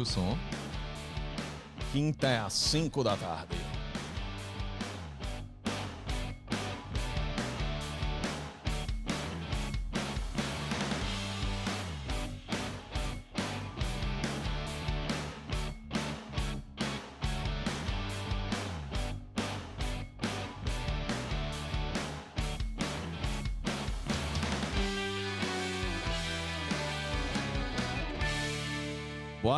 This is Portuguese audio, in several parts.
O som. Quinta é às 5 da tarde.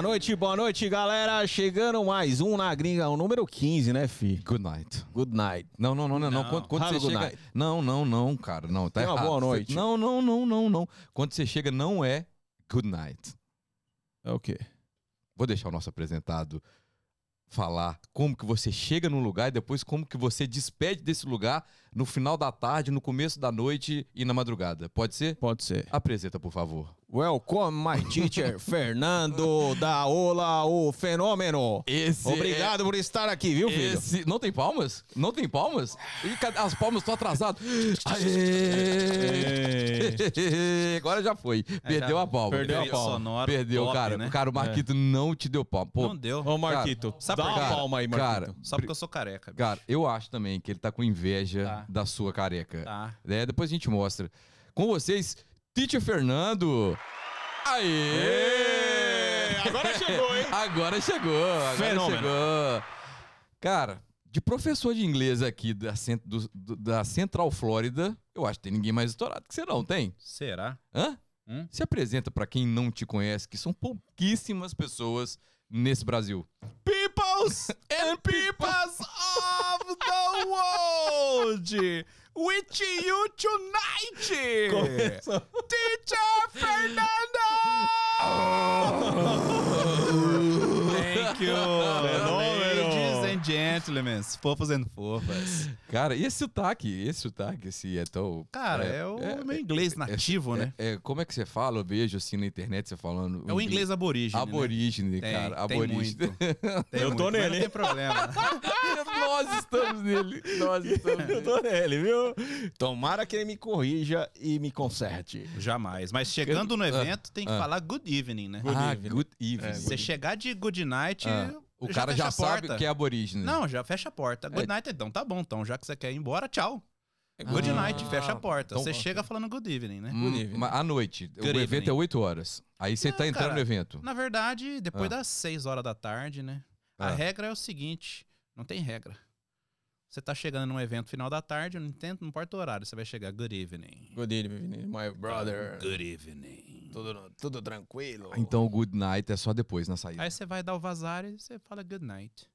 Boa noite, boa noite, galera. Chegando mais um na gringa, o número 15, né, fi? Good night. Good night. Não, não, não, não. não. Quando, quando Have você good chega. night. Não, não, não, cara. Não, tá uma errado. boa Você- noite. Não, não, não, não, não. Quando você chega, não é good night. É o quê? Vou deixar o nosso apresentado falar como que você chega num lugar e depois como que você despede desse lugar no final da tarde, no começo da noite e na madrugada. Pode ser? Pode ser. Apresenta, por favor. Welcome, my teacher, Fernando da Ola, o fenômeno. Esse Obrigado por estar aqui, viu, filho? Esse... Não tem palmas? Não tem palmas? E cadê- as palmas estão atrasadas. Aê! Agora já foi. Perdeu já a palma. perdeu a palma. sonoro Perdeu, top, cara. né? O cara, o Marquito não te deu palma. Pô, Não deu. Ô, Marquito, Sabe dá por uma quê? palma aí, Marquito. Cara, Só porque eu sou careca. bicho. Cara, eu acho também que ele tá com inveja Tá. Da sua careca. Tá. É, depois a gente mostra. Com vocês, Teacher Fernando. Aê! agora chegou, hein? Agora chegou. Agora Fenômeno. chegou. Cara, de professor de inglês aqui da, cent- do- do- da Central Flórida, eu acho que tem ninguém mais estourado que você não, tem? Será? Hã? Hum? Se apresenta pra quem não te conhece, que são pouquíssimas pessoas nesse Brasil. Peoples and peoples world, with you tonight, Teacher Fernando. Thank you, gentlemen, fofos and fofas. Cara, e esse sotaque? Esse sotaque, esse é tão. Cara, é, o meu inglês nativo, né? É, é, como é que você fala? Eu vejo assim na internet você falando. É o inglês aborígene. né? Aborígene, Tem, cara. tem Aborígene. muito. Tem Eu tô muito, mas nele. Não tem problema. Nós estamos nele. Nós estamos Eu tô nele, viu? Tomara que ele me corrija e me conserte. Jamais. Mas chegando no evento, tem que ah. falar good evening, né? ah, evening. good evening. É, Você chegar de good night, Ah, o cara fecha já a sabe porta. que é aborígene. Não, já fecha a porta. Good É. night, então tá bom. Então, já que você quer ir embora, tchau. Good Ah, night, fecha a porta. então- você chega falando good evening, né? Hum, evening. mas à noite. o Good evento evening. é 8 horas. Aí você Não, tá entrando cara, no evento. Na verdade, depois Ah. das 6 horas da tarde, né? A Ah. regra é o seguinte: não tem regra. Você tá chegando num evento final da tarde, não, entendo, não importa o horário, você vai chegar good evening. Good evening, my brother. Good evening. Tudo, tudo tranquilo. Então o good night é só depois na saída. Aí você vai dar o vazar e você fala good night.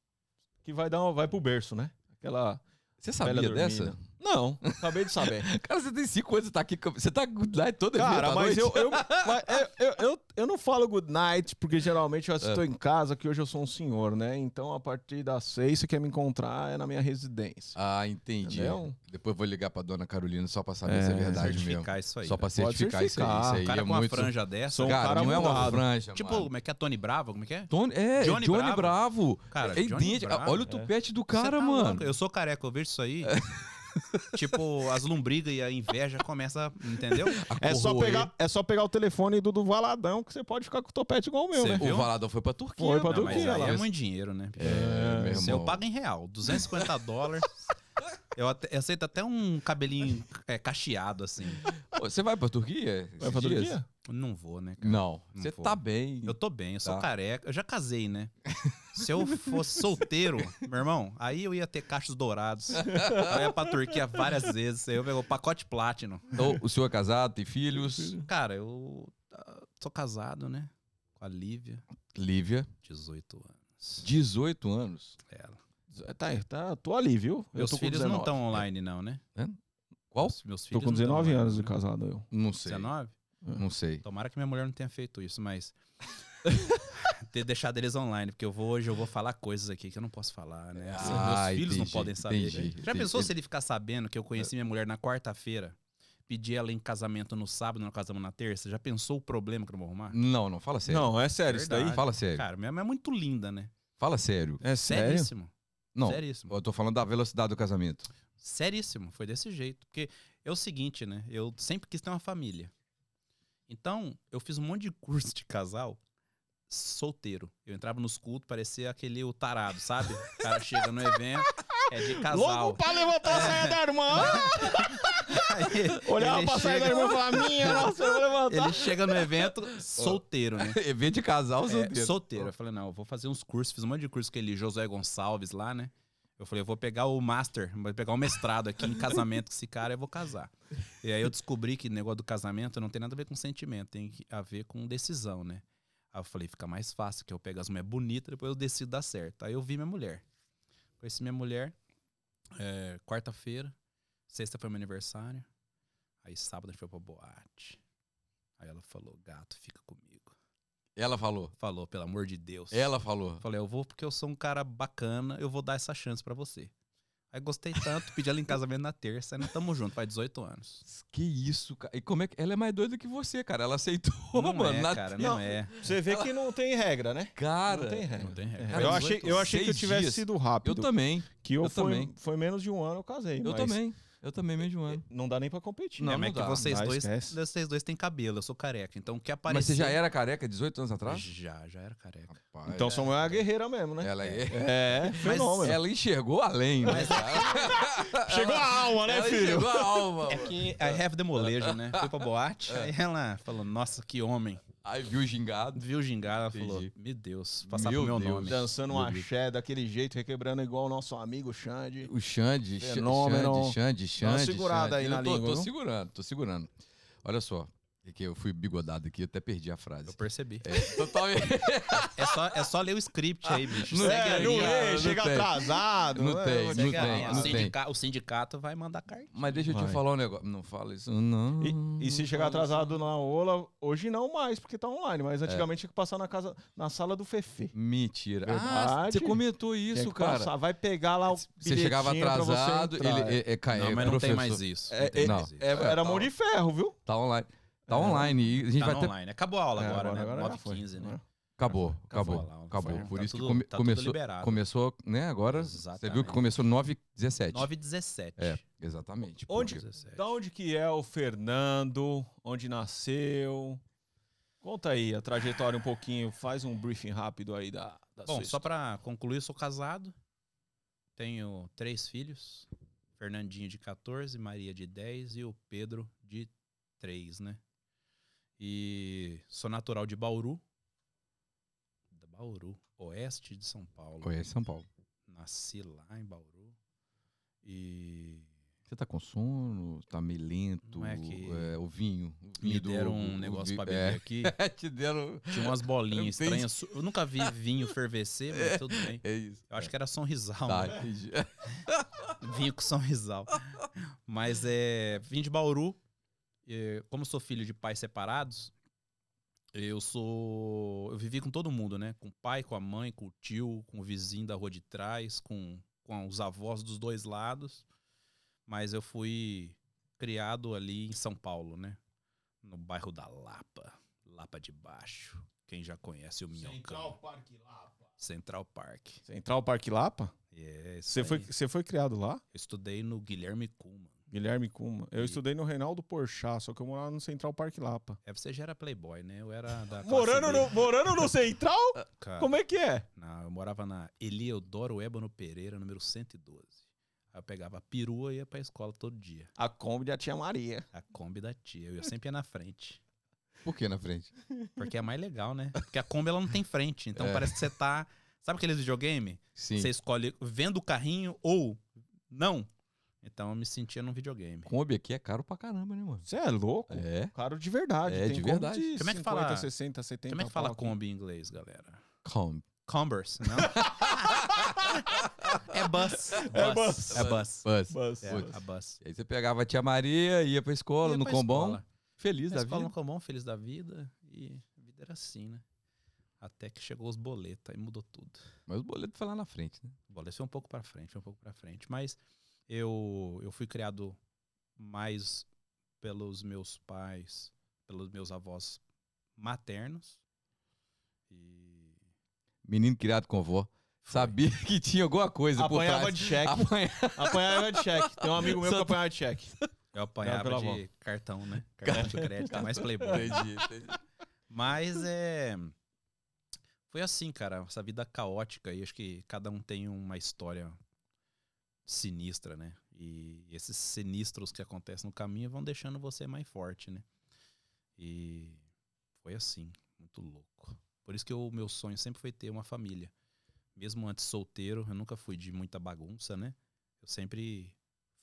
Que vai dar uma, vai pro berço, né? Aquela Você bela sabia dessa? Não, acabei de saber. Cara, você tem 5 anos, você tá aqui. Você tá good night todo evento Cara, à mas noite? eu, eu, mas eu, eu, eu, eu não falo good night, porque geralmente eu É. estou em casa, que hoje eu sou um senhor, né? Então, a partir das seis, você quer me encontrar, é na minha residência. Ah, entendi. Entendeu? Depois eu vou ligar pra dona Carolina só pra saber É, se é verdade certificar mesmo. isso aí, Só pra Pode certificar, isso aí. certificar. Isso aí cara é com uma muito. franja dessa. Sou um cara, cara não é uma mudado. franja. Tipo, mano. como é que é? Tony Bravo? Como é que é? Tony, é, Johnny, Johnny Bravo. Bravo. Cara, é idêntico. Bravo. Olha o tupete do cara, tá mano. louco? Eu sou careca, eu vejo isso aí. tipo, as lombrigas e a inveja começa, entendeu? É só, pegar, é só pegar o telefone do, do Valadão, que você pode ficar com o topete igual o meu, Cê né? viu? O Valadão foi pra Turquia. Foi pra Não, mas Turquia aí lá. é muito dinheiro, né? É, Se irmão. eu pago em real, 250 dólares. Eu, até- eu aceito até um cabelinho é, cacheado, assim. Pô, Você vai pra Turquia? Vai pra dias? Turquia? Não vou, né, cara? Não. Não Você vou. tá bem. Eu tô bem, eu sou Tá. careca. Eu já casei, né? Se eu fosse solteiro, meu irmão, aí eu ia ter cachos dourados. Eu ia pra Turquia várias vezes. Aí eu pego o pacote Platinum. Então, o senhor é casado, tem filhos? Cara, eu ah, sou casado, né? Com a Lívia, Lívia, 18 anos. 18 anos. Ela. Tá, tá, tô ali, viu? Eu Meus filhos não 19. estão online, não, né? Qual? Meus Tô filhos com não tão 19 online, anos de né? casado, eu. Não sei. 19? Não sei. Tomara que minha mulher não tenha feito isso, mas. ter deixado eles online, porque eu vou hoje eu vou falar coisas aqui que eu não posso falar, né? Assim, Ah, meus filhos não podem saber. entendi, Já entendi. pensou se ele ficar sabendo que eu conheci minha mulher na quarta-feira, pedi ela em casamento no sábado, nós casamos na terça? Já pensou o problema que eu não vou arrumar? Não, não, fala sério. Não, é sério, isso daí. Verdade. Fala sério. Cara, minha mulher é muito linda, né? Fala sério. É sério? Seríssimo. Não, Seríssimo. eu tô falando da velocidade do casamento. Seríssimo, foi desse jeito. Porque é o seguinte, né? Eu sempre quis ter uma família. Então, eu fiz um monte de curso de casal solteiro. Eu entrava nos cultos, parecia aquele o tarado, sabe? O cara chega no evento, é de casal. Louco pra levantar a saia da irmã. Aí, Olhava ele pra saia da chega- irmã e falava, minha, nossa, eu vou levantar. Ele chega no evento solteiro, né? Evento de casal É, solteiro. solteiro. Eu falei, não, eu vou fazer uns cursos. Fiz um monte de curso com aquele Josué Gonçalves lá, né? Eu falei, eu vou pegar o master, vou pegar o mestrado aqui em casamento com esse cara e eu vou casar. E aí eu descobri que o negócio do casamento não tem nada a ver com sentimento, tem a ver com decisão, né? Aí eu falei, fica mais fácil, que eu pego as mulheres bonitas, depois eu decido dar certo. Aí eu vi minha mulher. Conheci minha mulher, é, quarta-feira, sexta foi meu aniversário, aí sábado a gente foi pra boate. Aí ela falou, gato, fica comigo. Ela falou. Falou, pelo amor de Deus. Ela falou. Falei, eu vou porque eu sou um cara bacana, eu vou dar essa chance pra você. Aí gostei tanto, pedi ela em casamento na terça, e nós tamo junto, faz 18 anos. Que isso, cara. E como é que. Ela é mais doida que você, cara. Ela aceitou, Não mano. é, na- cara, Não. não é. Você vê que não tem regra, né? Cara. não tem regra. Não tem regra. É, Cara, eu achei, 18, eu achei que eu tivesse dias. sido Eu rápido. também. Que eu, eu foi, também. foi menos de um ano eu casei. Eu mas também. Eu também, mesmo ano. Não dá nem pra competir. Não, é, mas é que dá. vocês dois, esquece. vocês dois têm cabelo, eu sou careca. Então o que aparecer... Mas você já era careca 18 anos atrás? Já, já era careca. Rapaz, Então sua mulher é uma guerreira mesmo, né? Ela é. É, fenômeno. Ela enxergou além, né? cara? Chegou a alma, né, ela filho? Chegou a alma. É que I have the molejo, né? Fui pra boate, É. aí ela falou, nossa, que homem. Aí viu o gingado. Viu o gingado, ela falou, meu Deus, passar Meu pro meu Deus. nome. Dançando um axé daquele jeito, requebrando igual o nosso amigo Xande. O Xande, Xa- Fenômeno. Xande, Xande, Dá uma Xande. segurada aí Eu na tô, língua, Tô viu? segurando, tô segurando. Olha só. É que eu fui bigodado aqui, eu até perdi a frase. Eu percebi. É, totalmente. É só, é só ler o script aí, bicho. Não Segue é, a não lê, chega tem. atrasado. Não tem, te não tem, não O sindica- O sindicato vai mandar carta. Mas deixa eu te Vai. falar um negócio. Não fala isso, não. E, e se chegar atrasado na Ola, hoje não mais, porque tá online, mas antigamente tinha que passar na casa, na sala do Fefe. isso. Mentira. Ah, Verdade. você comentou isso, que cara. passar, vai pegar lá o Você chegava pra você atrasado, ele é, é, ca- Não, é mas não tem professor. mais isso. É, Não tem é- mais isso. é- era tá. mão de ferro, viu? Tá online. Tá É. online. E a gente Tá vai ter. online. Acabou a aula É, agora, né? já 9 foi, 15 né? né? Acabou, Acabou acabou, acabou. foi. Por Tá isso que tudo- come- tá começou, liberado. começou, né? Agora você viu Exatamente. que começou 9 17 9 e 17. É, exatamente. Onde- porque- 17. Da onde que é o Fernando? Onde nasceu? Conta aí a trajetória um pouquinho, faz um briefing rápido aí da, da Bom, sua só pra concluir, eu sou casado. Tenho três filhos. Fernandinho de 14, Maria de 10 e o Pedro de 3, né? E sou natural de Bauru. Da Bauru, oeste de São Paulo. Conhece São Paulo. Nasci lá em Bauru. E Você tá com sono? Tá meio lento? Não é que é, o vinho. o me vinho do- deram o- um o negócio vi- pra beber é. aqui. Te deram. Tinha umas bolinhas estranhas. Eu nunca vi vinho fervecer, mas tudo bem. É isso. Eu acho que era São Rizal. Tá, né? Vinho com São Rizal. Mas é. Vim de Bauru. E, como sou filho de pais separados, eu sou. Eu vivi com todo mundo, né? Com o pai, com a mãe, com o tio, com o vizinho da rua de trás, com, com os avós dos dois lados. Mas eu fui criado ali em São Paulo, né? No bairro da Lapa. Lapa de Baixo. Quem já conhece o Minhocão. Parque Lapa. Central Park. Central Parque Lapa? É, Você foi, você foi criado lá? Eu estudei no Guilherme Kuma. Guilherme Kuma. Eu E- estudei no Reinaldo Porchat, só que eu morava no Central Parque Lapa. É, você já era playboy, né? Eu era da Morando B. no, morando no Central? Cara, Como é que é? Não, eu morava na Eliodoro Ébano Pereira, número 112. Aí eu pegava a perua e ia pra escola todo dia. A Kombi da tia Maria. A Kombi da tia. Eu sempre ia na frente. Por que na frente? Porque é mais legal, né? Porque a Kombi ela não tem frente. Então É. parece que você tá. Sabe aqueles videogame? Sim. Você escolhe vendo o carrinho ou não. Então eu me sentia num videogame. Kombi aqui é caro pra caramba, né, mano? Você é louco? É. Caro de verdade. É, Tem de verdade. De Como é que 50, fala- 60, 70 Como é que fala. Kombi em inglês, galera? Kombi. Converse, não? é bus. É bus. É bus. Bus. Bus. É, a bus. E aí você pegava a tia Maria, ia pra escola, Ia no pra combão, escola. feliz da escola vida. no Combão, feliz da vida. E a vida era assim, né? Até que chegou os boletos, aí mudou tudo. Mas o boleto foi lá na frente, né? O boleto foi um pouco pra frente, foi um pouco pra frente. Mas eu, eu fui criado mais pelos meus pais, pelos meus avós maternos. E Menino criado com vó. foi. Sabia que tinha alguma coisa por Apanhava trás. de cheque. Apanha- Apanhava de cheque. Tem um amigo meu que apanhava de cheque. Eu apanhava de avó. cartão, né? Cartão de crédito, mais playboy. Entendi, entendi. Mas é. foi assim, cara, essa vida caótica e acho que cada um tem uma história sinistra, né? E esses sinistros que acontecem no caminho vão deixando você mais forte, né? E foi assim, muito louco. Por isso que o meu sonho sempre foi ter uma família. Mesmo antes solteiro, eu nunca fui de muita bagunça, né? Eu sempre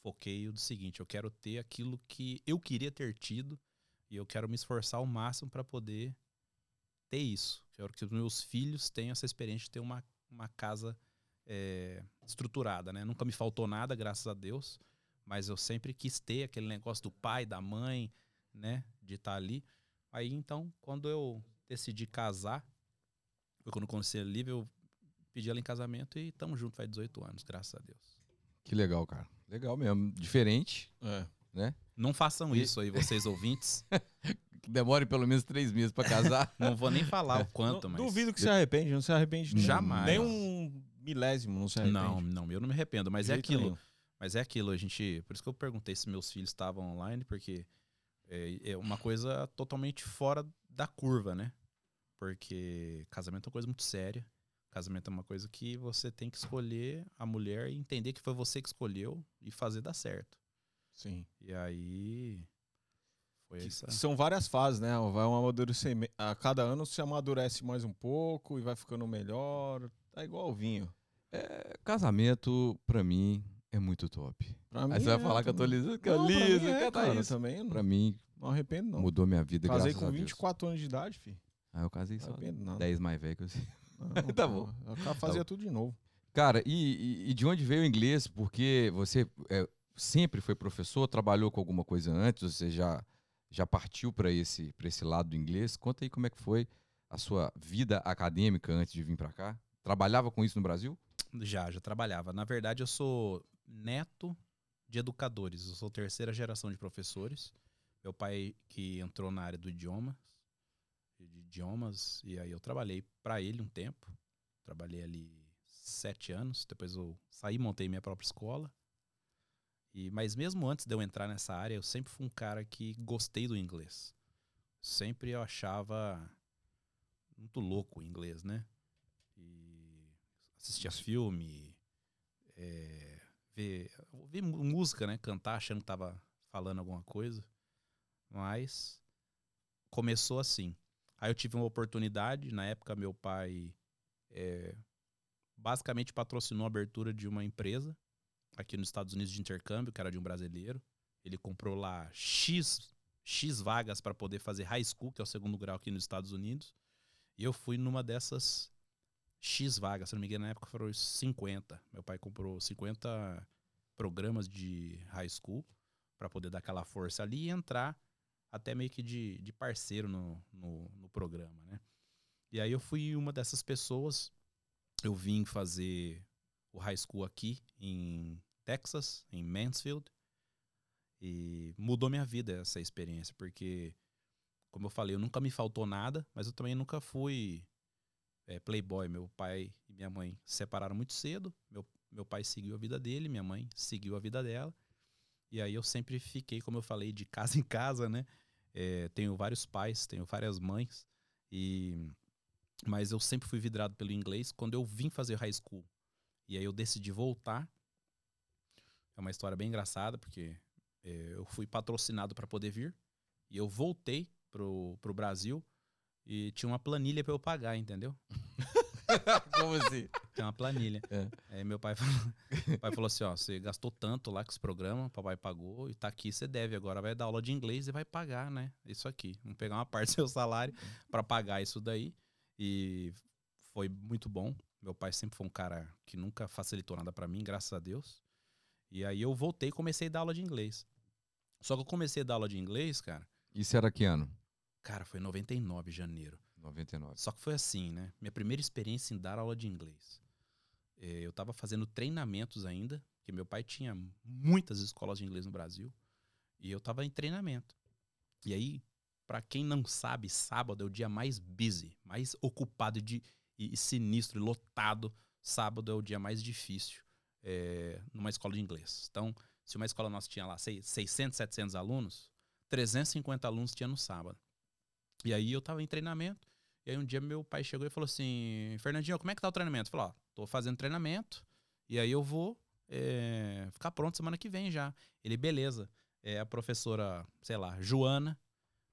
foquei do seguinte, eu quero ter aquilo que eu queria ter tido e eu quero me esforçar ao máximo para poder ter isso. Quero que os meus filhos tenham essa experiência de ter uma, uma casa é, estruturada, né? Nunca me faltou nada, graças a Deus, mas eu sempre quis ter aquele negócio do pai, da mãe, né? De estar tá ali. Aí então, quando eu decidi casar, foi quando eu conheci a Lívia, eu pedi ela em casamento e estamos juntos faz 18 anos, graças a Deus. Que legal, cara. Legal mesmo. Diferente. É. Né? Não façam e... isso aí, vocês ouvintes. Demore pelo menos três meses para casar. não vou nem falar o quanto, mas. Duvido que se arrepende, não se arrepende Jamais. Nem um milésimo não se arrepende. Não, não, eu não me arrependo, mas é aquilo. Nenhum. Mas é aquilo, a gente. Por isso que eu perguntei se meus filhos estavam online, porque é, é uma coisa totalmente fora da curva, né? Porque casamento é uma coisa muito séria. Casamento é uma coisa que você tem que escolher a mulher e entender que foi você que escolheu e fazer dar certo. Sim. E aí. Foi essa. São várias fases, né? Vai um amadurecimento. A cada ano se amadurece mais um pouco e vai ficando melhor. Tá igual o vinho. É, casamento, pra mim, é muito top. Pra Aí mim você vai é falar que eu tô liso, que eu liso, mim é, que tá cara, isso. também. Não, Pra mim, não arrependo, não. mudou minha vida, Casei graças com a Deus. 24 anos de idade, filho. Ah, eu casei Não só arrependo, não. 10 mais velho que eu sei. Não, Tá bom. Eu fazia tudo de novo. Cara, e, e- e de onde veio o inglês? Porque você é, sempre foi professor, trabalhou com alguma coisa antes, você já, já partiu para esse, pra esse lado do inglês. Conta aí como é que foi a sua vida acadêmica antes de vir para cá. Trabalhava com isso no Brasil? Já, já trabalhava. Na verdade, eu sou neto de educadores. Eu sou terceira geração de professores. Meu pai que entrou na área do idioma, de idiomas, e aí eu trabalhei para ele um tempo. Trabalhei ali sete anos. Depois eu saí, montei minha própria escola. E mas mesmo antes de eu entrar nessa área, eu sempre fui um cara que gostei do inglês. Sempre eu achava muito louco o inglês, né? Assistia filme, é, ver, mu- música, né? Cantar achando que tava falando alguma coisa. Mas começou assim. Aí eu tive uma oportunidade, na época meu pai é, basicamente patrocinou a abertura de uma empresa aqui nos Estados Unidos de intercâmbio, que era de um brasileiro. Ele comprou lá X, X vagas para poder fazer high school, que é o segundo grau aqui nos Estados Unidos. E eu fui numa dessas X vagas, se não me engano, na época foram 50. Meu pai comprou 50 programas de high school para poder dar aquela força ali e entrar até meio que de, de parceiro no, no, no programa, né? E aí eu fui uma dessas pessoas. Eu vim fazer o high school aqui em Texas, em Mansfield. E mudou minha vida essa experiência, porque, como eu falei, eu nunca me faltou nada, mas eu também nunca fui é, playboy. Meu pai e minha mãe se separaram muito cedo. Meu, meu pai seguiu a vida dele, minha mãe seguiu a vida dela. E aí eu sempre fiquei, como eu falei, de casa em casa, né? É, tenho vários pais, tenho várias mães. E mas eu sempre fui vidrado pelo inglês. Quando eu vim fazer high school e aí eu decidi voltar, é uma história bem engraçada porque é, eu fui patrocinado para poder vir e eu voltei pro, pro Brasil e tinha uma planilha para eu pagar, entendeu? Como assim? Tem uma planilha. É. Aí meu pai falou, meu pai falou assim, ó, você gastou tanto lá com esse programa, papai pagou, e tá aqui, você deve agora, vai dar aula de inglês e vai pagar, né? Isso aqui. Vamos pegar uma parte do seu salário para pagar isso daí. E foi muito bom. Meu pai sempre foi um cara que nunca facilitou nada para mim, graças a Deus. E aí eu voltei e comecei a dar aula de inglês. Só que eu comecei a dar aula de inglês, cara. Isso era que ano? Cara, foi em 99, janeiro. 99. Só que foi assim, né? Minha primeira experiência em dar aula de inglês. Eh, Eu tava fazendo treinamentos ainda, porque meu pai tinha muitas escolas de inglês no Brasil, e eu tava em treinamento. E aí, pra quem não sabe, sábado é o dia mais busy, mais ocupado de, e, e sinistro, e lotado. Sábado é o dia mais difícil eh, numa escola de inglês. Então, se uma escola nossa tinha lá sei- 600, 700 alunos, 350 alunos tinha no sábado. E aí eu tava em treinamento, E aí um dia meu pai chegou e falou assim: Fernandinho, como é que tá o treinamento? Eu falei: Ó, tô fazendo treinamento, e aí eu vou é, ficar pronto semana que vem já. Ele, beleza. É, a professora, sei lá, Joana,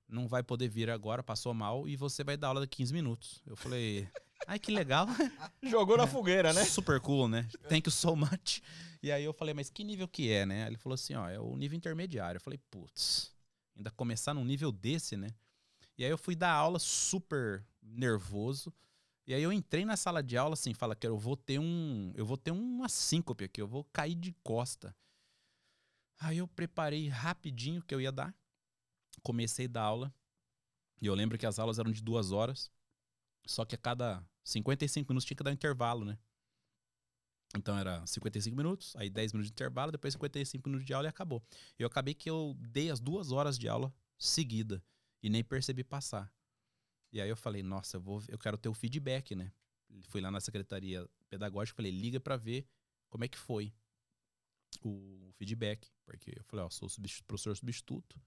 não vai poder vir agora, passou mal, e você vai dar aula daqui 15 minutos. Eu falei, ai, que legal. Jogou na fogueira, né? Super cool, né? Thank you so much. E aí eu falei, mas que nível que é, né? Ele falou assim, ó, é o nível intermediário. Eu falei, putz, ainda começar num nível desse, né? E aí eu fui dar aula super nervoso. E aí eu entrei na sala de aula assim, fala que eu vou ter um, eu vou ter uma síncope aqui, eu vou cair de costa. Aí eu preparei rapidinho o que eu ia dar. Comecei a dar aula. E eu lembro que as aulas eram de duas horas. Só que a cada 55 minutos tinha que dar um intervalo, né? Então era 55 minutos, aí 10 minutos de intervalo, depois 55 minutos de aula e acabou. Eu acabei que eu dei as duas horas de aula seguida e nem percebi passar. E aí eu falei, nossa, eu, vou, eu quero ter o feedback, né? Fui lá na secretaria pedagógica, falei, liga para ver como é que foi o feedback, porque eu falei, ó, sou professor substituto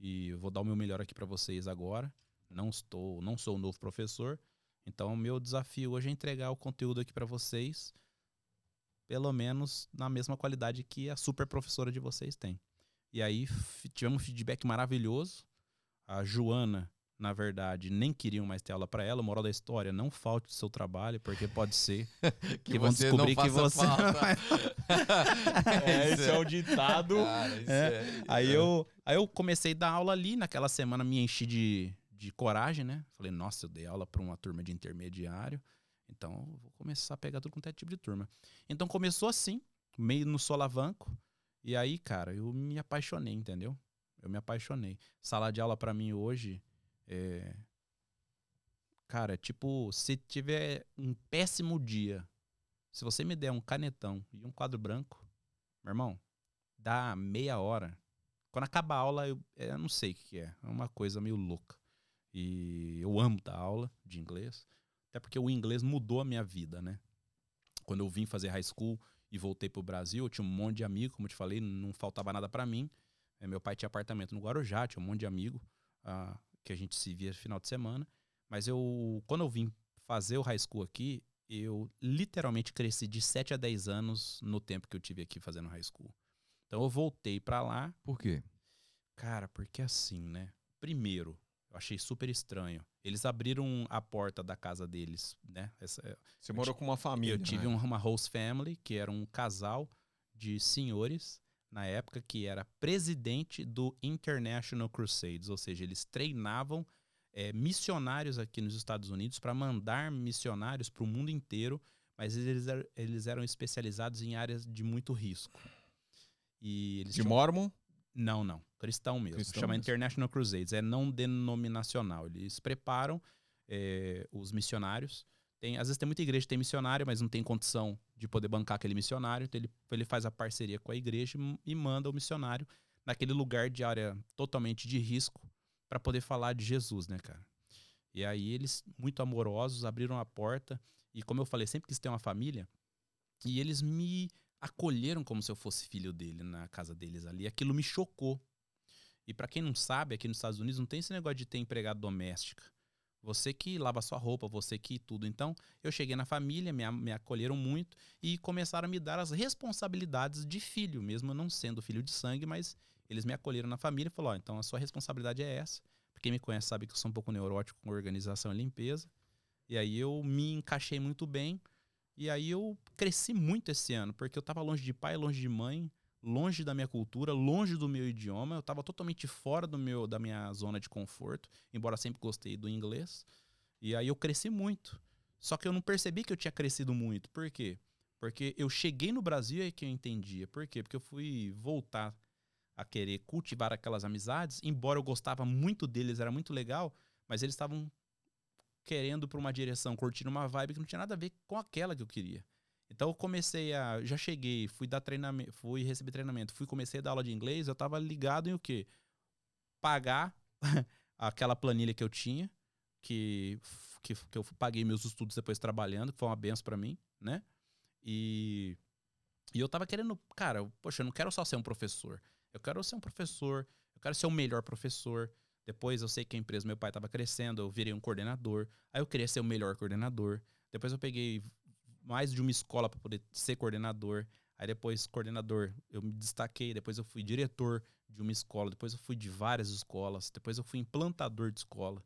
e vou dar o meu melhor aqui para vocês agora. Não estou, não sou o novo professor, então o meu desafio hoje é entregar o conteúdo aqui para vocês, pelo menos na mesma qualidade que a super professora de vocês tem. E aí tivemos um feedback maravilhoso. A Joana na verdade, nem queriam mais ter aula para ela. Moral da história, não falte o seu trabalho, porque pode ser que, que vão descobrir que você é, esse é o ditado. Cara, é. É... Aí, eu, aí eu comecei a dar aula ali, naquela semana me enchi de, de coragem, né? Falei, nossa, eu dei aula para uma turma de intermediário, então vou começar a pegar tudo quanto é tipo de turma. Então começou assim, meio no solavanco, e aí, cara, eu me apaixonei, entendeu? Eu me apaixonei. Sala de aula para mim hoje é... Cara, tipo, se tiver um péssimo dia, se você me der um canetão e um quadro branco, meu irmão, dá meia hora. Quando acaba a aula, eu, é, eu não sei o que é. É uma coisa meio louca. E eu amo dar aula de inglês, até porque o inglês mudou a minha vida, né? Quando eu vim fazer high school e voltei pro Brasil, eu tinha um monte de amigos, como eu te falei, não faltava nada para mim. É, meu pai tinha apartamento no Guarujá, tinha um monte de amigo. Ah, que a gente se via no final de semana. Mas eu, quando eu vim fazer o high school aqui, eu literalmente cresci de 7 a 10 anos no tempo que eu tive aqui fazendo high school. Então eu voltei para lá. Por quê? Cara, porque assim, né? Primeiro, eu achei super estranho. Eles abriram a porta da casa deles, né? Essa, é, Você morou com uma família. Eu tive né? uma host family, que era um casal de senhores na época, que era presidente do International Crusades, ou seja, eles treinavam é, missionários aqui nos Estados Unidos para mandar missionários para o mundo inteiro, mas eles, eles eram especializados em áreas de muito risco. E de tinham... Mormon? Não, não. Cristão mesmo. Cristão Chama mesmo. International Crusades. É não denominacional. Eles preparam é, os missionários tem, às vezes tem muita igreja que tem missionário, mas não tem condição de poder bancar aquele missionário. Então ele, ele faz a parceria com a igreja e manda o missionário naquele lugar de área totalmente de risco para poder falar de Jesus, né, cara? E aí eles, muito amorosos, abriram a porta. E como eu falei, sempre quis ter uma família. E eles me acolheram como se eu fosse filho dele na casa deles ali. Aquilo me chocou. E para quem não sabe, aqui nos Estados Unidos não tem esse negócio de ter empregado doméstica. Você que lava sua roupa, você que tudo. Então, eu cheguei na família, me, me acolheram muito e começaram a me dar as responsabilidades de filho, mesmo não sendo filho de sangue, mas eles me acolheram na família e falaram: oh, então a sua responsabilidade é essa. Quem me conhece sabe que eu sou um pouco neurótico com organização e limpeza. E aí eu me encaixei muito bem. E aí eu cresci muito esse ano, porque eu estava longe de pai, longe de mãe, longe da minha cultura, longe do meu idioma. Eu estava totalmente fora do meu, da minha zona de conforto, embora sempre gostei do inglês. E aí eu cresci muito. Só que eu não percebi que eu tinha crescido muito. Por quê? Porque eu cheguei no Brasil e é que eu entendia. Por quê? Porque eu fui voltar a querer cultivar aquelas amizades, embora eu gostava muito deles, era muito legal, mas eles estavam querendo para uma direção, curtindo uma vibe que não tinha nada a ver com aquela que eu queria. Então eu comecei a. Já cheguei, fui dar treinamento, fui receber treinamento, fui comecei a dar aula de inglês, eu tava ligado em o quê? Pagar aquela planilha que eu tinha, que, que, que, eu paguei meus estudos depois trabalhando, que foi uma benção para mim, né? E, e eu tava querendo, cara, poxa, eu não quero só ser um professor. Eu quero ser um professor, eu quero ser o melhor professor Depois eu sei que a empresa meu pai estava crescendo, eu virei um coordenador. Aí eu queria ser o melhor coordenador. Depois eu peguei mais de uma escola para poder ser coordenador. Aí depois, coordenador, eu me destaquei. Depois eu fui diretor de uma escola. Depois eu fui de várias escolas. Depois eu fui implantador de escola.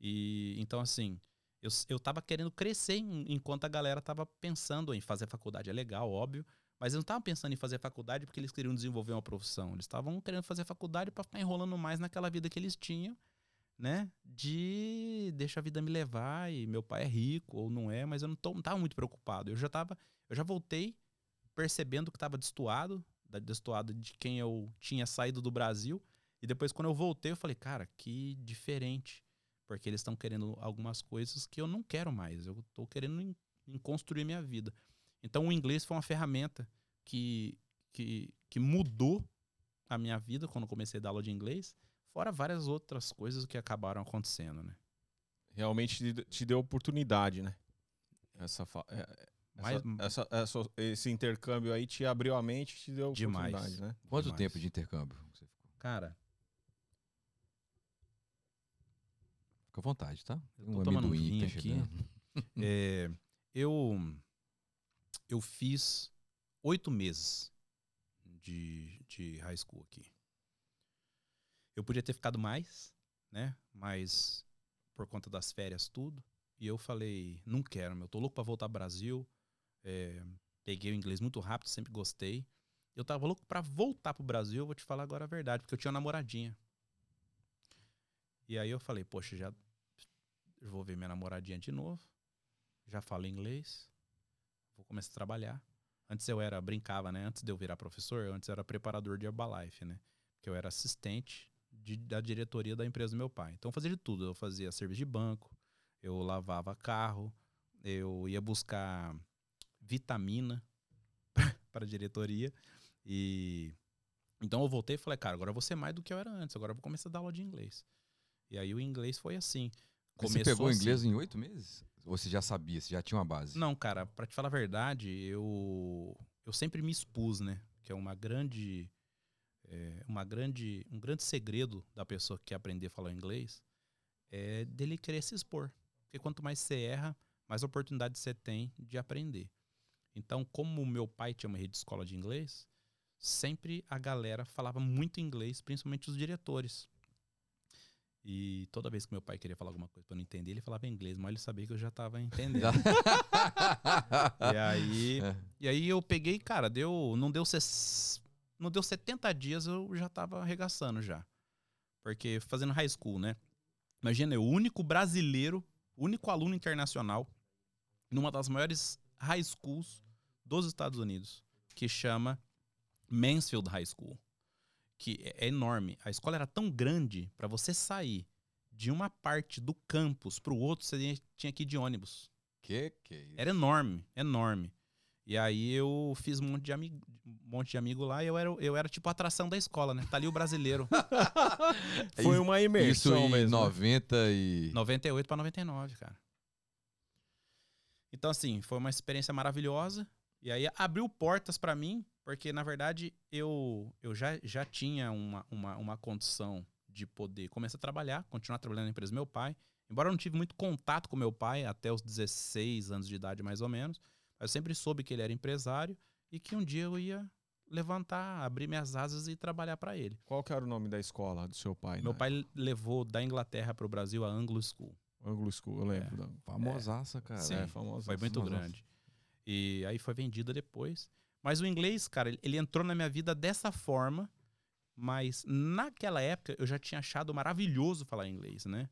E então, assim, eu, eu tava querendo crescer em- enquanto a galera tava pensando em fazer faculdade. É legal, óbvio. Mas eles não estavam pensando em fazer faculdade porque eles queriam desenvolver uma profissão. Eles estavam querendo fazer faculdade para ficar enrolando mais naquela vida que eles tinham, né? De deixa a vida me levar e meu pai é rico ou não é, mas eu não, tô, não tava muito preocupado. Eu já tava, eu já voltei percebendo que estava destoado, destoado de quem eu tinha saído do Brasil. E depois, quando eu voltei, eu falei, cara, que diferente. Porque eles estão querendo algumas coisas que eu não quero mais. Eu tô querendo em, em construir minha vida. Então, o inglês foi uma ferramenta que, que, que mudou a minha vida quando eu comecei a dar aula de inglês. Fora várias outras coisas que acabaram acontecendo, né? Realmente te, deu oportunidade, né? Essa, fa- é- Mas- essa- essa- essa- esse intercâmbio aí te abriu a mente, te deu Demais. oportunidade, né? Quanto Demais. tempo de intercâmbio você ficou? Cara, Fica à vontade, tá? Eu tô tomando um vinho tá aqui. É, eu eu fiz oito meses de, de high school aqui. Eu podia ter ficado mais, né? Mas por conta das férias tudo. E eu falei, não quero, meu. Tô louco pra voltar pro Brasil. É, peguei o inglês muito rápido, sempre gostei. Eu tava louco pra voltar pro Brasil, eu vou te falar agora a verdade, porque eu tinha uma namoradinha. E aí eu falei, poxa, já vou ver minha namoradinha de novo já falo inglês, vou começar a trabalhar. Antes eu era, brincava, né? Antes de eu virar professor, antes eu era preparador de Herbalife, né? Porque eu era assistente de- da diretoria da empresa do meu pai. Então eu fazia de tudo. Eu fazia serviço de banco, eu lavava carro, eu ia buscar vitamina para a diretoria. E então eu voltei e falei, cara, agora eu vou ser mais do que eu era antes. Agora eu vou começar a dar aula de inglês. E aí o inglês foi assim. Mas Você Começou pegou assim. inglês em oito meses? Ou você já sabia, você já tinha uma base? Não, cara, pra te falar a verdade, eu eu sempre me expus, né? Que é uma grande é, uma grande um grande segredo da pessoa que quer aprender a falar inglês é dele querer se expor. Porque quanto mais você erra, mais oportunidade você tem de aprender. Então, como o meu pai tinha uma rede de escola de inglês, sempre a galera falava muito inglês, principalmente os diretores. E toda vez que meu pai queria falar alguma coisa eu não entender, ele falava inglês, mas ele sabia que eu já tava entendendo. E aí, É. e aí eu peguei, cara, deu, não deu ses- não deu 70 dias, eu já tava arregaçando já. Porque fazendo high school, né? Imagina, eu, o único brasileiro, o único aluno internacional numa das maiores high schools dos Estados Unidos, que chama Mansfield High School, que é é enorme. A escola era tão grande para você sair de uma parte do campus pro outro, você tinha que ir de ônibus. Que que é isso? Era enorme, enorme. E aí eu fiz um monte de amigo, um monte de amigo lá e eu era, eu era tipo a atração da escola, né? Tá ali o brasileiro. Foi uma Isso imersão em mesmo. né? 90 e... 98 para 99, cara. Então assim, foi uma experiência maravilhosa e aí abriu portas pra mim, porque na verdade eu eu já, já tinha uma, uma, uma condição de poder começar a trabalhar, continuar trabalhando na empresa do meu pai. Embora eu não tive muito contato com meu pai até os 16 anos de idade, mais ou menos, eu sempre soube que ele era empresário e que um dia eu ia levantar, abrir minhas asas e trabalhar para ele. Qual que era o nome da escola do seu pai? Meu né? pai levou da Inglaterra para o Brasil a Anglo School. Anglo School, eu lembro. da- Famosaça, cara. Sim. É, famosa. Foi muito grande. E aí foi vendida depois. Mas o inglês, cara, ele- ele entrou na minha vida dessa forma. Mas naquela época eu já tinha achado maravilhoso falar inglês, né?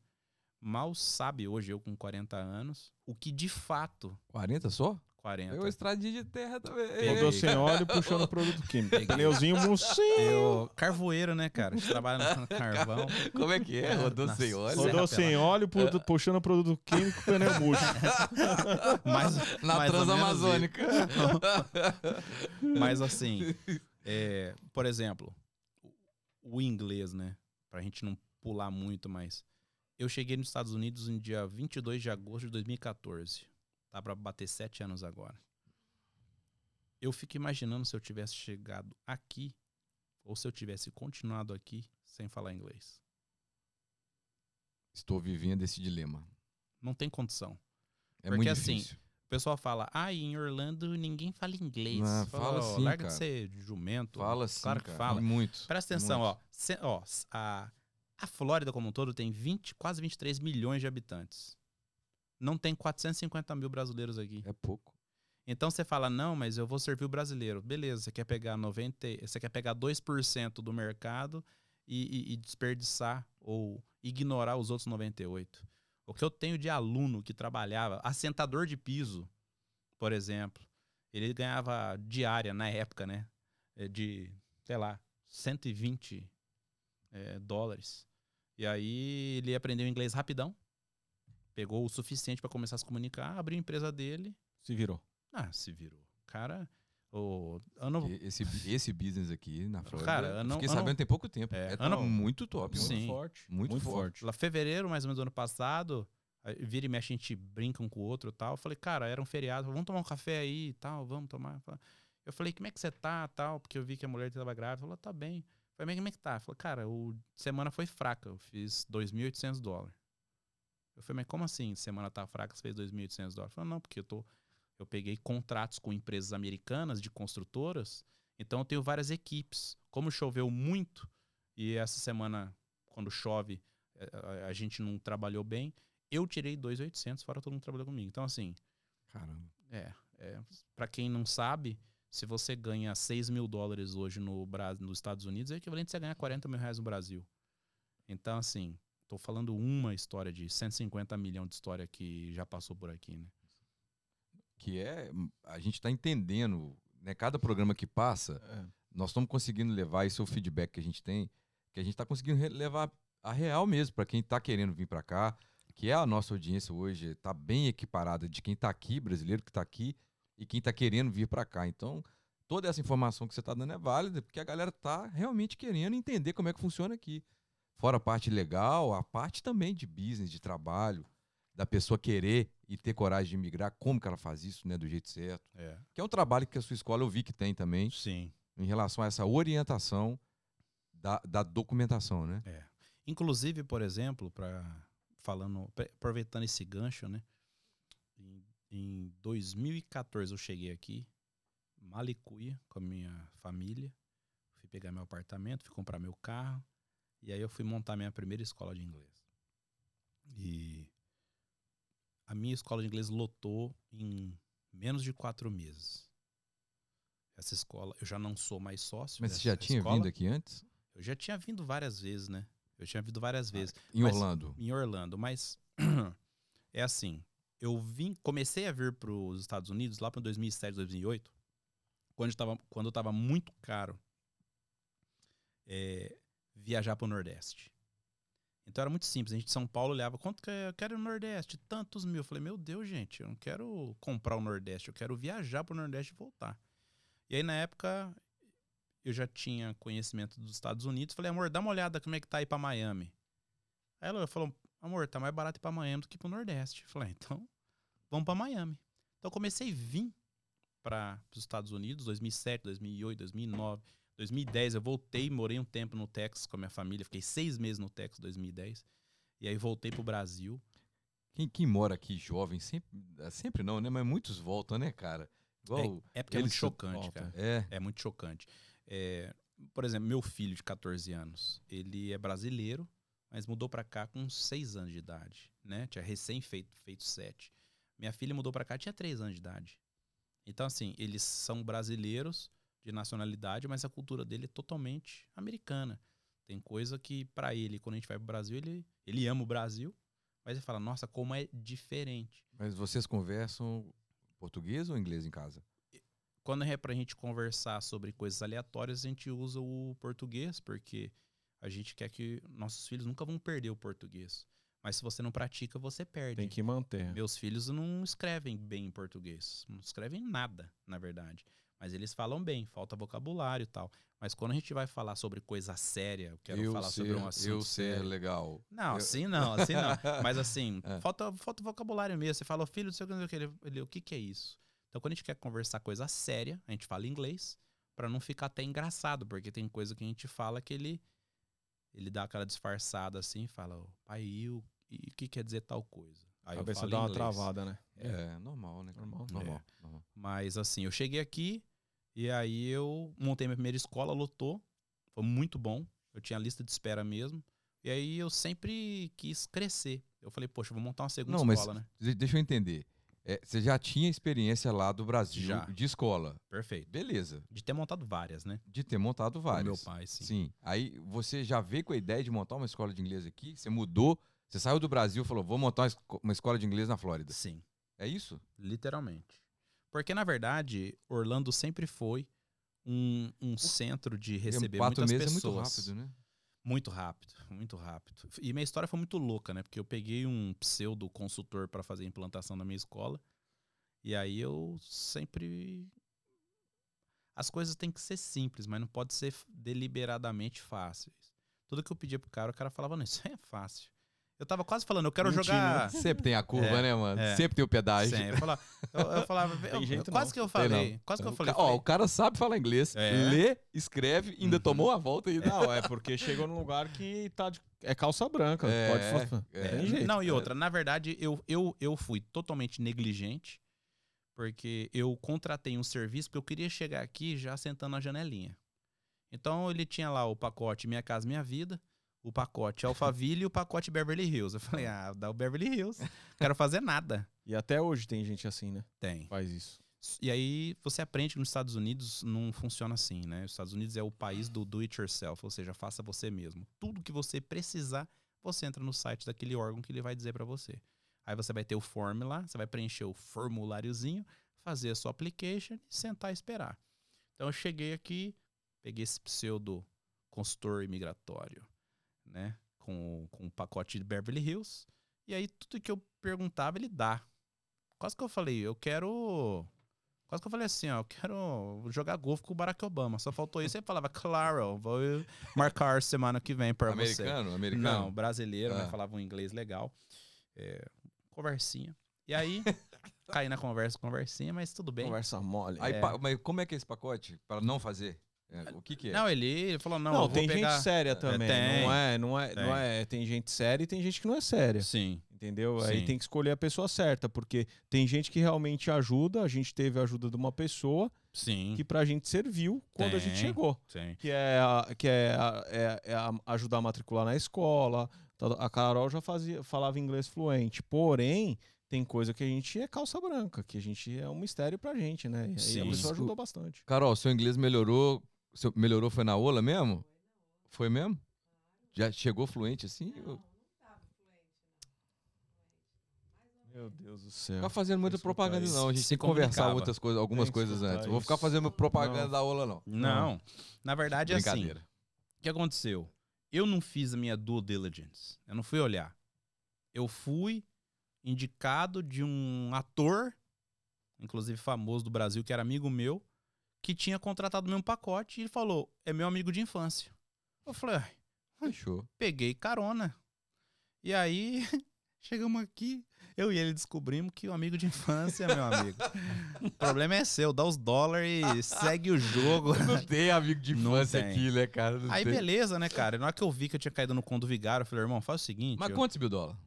Mal sabe hoje, eu com 40 anos, o que de fato. 40 só? 40. Eu estradinha de terra também. Rodou sem óleo puxando produto químico. Peguei. Pneuzinho mocinho. Eu, carvoeiro, né, cara? A gente trabalha no carvão. Como é que é? Rodou Nossa. sem óleo? Rodou sem óleo, pu- puxando produto químico, pneu murcho. Mas, Na mais Transamazônica. Mas assim, é, por exemplo, o- o inglês, né? Pra gente não pular muito, mas eu cheguei nos Estados Unidos no dia 22 de agosto de 2014. Tá pra bater sete anos agora. Eu fico imaginando se eu tivesse chegado aqui ou se eu tivesse continuado aqui sem falar inglês. Estou vivendo esse dilema. Não tem condição. É Porque, muito assim, difícil. O pessoal fala, ah, em Orlando ninguém fala inglês. Não, fala "Ó, sim, Larga cara. de ser jumento. Fala sim, claro que cara. fala. Muito. Presta atenção, muito. ó. Se- ó, a, a Flórida como um todo tem 20, quase 23 milhões de habitantes. Não tem 450 mil brasileiros aqui. É pouco. Então você fala, não, mas eu vou servir o brasileiro. Beleza, você quer pegar 90, e- você quer pegar 2% do mercado e, e- e desperdiçar ou ignorar os outros 98. O que eu tenho de aluno que trabalhava, assentador de piso, por exemplo, ele ganhava diária na época, né? eh, De, sei lá, 120 eh, dólares. E aí ele aprendeu inglês rapidão, pegou o suficiente para começar a se comunicar, abriu a empresa dele Se virou. ah, se virou. Cara, o ano. Esse, esse business aqui na Flórida. Cara, não- fiquei não- sabendo tem pouco tempo. É, É, eu não- muito top. Sim. Muito forte. Muito Muito, forte. forte. Lá fevereiro, mais ou menos do ano passado, vira e mexe, a gente brinca um com o outro e tal. Eu falei, cara, era um feriado, vamos tomar um café aí e tal, vamos tomar. Eu falei, como é que você tá tal? Porque eu vi que a mulher tava grávida. Falou, tá bem. Eu falei, mas como é que tá? Falei, cara, o semana foi fraca, eu fiz 2.800 dólares. Eu falei, mas como assim? Semana tá fraca, você fez 2.800 dólares? Falei, não, porque eu tô. Eu peguei contratos com empresas americanas de construtoras, então eu tenho várias equipes. Como choveu muito, e essa semana, quando chove, eh, a, a gente não trabalhou bem, eu tirei 2.800, fora todo mundo trabalhou comigo. Então, assim, Caramba. é, é para quem não sabe, se você ganha 6 mil dólares hoje no Brasil, nos Estados Unidos, é equivalente a você ganhar 40 mil reais no Brasil. Então, assim, tô falando uma história de 150 milhões de história que já passou por aqui, né? Que é. A gente tá entendendo, né? Cada programa que passa, É. nós estamos conseguindo levar esse é o feedback que a gente tem, que a gente está conseguindo levar a real mesmo para quem está querendo vir para cá, que é a nossa audiência hoje, está bem equiparada de quem está aqui, brasileiro que está aqui, e quem está querendo vir para cá. Então, toda essa informação que você está dando é válida, porque a galera está realmente querendo entender como é que funciona aqui. Fora a parte legal, a parte também de business, de trabalho, da pessoa querer e ter coragem de migrar, como que ela faz isso, né, do jeito certo. É. Que é um trabalho que a sua escola eu vi que tem também Sim. em relação a essa orientação da, da documentação, né? Inclusive, por exemplo, para falando, aproveitando esse gancho, né? Em, em 2014 eu cheguei aqui, Malicuia, com a minha família. Fui pegar meu apartamento, fui comprar meu carro. E aí eu fui montar minha primeira escola de inglês. E a minha escola de inglês lotou em menos de quatro meses. Essa escola, eu já não sou mais sócio. Mas você já tinha escola. vindo aqui antes? Eu já tinha vindo várias vezes, né? Eu tinha vindo várias vezes Em Mas- Orlando? em Orlando, mas é assim, eu vim, comecei a vir para os Estados Unidos lá para 2007, 2008, quando estava quando estava muito caro é, viajar para o Nordeste. Então era muito simples. A gente de São Paulo olhava, quanto que é? eu quero no Nordeste? Tantos mil. Eu falei, meu Deus, gente, eu não quero comprar o Nordeste, eu quero viajar para o Nordeste e voltar. E aí, na época, eu já tinha conhecimento dos Estados Unidos. Falei, amor, dá uma olhada como é que tá aí para Miami. Aí ela falou, amor, tá mais barato ir pra Miami do que pro Nordeste. Eu falei, ah, então, vamos pra Miami. Então eu comecei a vir para os Estados Unidos, 2007, 2008, 2009, 2010. Eu voltei, morei um tempo no Texas com a minha família. Fiquei seis meses no Texas, 2010. E aí voltei pro Brasil. Quem, quem mora aqui jovem, sempre, sempre não, né? Mas muitos voltam, né, cara? Igual. É porque é muito chocante, voltam. cara. É. É muito chocante. É, por exemplo, meu filho de 14 anos, ele é brasileiro, mas mudou pra cá com 6 anos de idade, né? Tinha recém feito, feito 7. Minha filha mudou pra cá, tinha 3 anos de idade. Então, assim, eles são brasileiros de nacionalidade, mas a cultura dele é totalmente americana. Tem coisa que, pra ele, quando a gente vai pro Brasil, ele, ele ama o Brasil, mas ele fala, nossa, como é diferente. Mas vocês conversam português ou inglês em casa? quando é pra gente conversar sobre coisas aleatórias, a gente usa o português, porque a gente quer que nossos filhos nunca vão perder o português. Mas se você não pratica, você perde. Tem que manter. Meus filhos não escrevem bem em português. Não escrevem nada, na verdade. Mas eles falam bem, falta vocabulário e tal. Mas quando a gente vai falar sobre coisa séria, eu quero falar sobre um assunto eu ser sério. legal. Não, Eu- assim não, assim não. Mas assim, É. falta, falta vocabulário mesmo. Você fala, filho, não sei o que. Ele, ele, o que, que é isso? Então, quando a gente quer conversar coisa séria, a gente fala inglês, pra não ficar até engraçado, porque tem coisa que a gente fala que ele ele dá aquela disfarçada assim, fala, "Ô, pai, e o, e o que quer dizer tal coisa. Aí A eu cabeça dá uma travada, né? É, normal, né? Normal. Normal. É. normal. Mas assim, eu cheguei aqui e aí eu montei minha primeira escola, lotou. Foi muito bom. Eu tinha lista de espera mesmo. E aí eu sempre quis crescer. Eu falei, poxa, eu vou montar uma segunda Não, mas escola, né? de- deixa eu entender. É, você já tinha experiência lá do Brasil Já. de escola. Perfeito. Beleza. De ter montado várias, né? De ter montado Com várias. meu pai, sim. Sim. Aí você já veio com a ideia de montar uma escola de inglês aqui? Você mudou? Você saiu do Brasil e falou, vou montar uma escola de inglês na Flórida. Sim, É isso? literalmente. Porque, na verdade, Orlando sempre foi um, um centro de receber Quatro muitas meses pessoas. é muito rápido, né? Muito rápido, muito rápido. E minha história foi muito louca, né? Porque eu peguei um pseudo consultor para fazer implantação da minha escola. E aí eu sempre. As coisas têm que ser simples, mas não pode ser deliberadamente fáceis. Tudo que eu pedia pro cara, o cara falava, não, isso aí é fácil. Eu tava quase falando, eu quero Mentindo, jogar. Sempre tem a curva, É, né, mano? é. Sempre tem o pedágio. Sim, eu falava, eu, eu falava eu- jeito quase não. que eu falei. Quase que eu falei. ó, falei, o cara sabe falar inglês. É. Lê, escreve, ainda Uhum. tomou a volta ainda. Não, é porque chegou num lugar que tá de... é calça branca. É, pode é. Não, e outra, na verdade, eu, eu, eu fui totalmente negligente, porque eu contratei um serviço porque eu queria chegar aqui já sentando na janelinha. Então ele tinha lá o pacote Minha Casa Minha Vida, o pacote Alphaville e o pacote Beverly Hills. Eu falei, ah, dá o Beverly Hills. Não quero fazer nada. E até hoje tem gente assim, né? Tem. Faz isso. E aí você aprende que nos Estados Unidos não funciona assim, né? Os Estados Unidos é o país do do it yourself, ou seja, faça você mesmo. Tudo que você precisar, você entra no site daquele órgão que ele vai dizer pra você. Aí você vai ter o form lá, você vai preencher o formuláriozinho, fazer a sua application e sentar e esperar. Então eu cheguei aqui, peguei esse pseudo consultor imigratório, né? Com, com o pacote de Beverly Hills. E aí tudo que eu perguntava, ele dá. Quase que eu falei, eu quero. Quase que eu falei assim, ó, eu quero jogar golfe com o Barack Obama. Só faltou isso. Ele falava, claro, vou marcar semana que vem para você. Americano? Americano? Não, brasileiro, mas Ah. falava um inglês legal. É, conversinha. E aí, caí na conversa, conversinha, mas tudo bem. Conversa mole. Aí, É. mas como é que é esse pacote? Para não fazer? É, o que que é? Não, ele, ele falou, não, Não, eu vou tem pegar... gente séria também. tem. Não é, não é, Tem. não é. Tem gente séria e tem gente que não é séria. Sim, Entendeu? Sim. Aí tem que escolher a pessoa certa, porque tem gente que realmente ajuda. A gente teve a ajuda de uma pessoa sim, que pra gente serviu quando a gente Tem. chegou. sim. Que é, a- que é, a- é- é a- ajudar a matricular na escola. A Carol já fazia, falava inglês fluente. Porém, tem coisa que a gente é calça branca, que a gente é um mistério pra gente, né? E aí a Sim. pessoa ajudou bastante. Carol, seu inglês melhorou? Seu, melhorou foi na ola mesmo? Foi mesmo? Já chegou fluente assim? Eu- Meu Deus do céu. Ficar fazendo muita Desculpa propaganda, isso. não. A gente Se tem que conversar muitas coisas, algumas coisas antes. Eu vou ficar isso. fazendo propaganda Não. da ola, não. Não, na verdade é assim. O que aconteceu? Eu não fiz a minha due diligence. Eu não fui olhar. Eu fui indicado de um ator, inclusive famoso do Brasil, que era amigo meu, que tinha contratado o meu pacote e ele falou: é meu amigo de infância. Eu falei, "Ai, Fechou. peguei carona. E aí, chegamos aqui, eu e ele descobrimos que o amigo de infância é meu amigo. o problema é seu, dá os dólares e segue o jogo. Não tem amigo de infância aqui, né, cara? Não Aí tem. beleza, né, cara? Na hora que eu vi que eu tinha caído no conto do vigário, eu falei, irmão, faz o seguinte. Mas eu- quantos mil dólares?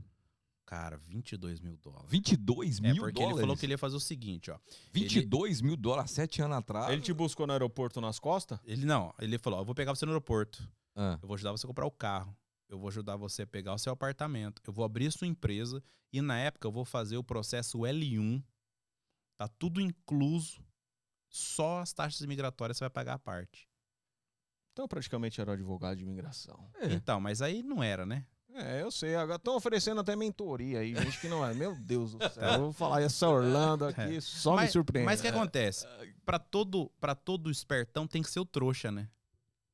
Cara, 22 mil dólares. 22 É, mil porque dólares? ele falou que ele ia fazer o seguinte, ó. 22 mil dólares, sete anos atrás. Ele te buscou no aeroporto nas costas? Ele não, ele falou, ó, eu vou pegar você no aeroporto. Ah, Eu vou ajudar você a comprar o carro. Eu vou ajudar você a pegar o seu apartamento. Eu vou abrir sua empresa. E na época eu vou fazer o processo L1. Tá tudo incluso. Só as taxas imigratórias você vai pagar a parte. Então praticamente era um advogado de imigração. é. Então, mas aí não era, né? É, eu sei. Agora estão oferecendo até mentoria aí, gente que não é. Meu Deus do céu. Eu vou falar essa Orlando aqui, só me mas, surpreende. Mas o que acontece? Pra todo, pra todo espertão tem que ser o trouxa, né?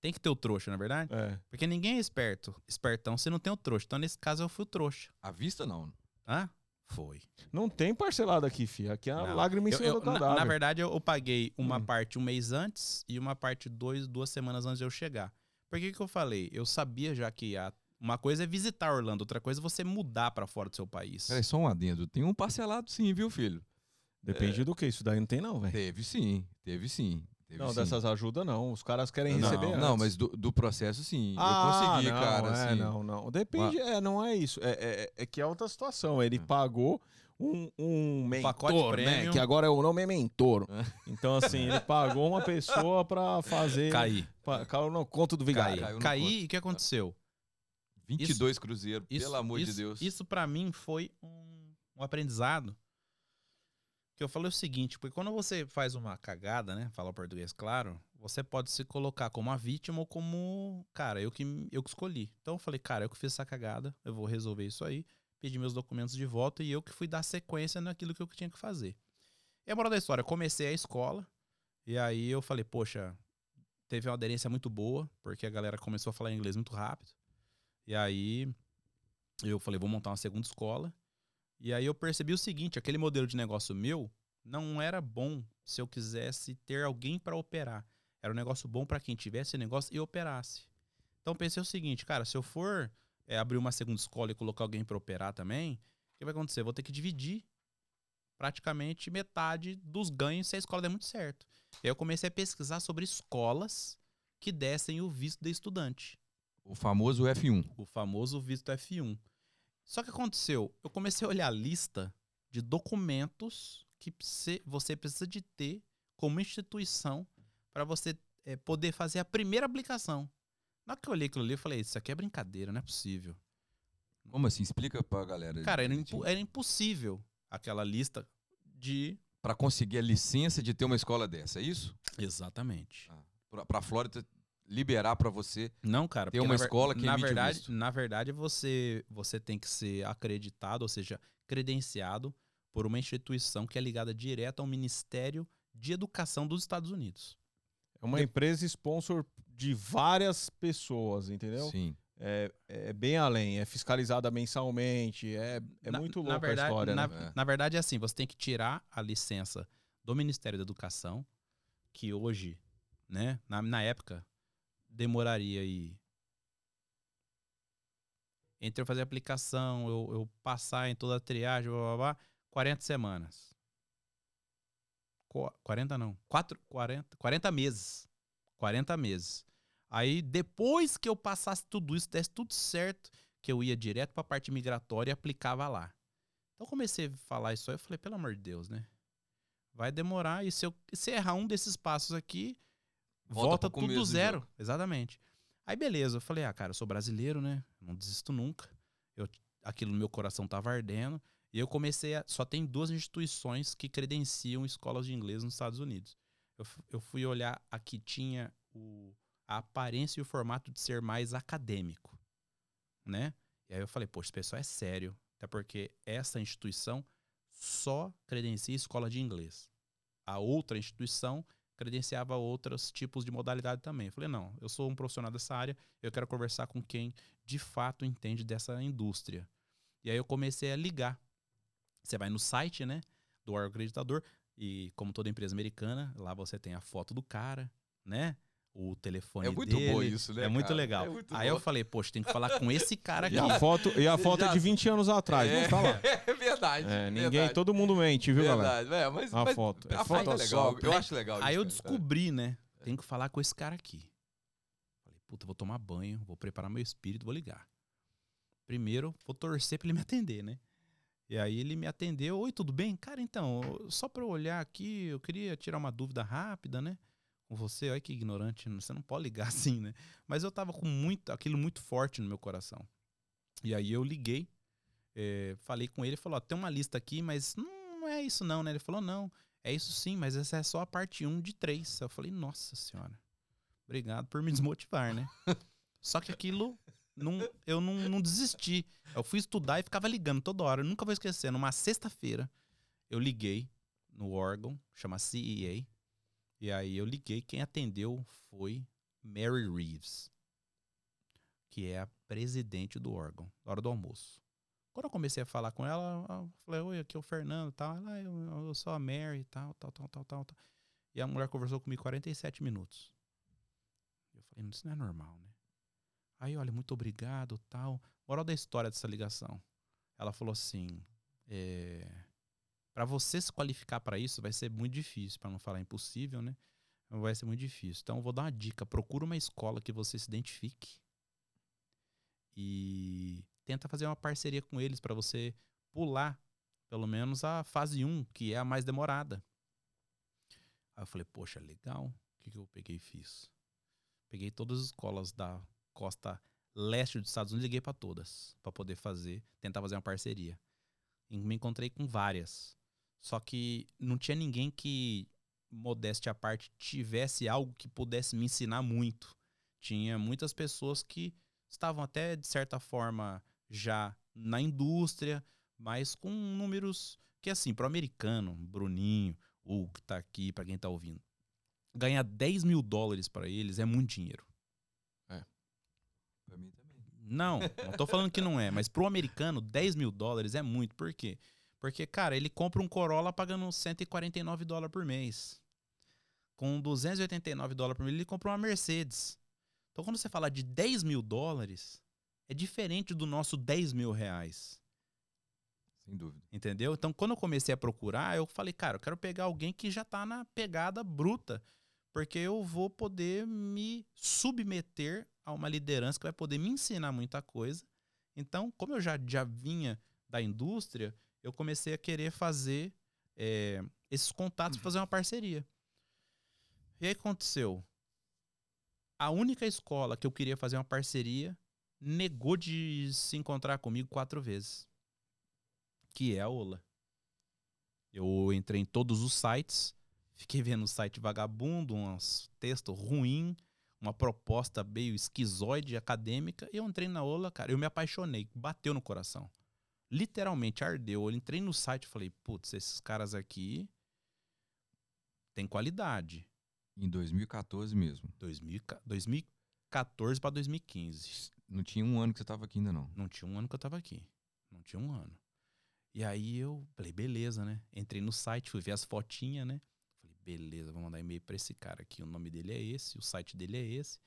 Tem que ter o trouxa, na verdade? É. Porque ninguém é esperto. Espertão, você não tem o trouxa. Então, nesse caso, eu fui o trouxa. À vista, não. Hã? Foi. Não tem parcelado aqui, filho. Aqui é a Não. lágrima em cima eu- do na, cadáver. na verdade, eu, eu paguei uma Hum. parte um mês antes e uma parte dois, duas semanas antes de eu chegar. Por que, que eu falei? Eu sabia já que a- uma coisa é visitar Orlando, outra coisa é você mudar pra fora do seu país. Peraí, só um adendo. Tem um parcelado sim, viu, filho? Depende do que. Isso daí não tem, não, velho. Teve sim, teve sim. Teve Não, sim. dessas ajudas não. Os caras querem não, receber Não, antes. mas do, do processo sim. Ah, eu consegui, não, cara. É, assim. não, não. Depende, é, não é isso. É, é, é que é outra situação. Ele Hum. pagou um, um pacote mentor, né? Que agora o nome é mentor. É. Então, assim, ele pagou uma pessoa pra fazer. Caí. Pa- Caiu no conto do vigário. Caí conto. e o que aconteceu? 22 cruzeiros, Isso, pelo amor isso- de Deus. Isso pra mim foi um, um aprendizado. Que eu falei o seguinte, porque quando você faz uma cagada, né? Fala o português claro, você pode se colocar como a vítima ou como, cara, eu que, eu que escolhi. Então eu falei, cara, eu que fiz essa cagada, eu vou resolver isso aí, pedi meus documentos de volta e eu que fui dar sequência naquilo que eu tinha que fazer. E a moral da história, eu comecei a escola, e aí eu falei, poxa, teve uma aderência muito boa, porque a galera começou a falar inglês muito rápido. E aí eu falei, vou montar uma segunda escola. E aí eu percebi o seguinte, aquele modelo de negócio meu não era bom se eu quisesse ter alguém para operar. Era um negócio bom para quem tivesse negócio e operasse. Então pensei o seguinte, cara, se eu for é, abrir uma segunda escola e colocar alguém para operar também, o que vai acontecer? Eu vou ter que dividir praticamente metade dos ganhos se a escola der muito certo. E aí eu comecei a pesquisar sobre escolas que dessem o visto de estudante O famoso F1. o famoso visto F1. Só que aconteceu, eu comecei a olhar a lista de documentos que você precisa de ter como instituição para você eh, poder fazer a primeira aplicação. Na hora que eu olhei aquilo ali, eu falei, isso aqui é brincadeira, não é possível. Como assim? Explica pra galera. Cara, era, impo- era impossível aquela lista de... Pra conseguir a licença de ter uma escola dessa, é isso? Exatamente. Pra, pra Flórida liberar pra você. Não, cara. Ter uma na ver- escola que na verdade, visto. na verdade você você tem que ser acreditado, ou seja, credenciado por uma instituição que é ligada direto ao Ministério de Educação dos Estados Unidos. É uma empresa sponsor de várias pessoas, entendeu? Sim. É, é bem além, é fiscalizada mensalmente, é, é Na- muito na louca verdade, a história, na, né? É. na verdade é assim, você tem que tirar a licença do Ministério da Educação, que hoje, né, na, na época demoraria aí entre eu fazer a aplicação, eu, eu passar em toda a triagem, blá, blá, blá, 40 semanas. Qu- 40 não, 4, 40, 40 meses. 40 meses. Aí depois que eu passasse tudo isso, desse tudo certo, que eu ia direto para a parte migratória e aplicava lá. Então comecei a falar isso aí, eu falei, pelo amor de Deus, né? Vai demorar e se eu se errar um desses passos aqui, Volta volta, tudo do zero. jogo. Exatamente. Aí beleza, eu falei, ah, cara, eu sou brasileiro, né? Não desisto nunca. Eu, aquilo no meu coração tava ardendo. E eu comecei a. Só tem duas instituições que credenciam escolas de inglês nos Estados Unidos. Eu, eu fui olhar, aqui tinha o, a aparência e o formato de ser mais acadêmico, né? E aí eu falei, poxa, esse pessoal é sério. Até porque essa instituição só credencia escola de inglês. A outra instituição credenciava outros tipos de modalidade também. Eu falei, não, eu sou um profissional dessa área, eu quero conversar com quem de fato entende dessa indústria. E aí eu comecei a ligar. Você vai no site, né, do acreditador, e como toda empresa americana, lá você tem a foto do cara, né? O telefone É muito dele. bom isso, né? É muito cara? legal. É muito aí bom. eu falei, poxa, tem que falar com esse cara aqui. E a foto, e a foto é Já- de 20 anos atrás, não tá lá. É verdade. É, ninguém, verdade, todo mundo mente, viu, galera? verdade. É, mas, A mas foto. É A foto é legal. Eu acho legal. Aí isso, eu cara. descobri, né? Tenho que falar com esse cara aqui. Falei, puta, vou tomar banho, vou preparar meu espírito, vou ligar. Primeiro, vou torcer pra ele me atender, né? E aí ele me atendeu. Oi, tudo bem? Cara, então, só pra eu olhar aqui, eu queria tirar uma dúvida rápida, né? Com você. Olha que ignorante, você não pode ligar assim, né? Mas eu tava com muito, aquilo muito forte no meu coração. E aí eu liguei, eh, falei com ele, falou, ó, tem uma lista aqui, mas não, não é isso não, né? Ele falou, não, é isso sim, mas essa é só a parte 1 de 3. Eu falei, nossa senhora, obrigado por me desmotivar, né? só que aquilo, não, eu não, não desisti. Eu fui estudar e ficava ligando toda hora. Eu nunca vou esquecer. Numa sexta-feira, eu liguei no órgão, chama CEA. E aí eu liguei, quem atendeu foi Mary Reeves, que é a presidente do órgão, na hora do almoço. Quando eu comecei a falar com ela, eu falei, oi, aqui é o Fernando e tal. Ela, eu, eu sou a Mary e tal, tal, tal, tal, tal, tal. E a mulher conversou comigo 47 minutos. Eu falei, isso não é normal, né? Aí, olha, muito obrigado, tal. Moral da história dessa ligação. Ela falou assim, é, para você se qualificar para isso vai ser muito difícil, para não falar impossível, né? vai ser muito difícil. Então, vou dar uma dica. Procura uma escola que você se identifique e tenta fazer uma parceria com eles para você pular pelo menos a fase 1, que é a mais demorada. Aí eu falei, poxa, legal. O que, que eu peguei e fiz? Peguei todas as escolas da costa leste dos Estados Unidos, liguei para todas, para poder fazer, tentar fazer uma parceria. E me encontrei com várias. Só que não tinha ninguém que, modéstia à parte, tivesse algo que pudesse me ensinar muito. Tinha muitas pessoas que estavam até, de certa forma, já na indústria, mas com números que, assim, para o americano, Bruninho, o que tá aqui, para quem tá ouvindo, ganhar 10 mil dólares para eles é muito dinheiro. Pra mim também. Não, não tô falando que não é, mas pro americano, 10 mil dólares é muito. Por quê? Porque, cara, ele compra um Corolla pagando 149 dólares por mês. Com 289 dólares por mês, ele compra uma Mercedes. Então, quando você fala de 10 mil dólares, é diferente do nosso 10 mil reais. Sem dúvida. Entendeu? Então, quando eu comecei a procurar, eu falei, cara, eu quero pegar alguém que já tá na pegada bruta. Porque eu vou poder me submeter a uma liderança que vai poder me ensinar muita coisa. Então, como eu já, já vinha da indústria, eu comecei a querer fazer é, esses contatos, fazer uma parceria. E aí aconteceu. A única escola que eu queria fazer uma parceria negou de se encontrar comigo quatro vezes. Que é a Ola. Eu entrei em todos os sites, fiquei vendo o site vagabundo, uns textos ruim, uma proposta meio esquizoide acadêmica, e eu entrei na Ola, cara, eu me apaixonei, bateu no coração. Literalmente ardeu. Eu entrei no site e falei, putz, esses caras aqui têm qualidade. Em 2014 mesmo. 2000 2014 para 2015. Não tinha um ano que você tava aqui ainda, não. Não tinha um ano que eu tava aqui. Não tinha um ano. E aí eu falei, beleza, né? Entrei no site, fui ver as fotinhas, né? Falei, beleza, vou mandar e-mail pra esse cara aqui. O nome dele é esse, o site dele é esse.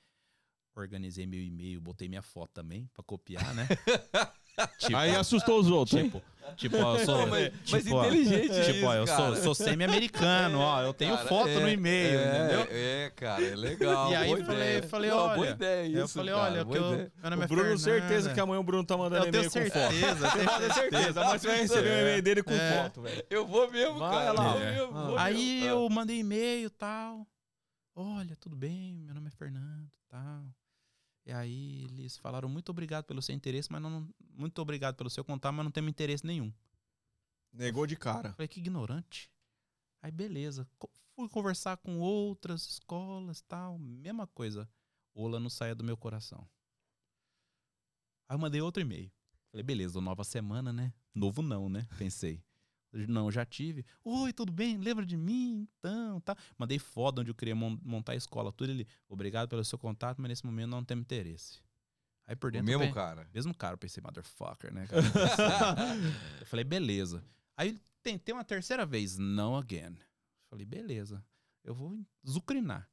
Organizei meu e-mail, botei minha foto também pra copiar, né? tipo, Aí assustou os outros. tipo, tipo, ó, eu sou. Não, mas- mas tipo, ó, inteligente Tipo, ó, isso, eu sou, sou semi-americano, ó. Eu tenho Cara, foto é, no e-mail, é, entendeu? É, cara, é legal. E aí boa eu falei- ideia. falei, Não, olha, Boa ideia isso, eu falei, cara, olha, que eu, meu nome é O Bruno, Fernanda. certeza que amanhã o Bruno tá mandando Eu tenho e-mail com foto. certeza, eu tenho certeza, mas você vai receber o e-mail dele com É. foto, velho. Eu vou mesmo, Vai cara. lá. eu vou É. Aí eu mandei e-mail e tal. Olha, tudo bem, meu nome é Fernando tal. E aí eles falaram muito obrigado pelo seu interesse, mas não. Muito obrigado pelo seu contato, mas não temos interesse nenhum. Negou de cara. Falei, que ignorante. Aí beleza. Fui conversar com outras escolas tal. Mesma coisa. Ola não saia do meu coração. Aí eu mandei outro e-mail. Falei, beleza, nova semana, né? Novo não, né? Pensei. Não, já tive. Oi, tudo bem? Lembra de mim? Então, tá. Mandei foto onde eu queria mon- montar a escola, tudo ele. Obrigado pelo seu contato, mas nesse momento não temos interesse. Aí por O dentro. mesmo eu pe- cara. mesmo cara, eu pensei, motherfucker, né? cara? eu falei, beleza. Aí tentei uma terceira vez, não again. Falei, beleza, eu vou zucrinar.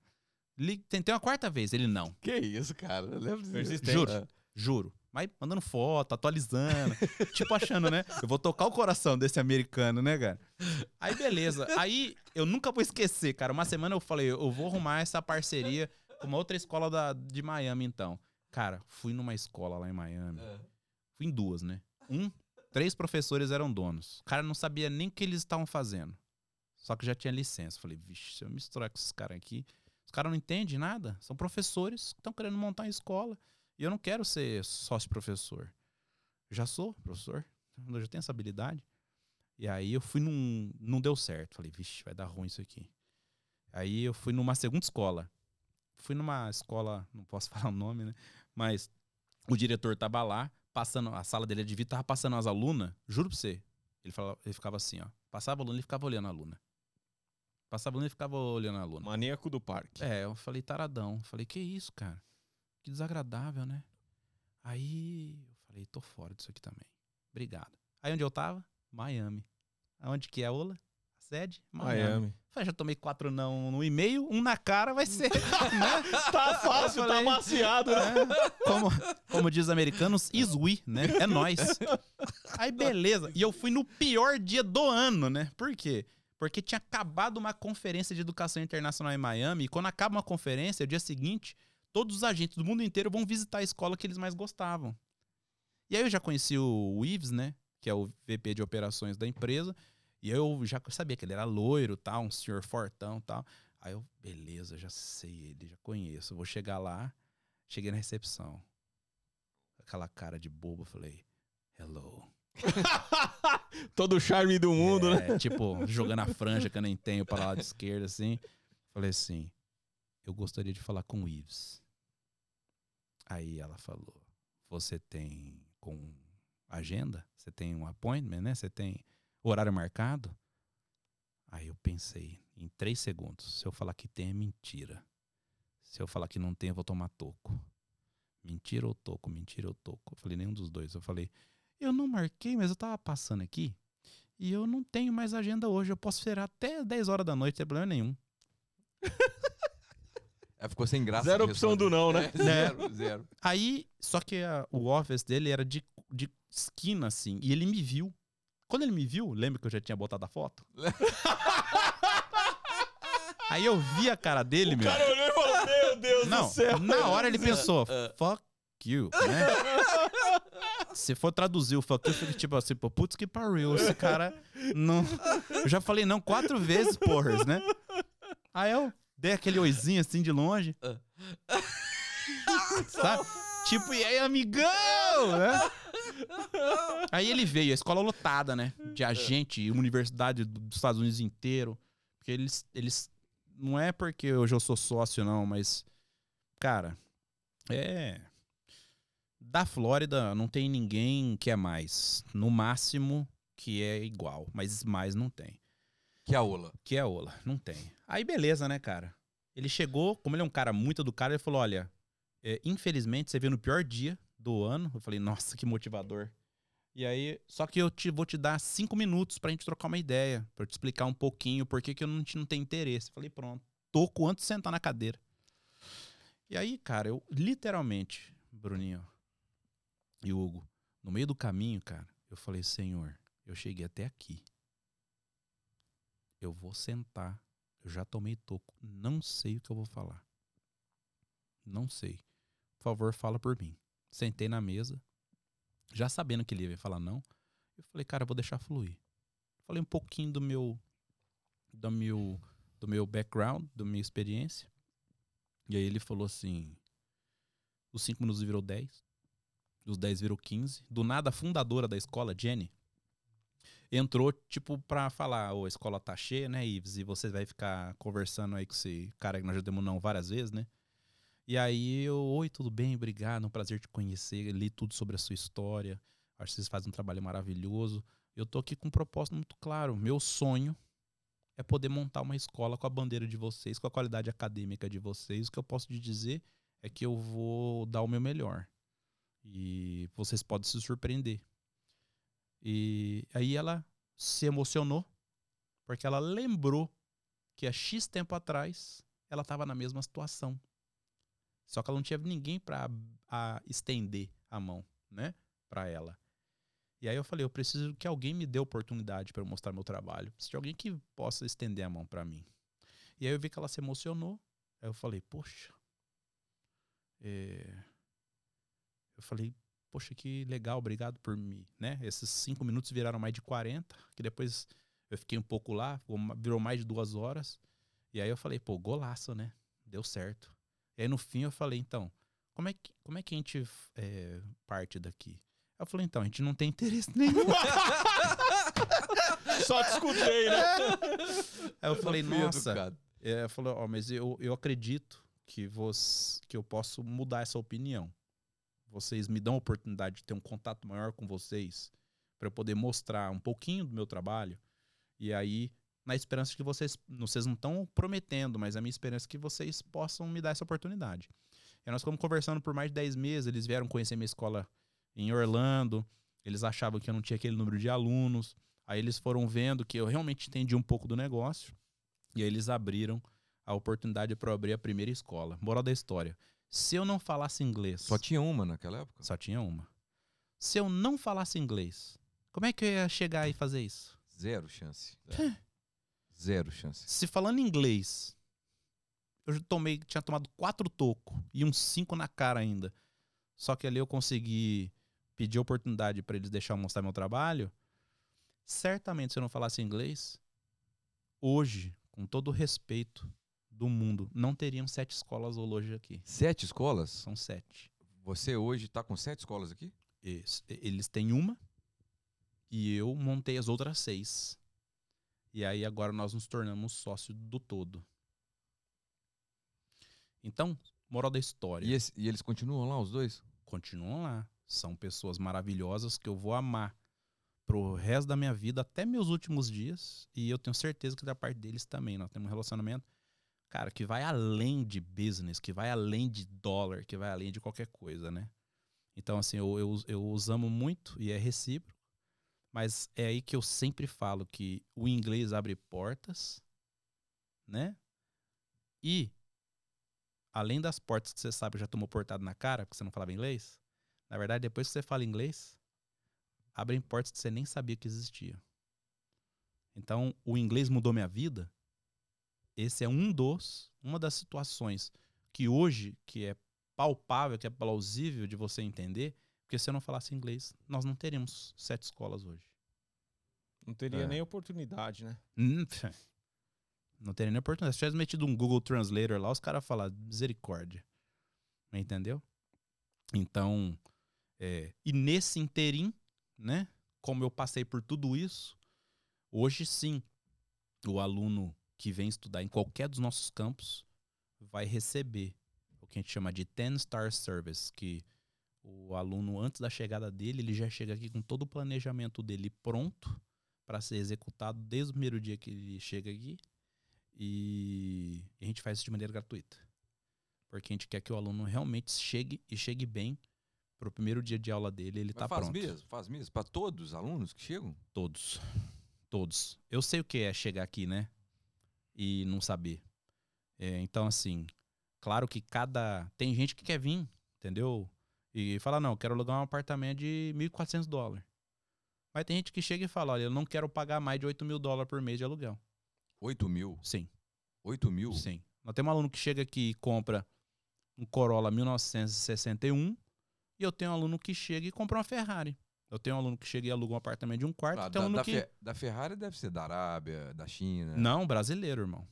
Li- Tentei uma quarta vez, ele não. Que isso, cara? Eu lembro disso. Juro. Juro. Mas mandando foto, atualizando. tipo achando, né? Eu vou tocar o coração desse americano, né, cara? Aí, beleza. Aí, eu nunca vou esquecer, cara. Uma semana eu falei, eu vou arrumar essa parceria com uma outra escola da, de Miami, então. Cara, fui numa escola lá em Miami. Fui em duas, né? Um, três professores eram donos. O cara não sabia nem o que eles estavam fazendo. Só que já tinha licença. Falei, vixe, se eu misturar com esses caras aqui, os caras não entendem nada. São professores que estão querendo montar uma escola. E eu não quero ser sócio professor. Já sou professor. Eu já tenho essa habilidade. E aí eu fui num. Não deu certo. Falei, vixe, vai dar ruim isso aqui. Aí eu fui numa segunda escola. Fui numa escola, não posso falar o nome, né? Mas o diretor tava lá, passando, a sala dele é de vidro, tava passando as alunas, juro pra você. Ele, falava, ele ficava assim, ó. Passava a aluna, ele ficava olhando a aluna. Passava a aluna, ele ficava olhando a aluna. Maníaco do parque. É, eu falei taradão. Falei, que isso, cara? Que desagradável, né? Aí eu falei, tô fora disso aqui também. Obrigado. Aí onde eu tava? Miami. Aonde que é a Ola? A sede? Miami. Falei, já tomei quatro não no e-mail, um na cara vai ser. né? Tá fácil, tá falei, maciado, né? É, como, como diz os americanos, is we, né? É nós. Aí beleza. E eu fui no pior dia do ano, né? Por quê? Porque tinha acabado uma conferência de educação internacional em Miami, e quando acaba uma conferência, o dia seguinte, todos os agentes do mundo inteiro vão visitar a escola que eles mais gostavam. E aí eu já conheci o Ives, né? Que é o VP de operações da empresa. E eu já sabia que ele era loiro, tal, um senhor fortão tal. Aí eu, beleza, já sei ele, já conheço. Vou chegar lá. Cheguei na recepção. Aquela cara de bobo, falei, hello. Todo o charme do mundo, né? É, tipo, jogando a franja que eu nem tenho para lá de esquerda, assim. Falei assim, eu gostaria de falar com o Ives. Aí ela falou, você tem com agenda? Você tem um appointment, né? Você tem horário marcado? Aí eu pensei, em três segundos, se eu falar que tem, é mentira. Se eu falar que não tem, eu vou tomar toco. Mentira ou toco, mentira ou toco. Eu falei, nenhum dos dois. Eu falei, eu não marquei, mas eu tava passando aqui e eu não tenho mais agenda hoje. Eu posso esperar até 10 horas da noite, sem problema nenhum. Ficou sem graça. Zero opção do não, né? É, zero, zero. Aí, só que a- o office dele era de, de esquina, assim, e ele me viu. Quando ele me viu, lembra que eu já tinha botado a foto? Aí eu vi a cara dele, meu. olhou e falou, meu Deus Não, na hora ele pensou, fuck you, né? Se for traduzir o fuck you, fica tipo assim, pô, putz que pariu, esse cara não... Eu já falei não quatro vezes, porras, né? Aí eu dei aquele oizinho assim de longe. Sabe? Tipo, e aí, amigão, né? Aí ele veio, a escola lotada, né? De agente, universidade dos Estados Unidos inteiro. Porque eles, eles. Não é porque hoje eu sou sócio, não, mas. Cara, é. Da Flórida não tem ninguém que é mais. No máximo que é igual, mas mais não tem. Que a Ola. Que é Ola, não tem. Aí beleza, né, cara? Ele chegou, como ele é um cara muito educado, ele falou: olha, é, infelizmente você veio no pior dia do ano. Eu falei, nossa, que motivador. E aí, só que eu te, vou te dar cinco minutos pra gente trocar uma ideia, pra eu te explicar um pouquinho por que, que eu não, não tenho interesse. Eu falei, pronto, antes de sentar na cadeira. E aí, cara, eu literalmente, Bruninho e Hugo, no meio do caminho, cara, eu falei, Senhor, eu cheguei até aqui. Eu vou sentar. Eu já tomei toco. Não sei o que eu vou falar. Não sei. Por favor, fala por mim. Sentei na mesa, já sabendo que ele ia falar não. Eu falei, cara, eu vou deixar fluir. Falei um pouquinho do meu do meu do meu background, da minha experiência. E aí ele falou assim: os 5 minutos virou 10, os 10 virou 15. Do nada, a fundadora da escola, Jenny, entrou, tipo, pra falar: Ô, a escola tá cheia, né, Ives? E você vai ficar conversando aí com esse cara que nós já demos não várias vezes, né? E aí eu, oi, tudo bem? Obrigado, é um prazer te conhecer. Li tudo sobre a sua história. Acho que vocês fazem um trabalho maravilhoso. Eu tô aqui com um propósito muito claro. Meu sonho é poder montar uma escola com a bandeira de vocês, com a qualidade acadêmica de vocês. O que eu posso te dizer é que eu vou dar o meu melhor. E vocês podem se surpreender. E aí ela se emocionou, porque ela lembrou que há X tempo atrás ela estava na mesma situação. Só que ela não tinha ninguém para estender a mão, né, para ela. E aí eu falei, eu preciso que alguém me dê oportunidade para eu mostrar meu trabalho. Preciso de alguém que possa estender a mão para mim. E aí eu vi que ela se emocionou. Aí eu falei, poxa. é, Eu falei, poxa, que legal, obrigado por me, né? Esses cinco minutos viraram mais de 40, que depois eu fiquei um pouco lá, virou mais de duas horas. E aí eu falei, pô, golaço, né? Deu certo. E aí no fim eu falei, então, como é que, como é que a gente é, parte daqui? Eu falei, então, a gente não tem interesse nenhum. Só te escutei, né? Aí eu falei, nossa. É, falou, ó, mas eu, eu acredito que, você, que eu posso mudar essa opinião. Vocês me dão a oportunidade de ter um contato maior com vocês para eu poder mostrar um pouquinho do meu trabalho. E aí, na esperança de que vocês, vocês não estão prometendo, mas a minha esperança é que vocês possam me dar essa oportunidade. E nós ficamos conversando por mais de 10 meses, eles vieram conhecer minha escola em Orlando, eles achavam que eu não tinha aquele número de alunos, aí eles foram vendo que eu realmente entendi um pouco do negócio, e aí eles abriram a oportunidade para eu abrir a primeira escola. Moral da história. Se eu não falasse inglês. Só tinha uma naquela época? Só tinha uma. Se eu não falasse inglês, como é que eu ia chegar e fazer isso? Zero chance. É. Zero chance. Se falando inglês, eu já tomei, tinha tomado quatro tocos e uns cinco na cara ainda. Só que ali eu consegui pedir oportunidade para eles deixar eu mostrar meu trabalho. Certamente, se eu não falasse inglês, hoje, com todo o respeito do mundo, não teriam sete escolas hoje aqui. Sete escolas? São sete. Você hoje tá com sete escolas aqui? Isso. Eles têm uma e eu montei as outras seis. E aí agora nós nos tornamos sócio do todo. Então, moral da história. E, esse- e eles continuam lá, os dois? continuam lá. São pessoas maravilhosas que eu vou amar pro resto da minha vida, até meus últimos dias. E eu tenho certeza que da parte deles também. Nós temos um relacionamento, cara, que vai além de business, que vai além de dólar, que vai além de qualquer coisa, né? Então, assim, eu, eu, eu os amo muito e é recíproco. Mas é aí que eu sempre falo que o inglês abre portas, né? E além das portas que você sabe já tomou portada na cara, porque você não falava inglês, na verdade, depois que você fala inglês, abrem portas que você nem sabia que existiam. Então, o inglês mudou minha vida. Esse é um dos, uma das situações que hoje, que é palpável, que é plausível de você entender, porque se eu não falasse inglês, nós não teríamos sete escolas hoje. Não teria É. nem oportunidade, né? Hum, Não teria nem oportunidade. Se tivesse metido um Google Translator lá, os caras falam misericórdia. Entendeu? Então, é, e nesse interim, né? Como eu passei por tudo isso, hoje sim, o aluno que vem estudar em qualquer dos nossos campos vai receber o que a gente chama de 10 Star Service, que o aluno, antes da chegada dele, ele já chega aqui com todo o planejamento dele pronto para ser executado desde o primeiro dia que ele chega aqui. E a gente faz isso de maneira gratuita. Porque a gente quer que o aluno realmente chegue e chegue bem pro primeiro dia de aula dele, ele Mas tá faz pronto. mesmo, faz mesmo. Para todos os alunos que chegam? Todos. Todos. Eu sei o que é chegar aqui, né? E não saber. É, então, assim, claro que cada. Tem gente que quer vir, entendeu? E fala, não, eu quero alugar um apartamento de 1.400 dólares. Mas tem gente que chega e fala, olha, eu não quero pagar mais de 8 mil dólares por mês de aluguel. 8 mil? Sim, 8 mil? sim. Nós temos um aluno que chega aqui e compra um Corolla 1961 e eu tenho um aluno que chega e compra uma Ferrari. Eu tenho um aluno que chega e aluga um apartamento de um quarto. Ah, tem um da, aluno da que... Fe- da Ferrari deve ser da Arábia, da China. Não, brasileiro, irmão.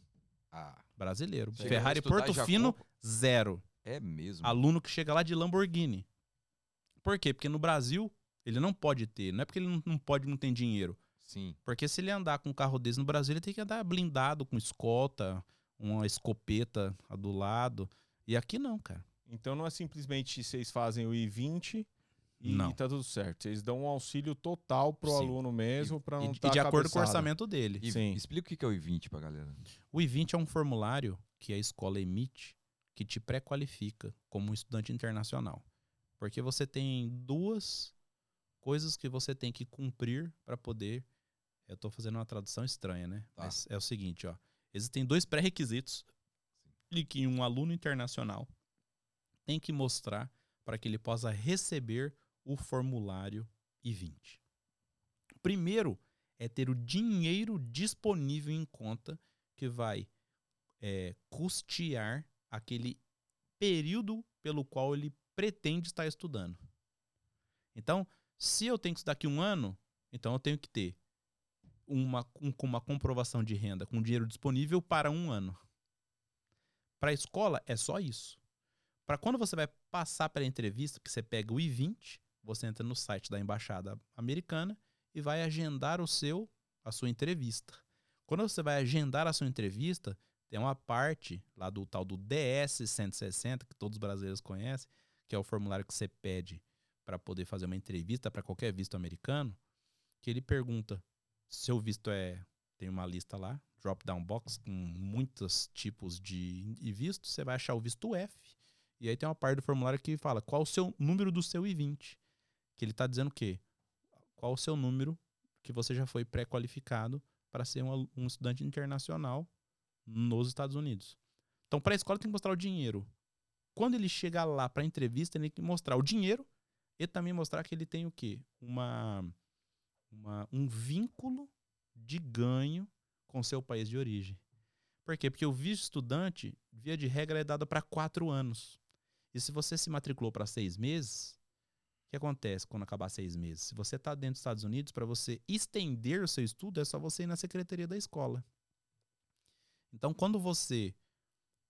Ah, Brasileiro. chega Ferrari Porto Fino, compra? zero. É mesmo. Aluno que chega lá de Lamborghini. Por quê? Porque no Brasil, ele não pode ter. Não é porque ele não, não pode, não tem dinheiro. Sim. Porque se ele andar com um carro desse no Brasil, ele tem que andar blindado, com escolta, uma escopeta do lado. E aqui não, cara. Então não é simplesmente vocês fazem o I-20 e Não. tá tudo certo. Vocês dão um auxílio total pro Sim. aluno mesmo para e- não e tá e de acordo com o orçamento dele. E, Sim. Explica o que é o I-20 pra galera. O I-20 é um formulário que a escola emite que te pré-qualifica como um estudante internacional. Porque você tem duas coisas que você tem que cumprir para poder. Eu estou fazendo uma tradução estranha, né? Tá. Mas é o seguinte, ó. Existem dois pré-requisitos e que um aluno internacional tem que mostrar para que ele possa receber o formulário I-20. Primeiro é ter o dinheiro disponível em conta que vai é, custear aquele período pelo qual ele pretende estar estudando. Então, se eu tenho que estudar aqui um ano, então eu tenho que ter uma, um- uma comprovação de renda com dinheiro disponível para um ano. Para a escola, é só isso. Para quando você vai passar pela entrevista, que você pega o I-20, você entra no site da embaixada americana e vai agendar o seu a sua entrevista. Quando você vai agendar a sua entrevista, tem uma parte lá do tal do DS 160 que todos os brasileiros conhecem, que é o formulário que você pede para poder fazer uma entrevista para qualquer visto americano, que ele pergunta seu visto é tem uma lista lá, drop down box com muitos tipos de visto, você vai achar o visto F. E aí tem uma parte do formulário que fala qual o seu número do seu I-20, que ele está dizendo o quê? Qual o seu número que você já foi pré-qualificado para ser um, um estudante internacional nos Estados Unidos. Então, para a escola tem que mostrar o dinheiro. Quando ele chegar lá para a entrevista, ele tem que mostrar o dinheiro e também mostrar que ele tem o quê? Uma, uma- um vínculo de ganho com seu país de origem. Por quê? Porque o visto estudante, via de regra, é dado para quatro anos. E se você se matriculou para seis meses, que acontece quando acabar seis meses? Se você está dentro dos Estados Unidos, para você estender o seu estudo, é só você ir na secretaria da escola. Então, quando você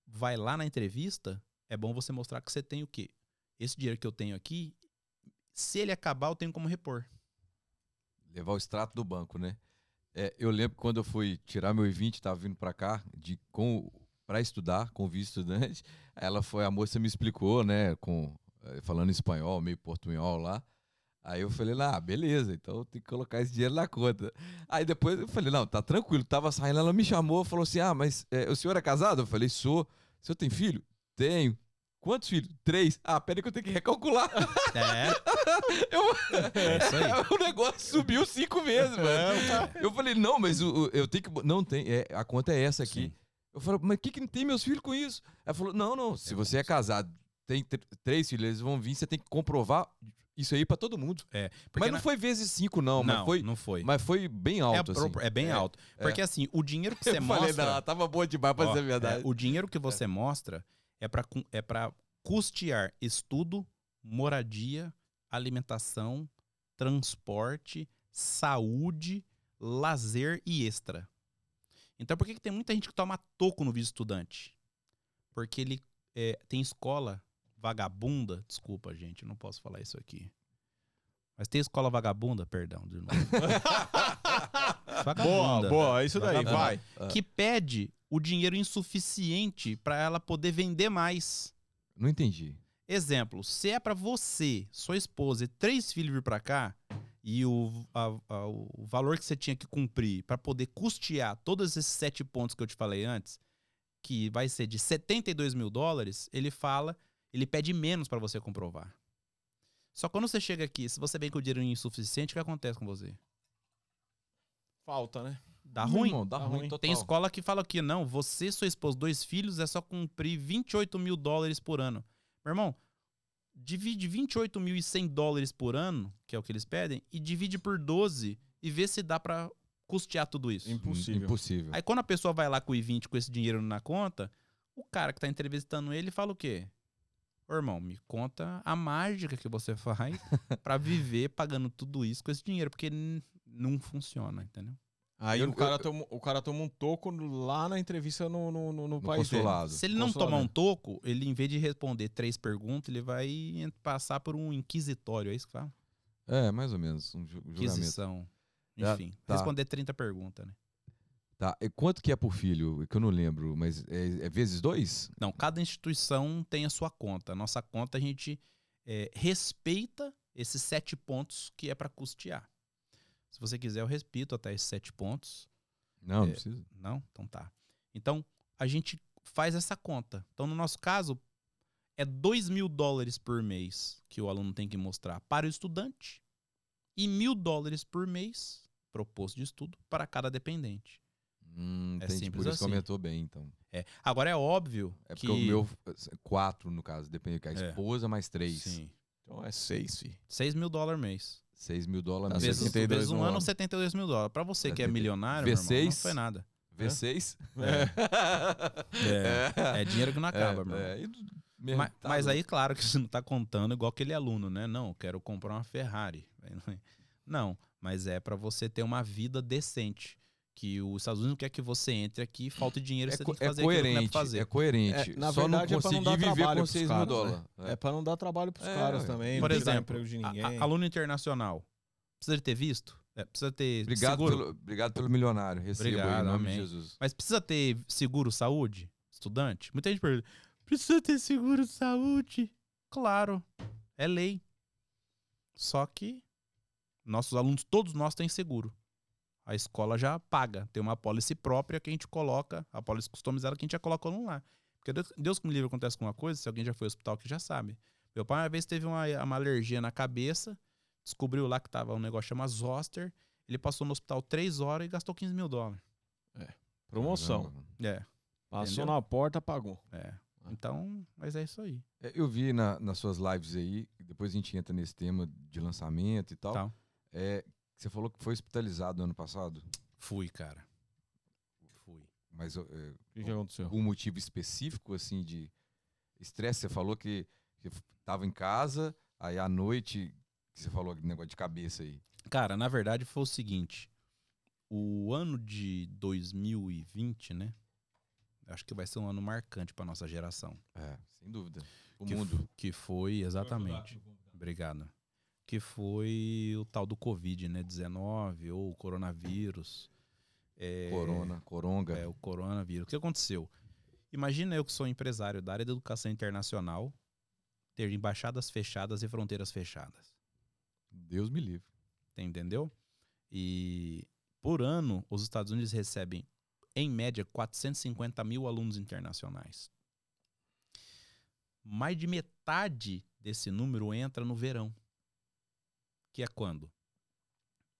vai lá na entrevista, é bom você mostrar que você tem o quê? Esse dinheiro que eu tenho aqui, se ele acabar, eu tenho como repor. Levar o extrato do banco, né? É, eu lembro quando eu fui tirar meu I-20, estava vindo para cá, de com para estudar com visto estudante. Ela foi, a moça me explicou, né, com falando espanhol, meio portunhol lá. Aí eu falei, ah, beleza, então tem que colocar esse dinheiro na conta. Aí depois eu falei, não, tá tranquilo, tava saindo, ela me chamou, falou assim, ah, mas é, o senhor é casado? Eu falei, sou. O senhor tem filho? Tenho. Quantos filhos? Três. Ah, peraí que eu tenho que recalcular. É. Eu- É isso aí. o negócio subiu cinco vezes, mano. Eu falei, não, mas o, eu tenho que. Não, tem. É, a conta é essa aqui. Sim. Eu falei, mas o que, que tem meus filhos com isso? Ela falou, não, não. Se você é casado, tem tr- três filhos, eles vão vir, você tem que comprovar isso aí pra todo mundo. Porque mas não na- foi vezes cinco, não. não, mas, foi, não foi. mas foi bem é, alto, assim. pro- é bem É, alto. Porque assim, o dinheiro que você Eu falei, mostra. não, tava boa demais pra Ó, ser verdade. é, o dinheiro que você mostra é para é pra custear estudo, moradia, alimentação, transporte, saúde, lazer e extra. Então por que, que tem muita gente que toma toco no visto estudante? Porque ele é, tem escola vagabunda. Desculpa, gente, não posso falar isso aqui. Mas tem escola vagabunda, perdão, de novo. Boa, Vagabunda boa, é isso daí, vai. que pede o dinheiro insuficiente para ela poder vender mais. Não entendi. Exemplo, se é para você, sua esposa e três filhos vir para cá e o, a- a- o valor que você tinha que cumprir para poder custear todos esses sete pontos que eu te falei antes, que vai ser de 72 mil dólares, ele fala, ele pede menos para você comprovar. Só quando você chega aqui, se você vem com o dinheiro insuficiente, o que acontece com você? Falta, né? Dá ruim. irmão, dá Dá ruim total. Tem escola que fala que não, você, sua esposa, dois filhos, é só cumprir 28 mil dólares por ano. Meu irmão, divide 28.100 dólares por ano, que é o que eles pedem, e divide por 12 e vê se dá pra custear tudo isso. Impossível. Impossível. Aí quando a pessoa vai lá com o I-20 com esse dinheiro na conta, o cara que tá entrevistando ele fala o quê? Ô, irmão, me conta a mágica que você faz pra viver pagando tudo isso com esse dinheiro, porque não funciona, entendeu? Aí Eu- o, cara eu- toma, o cara toma um toco lá na entrevista no, no, no- no país dele. consulado. Se ele não Consulado, tomar um toco, ele, em vez de responder três perguntas, ele vai passar por um inquisitório, é isso que fala? É, mais ou menos. Um ju- julgamento. Inquisição. Ah, Enfim, tá. responder 30 perguntas, né? Tá. E quanto que é por filho? Que eu não lembro, mas é, é vezes dois? Não, cada instituição tem a sua conta. A nossa conta a gente é, respeita esses sete pontos que é para custear. Se você quiser, eu repito até esses sete pontos. Não, É. não precisa. Não? Então tá. Então, a gente faz essa conta. Então, no nosso caso, é 2 mil dólares por mês que o aluno tem que mostrar para o estudante e mil dólares por mês, proposto de estudo, para cada dependente. Hum, É entendi. simples Por isso que assim. aumentou bem, então. É. Agora, é óbvio É que... porque o meu, quatro no caso, depende que a É. esposa mais três. Sim. Então é seis, fi. 6 mil dólares mês. Seis mil dólares Tá mês. Vezes, 72 vezes um no ano, ano. 72 mil dólares. Pra você que é 70. milionário, meu irmão, não V6. foi nada. V6? É, é dinheiro que não acaba, meu irmão. é, e do- mesmo, Mas, tá mas louco. aí, claro que você não tá contando igual aquele aluno, né? Não, eu quero comprar uma Ferrari. Não é- Não, mas é pra você ter uma vida decente. Que os Estados Unidos não quer que você entre aqui e falte dinheiro, É, você co- tem que é fazer que é coerente, pra fazer. é coerente. É, na Só verdade, não é pra não consegui dar viver trabalho com pros 6 mil caras, dólares. É pra não dar trabalho pros É, caras também. Por exemplo, A- ninguém. a- aluno internacional. Precisa de ter visto? É, precisa ter Obrigado seguro? pelo, obrigado pelo milionário. Receba aí, Obrigado, em nome amém. de Jesus. Mas precisa ter seguro saúde? Estudante? Muita gente pergunta: precisa ter seguro saúde? Claro, é lei. Só que nossos alunos, todos nós têm seguro. A escola já paga. Tem uma apólice própria que a gente coloca, a apólice customizada que a gente já coloca no lá. Porque Deus, Deus que me livre acontece com uma coisa, se alguém já foi ao hospital que já sabe. Meu pai uma vez teve uma, uma alergia na cabeça, descobriu lá que tava um negócio chamado zoster. Ele passou no hospital três horas e gastou 15 mil dólares. Promoção. Caramba. É. Passou Entendeu? na porta, pagou. É. Então, mas é isso aí. É, Eu vi na- nas suas lives aí, depois a gente entra nesse tema de lançamento e tal. Tal. É, você falou que foi hospitalizado no ano passado. Fui, cara. Mas é, O que, que aconteceu? algum motivo específico, assim, de estresse? Você falou que, que tava em casa, aí à noite, que você falou negócio de cabeça aí. Cara, na verdade foi o seguinte. O ano de 2020, né? Acho que vai ser um ano marcante pra nossa geração. É, sem dúvida. O que, mundo. que foi, exatamente. Obrigado. Que foi o tal do Covid, né? 19 ou o coronavírus. É, Corona, coronga. É, o coronavírus. O que aconteceu? Imagina eu que sou empresário da área da educação internacional ter embaixadas fechadas e fronteiras fechadas. Deus me livre. Entendeu? E por ano, os Estados Unidos recebem, em média, 450 mil alunos internacionais. Mais de metade desse número entra no verão. Que é quando?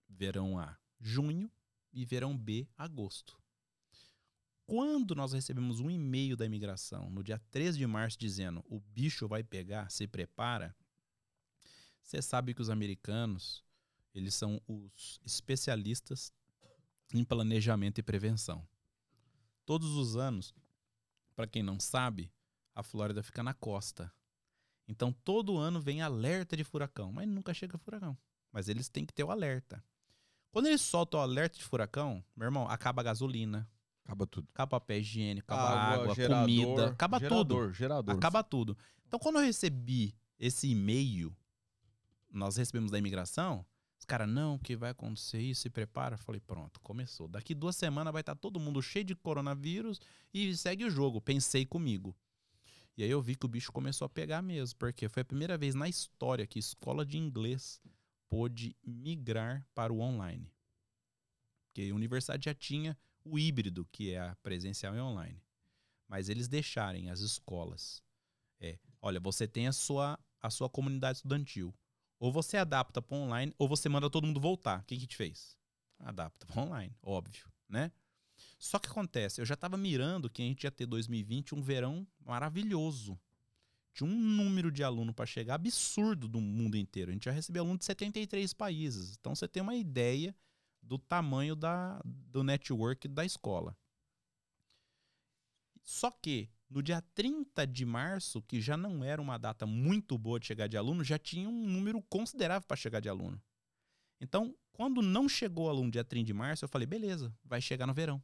Verão A, junho, e verão B, agosto. Quando nós recebemos um e-mail da imigração, no dia 13 de março, dizendo o bicho vai pegar, se prepara, você sabe que os americanos eles são os especialistas em planejamento e prevenção. Todos os anos, para quem não sabe, a Flórida fica na costa. Então todo ano vem alerta de furacão, mas nunca chega furacão. Mas eles têm que ter o alerta. Quando eles soltam o alerta de furacão, meu irmão, acaba a gasolina, Acaba tudo. acaba papel higiênico, acaba água, gerador, comida, acaba tudo. gerador, Gerador, Acaba tudo. Então, quando eu recebi esse e-mail, nós recebemos da imigração, os caras, não, que vai acontecer isso, se prepara. Eu falei, pronto, começou. Daqui duas semanas vai estar todo mundo cheio de coronavírus e segue o jogo. Pensei comigo. E aí eu vi que o bicho começou a pegar mesmo, porque foi a primeira vez na história que escola de inglês pôde migrar para o online. Porque a universidade já tinha o híbrido, que é a presencial e online. Mas eles deixarem as escolas é, olha, você tem a sua, a sua comunidade estudantil. Ou você adapta para online, ou você manda todo mundo voltar. O que que te fez? Adapta para online, óbvio, né? Só que acontece, eu já estava mirando que a gente ia ter 2020 um verão maravilhoso. Tinha um número de aluno para chegar absurdo do mundo inteiro. A gente já recebeu aluno de 73 países. Então você tem uma ideia do tamanho da, do network da escola. Só que no dia 30 de março, que já não era uma data muito boa de chegar de aluno, já tinha um número considerável para chegar de aluno. Então, quando não chegou aluno dia 30 de março, eu falei, beleza, vai chegar no verão.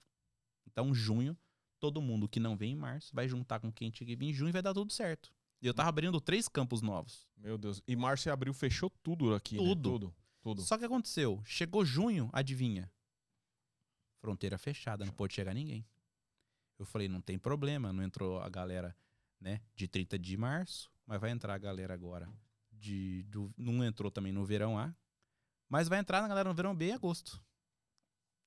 Então, junho, todo mundo que não vem em março vai juntar com quem tinha que vir em junho e vai dar tudo certo. E eu tava abrindo três campos novos. Meu Deus. E março e abril fechou tudo aqui, Tudo. né? Tudo. Tudo. Só que aconteceu, chegou junho, adivinha? Fronteira fechada, não pôde chegar ninguém. Eu falei, não tem problema, não entrou a galera, né, de 30 de março, mas vai entrar a galera agora de do, não entrou também no verão A, mas vai entrar na galera no verão B em agosto.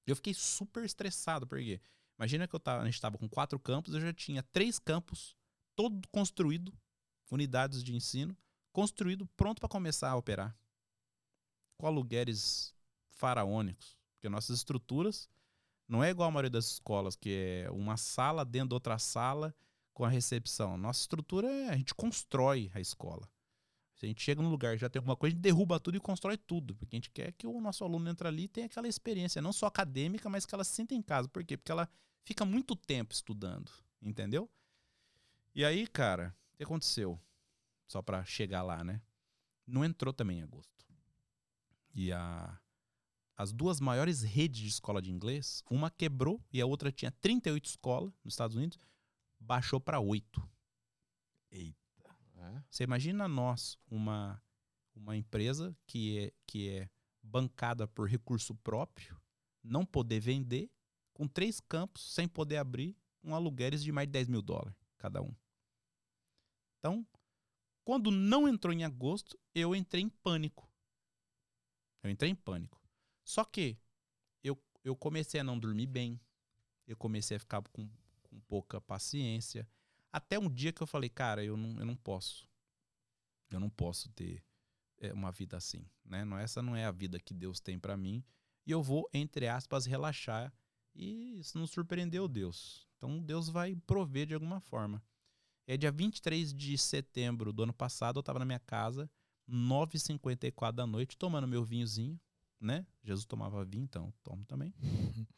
Eu fiquei super estressado, porque imagina que eu tava, a gente tava com quatro campos, eu já tinha três campos todo construído, unidades de ensino, construído, pronto para começar a operar com aluguéis faraônicos. Porque nossas estruturas não é igual a maioria das escolas, que é uma sala dentro de outra sala com a recepção. Nossa estrutura é a gente constrói a escola. Se a gente chega num lugar já tem alguma coisa, a gente derruba tudo e constrói tudo. Porque a gente quer que o nosso aluno entre ali e tenha aquela experiência, não só acadêmica, mas que ela se sinta em casa. Por quê? Porque ela fica muito tempo estudando. Entendeu? E aí, cara, o que aconteceu? Só pra chegar lá, né? Não entrou também em agosto. E a, as duas maiores redes de escola de inglês, uma quebrou e a outra tinha 38 escolas nos Estados Unidos, baixou para 8. É. Você imagina nós, uma, uma empresa que é, que é bancada por recurso próprio, não poder vender, com três campos, sem poder abrir, com aluguéis de mais de 10 mil dólares cada um. Então, quando não entrou em agosto, eu entrei em pânico. Eu entrei em pânico. Só que eu, eu comecei a não dormir bem. Eu comecei a ficar com, com pouca paciência. Até um dia que eu falei, cara, eu não, eu não posso. Eu não posso ter é, uma vida assim, né? Não, essa não é a vida que Deus tem para mim. E eu vou, entre aspas, relaxar. E isso não surpreendeu Deus. Então Deus vai prover de alguma forma. É dia 23 de setembro do ano passado, eu tava na minha casa, 9h54 da noite, tomando meu vinhozinho, né? Jesus tomava vinho, então tomo também.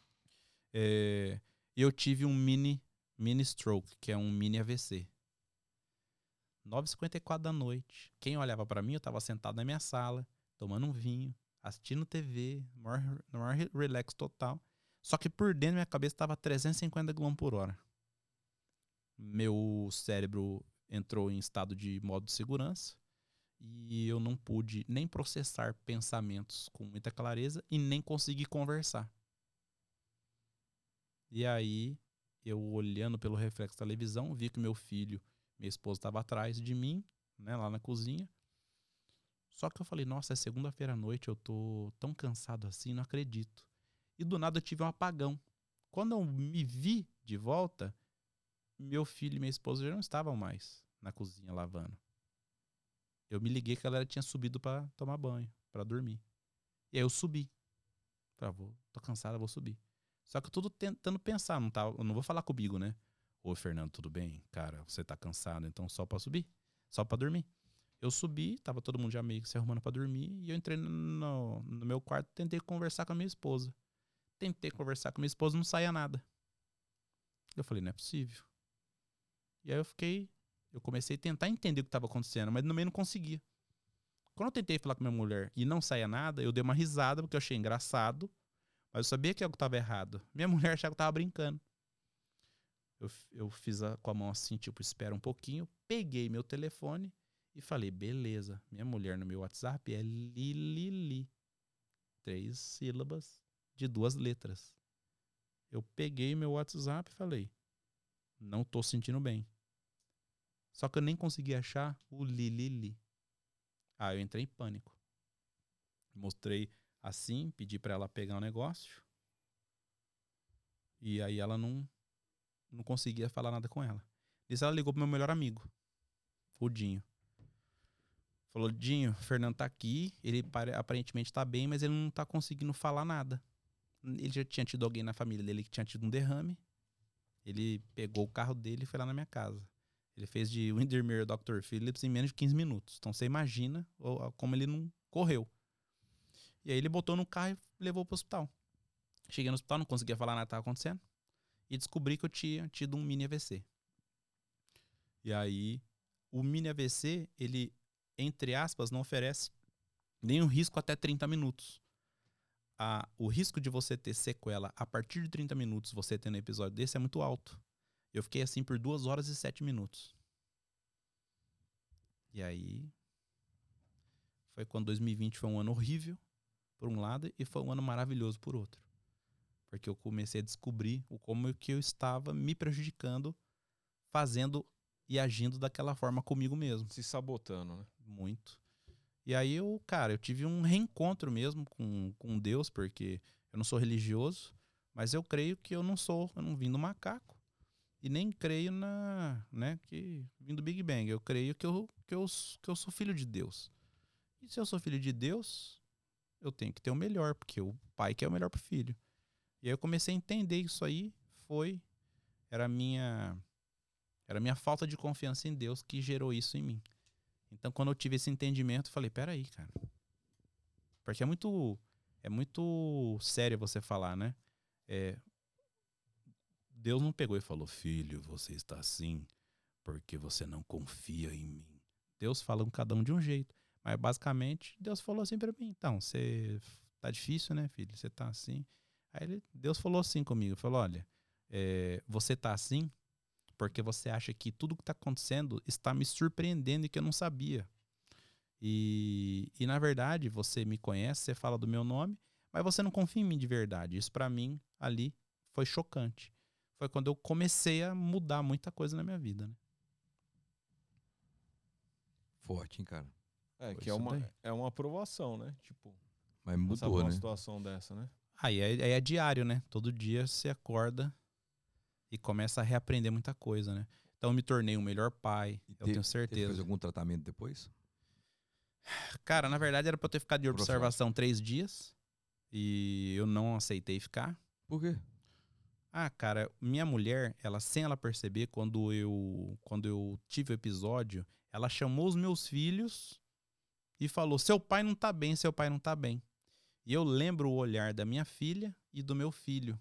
É, E eu tive um mini, mini stroke, que é um mini AVC. 9h54 da noite. Quem olhava pra mim, eu tava sentado na minha sala, tomando um vinho, assistindo TV, no maior, no maior relax total. Só que por dentro minha cabeça tava 350 km por hora. Meu cérebro entrou em estado de modo de segurança e eu não pude nem processar pensamentos com muita clareza e nem conseguir conversar. E aí, eu olhando pelo reflexo da televisão, vi que meu filho, minha esposa estava atrás de mim, né, lá na cozinha. Só que eu falei, nossa, é segunda-feira à noite, eu tô tão cansado assim, não acredito. E do nada eu tive um apagão. Quando eu me vi de volta, meu filho e minha esposa já não estavam mais na cozinha lavando. Eu me liguei que a galera tinha subido para tomar banho, para dormir. E aí eu subi. Falei, ah, vou, tô cansado, vou subir. Só que eu tudo tentando pensar, não tá, eu não vou falar comigo, né? Ô, Fernando, tudo bem? Cara, você tá cansado, então só para subir, só para dormir. Eu subi, tava todo mundo já meio que se arrumando para dormir, e eu entrei no, no meu quarto tentei conversar com a minha esposa. Tentei conversar com minha esposa, não saía nada. Eu falei, não é possível. E aí eu fiquei eu comecei a tentar entender o que estava acontecendo, mas no meio não conseguia. Quando eu tentei falar com minha mulher e não saía nada, eu dei uma risada porque eu achei engraçado, mas eu sabia que algo estava errado. Minha mulher achava que eu estava brincando. Eu, eu fiz a, com a mão assim, tipo, espera um pouquinho, peguei meu telefone e falei, beleza, minha mulher no meu WhatsApp é Lilili. Três sílabas de duas letras. Eu peguei meu WhatsApp e falei, não tô sentindo bem. Só que eu nem consegui achar o Lilili. Ah, eu entrei em pânico. Mostrei assim, pedi para ela pegar o um negócio. E aí ela não não conseguia falar nada com ela. Nisso ela ligou pro meu melhor amigo, o Dinho. Falou, Dinho, Fernando tá aqui, ele aparentemente tá bem, mas ele não tá conseguindo falar nada. Ele já tinha tido alguém na família dele que tinha tido um derrame. Ele pegou o carro dele e foi lá na minha casa. Ele fez de Windermere Dr. Phillips em menos de 15 minutos. Então você imagina como ele não correu. E aí ele botou no carro e levou pro hospital. Cheguei no hospital, não conseguia falar nada que estava acontecendo. E descobri que eu tinha tido um mini AVC. E aí, o mini AVC, ele, entre aspas, não oferece nenhum risco até 30 minutos. A, o risco de você ter sequela a partir de 30 minutos, você tendo um episódio desse, é muito alto. Eu fiquei assim por duas horas e sete minutos. E aí. Foi quando 2020 foi um ano horrível, por um lado, e foi um ano maravilhoso por outro. Porque eu comecei a descobrir o como que eu estava me prejudicando, fazendo e agindo daquela forma comigo mesmo. Se sabotando, né? Muito. E aí eu, cara, eu tive um reencontro mesmo com, com Deus, porque eu não sou religioso, mas eu creio que eu não sou, eu não vim do macaco e nem creio na, né, que vindo do Big Bang. Eu creio que eu, que, eu, que eu sou filho de Deus. E se eu sou filho de Deus, eu tenho que ter o melhor, porque o pai quer o melhor pro filho. E aí eu comecei a entender isso aí, foi era minha era minha falta de confiança em Deus que gerou isso em mim. Então quando eu tive esse entendimento, eu falei, peraí, cara. Porque é muito é muito sério você falar, né? É, Deus não pegou e falou: Filho, você está assim porque você não confia em mim. Deus fala com cada um de um jeito. Mas basicamente, Deus falou assim para mim: Então, você tá difícil, né, filho? Você tá assim. Aí ele, Deus falou assim comigo: Falou, olha, é, você tá assim porque você acha que tudo que está acontecendo está me surpreendendo e que eu não sabia. E, e na verdade, você me conhece, você fala do meu nome, mas você não confia em mim de verdade. Isso para mim ali foi chocante foi quando eu comecei a mudar muita coisa na minha vida, né? Forte, hein, cara? É, Foi que é uma, é uma aprovação, né? Tipo, mas mudou, uma né? situação dessa, né? Aí é, aí é diário, né? Todo dia você acorda e começa a reaprender muita coisa, né? Então eu me tornei um melhor pai, e eu tenho certeza. Fez algum tratamento depois? Cara, na verdade era pra eu ter ficado de observação três dias e eu não aceitei ficar. Por quê? Ah, cara, minha mulher, ela sem ela perceber, quando eu quando eu tive o episódio, ela chamou os meus filhos e falou: "Seu pai não tá bem, seu pai não tá bem". E eu lembro o olhar da minha filha e do meu filho,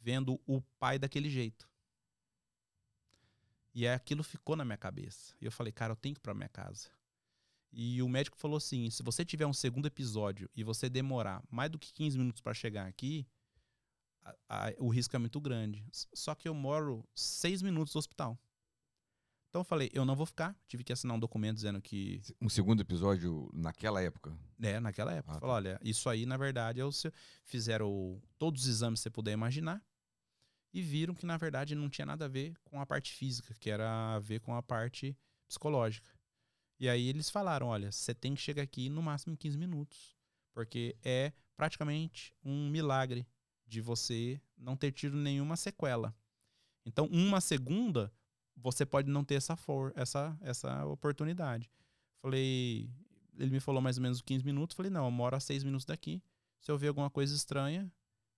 vendo o pai daquele jeito. E aí aquilo ficou na minha cabeça. E eu falei, cara, eu tenho que ir pra minha casa. E o médico falou assim: se você tiver um segundo episódio e você demorar mais do que 15 minutos para chegar aqui, a- a- o risco é muito grande. Só que eu moro seis minutos do hospital. Então eu falei, eu não vou ficar. Tive que assinar um documento dizendo que Um segundo episódio naquela época. é, naquela época. Ah, Falou, olha, isso aí, na verdade, é o seu... fizeram todos os exames que você puder imaginar e viram que, na verdade, não tinha nada a ver com a parte física, que era a ver com a parte psicológica. E aí eles falaram, olha, você tem que chegar aqui no máximo em 15 minutos, porque é praticamente um milagre de você não ter tido nenhuma sequela. Então, uma segunda, você pode não ter essa, for essa, essa oportunidade. Falei, ele me falou mais ou menos 15 minutos. Falei, não, eu moro a 6 minutos daqui. Se eu ver alguma coisa estranha,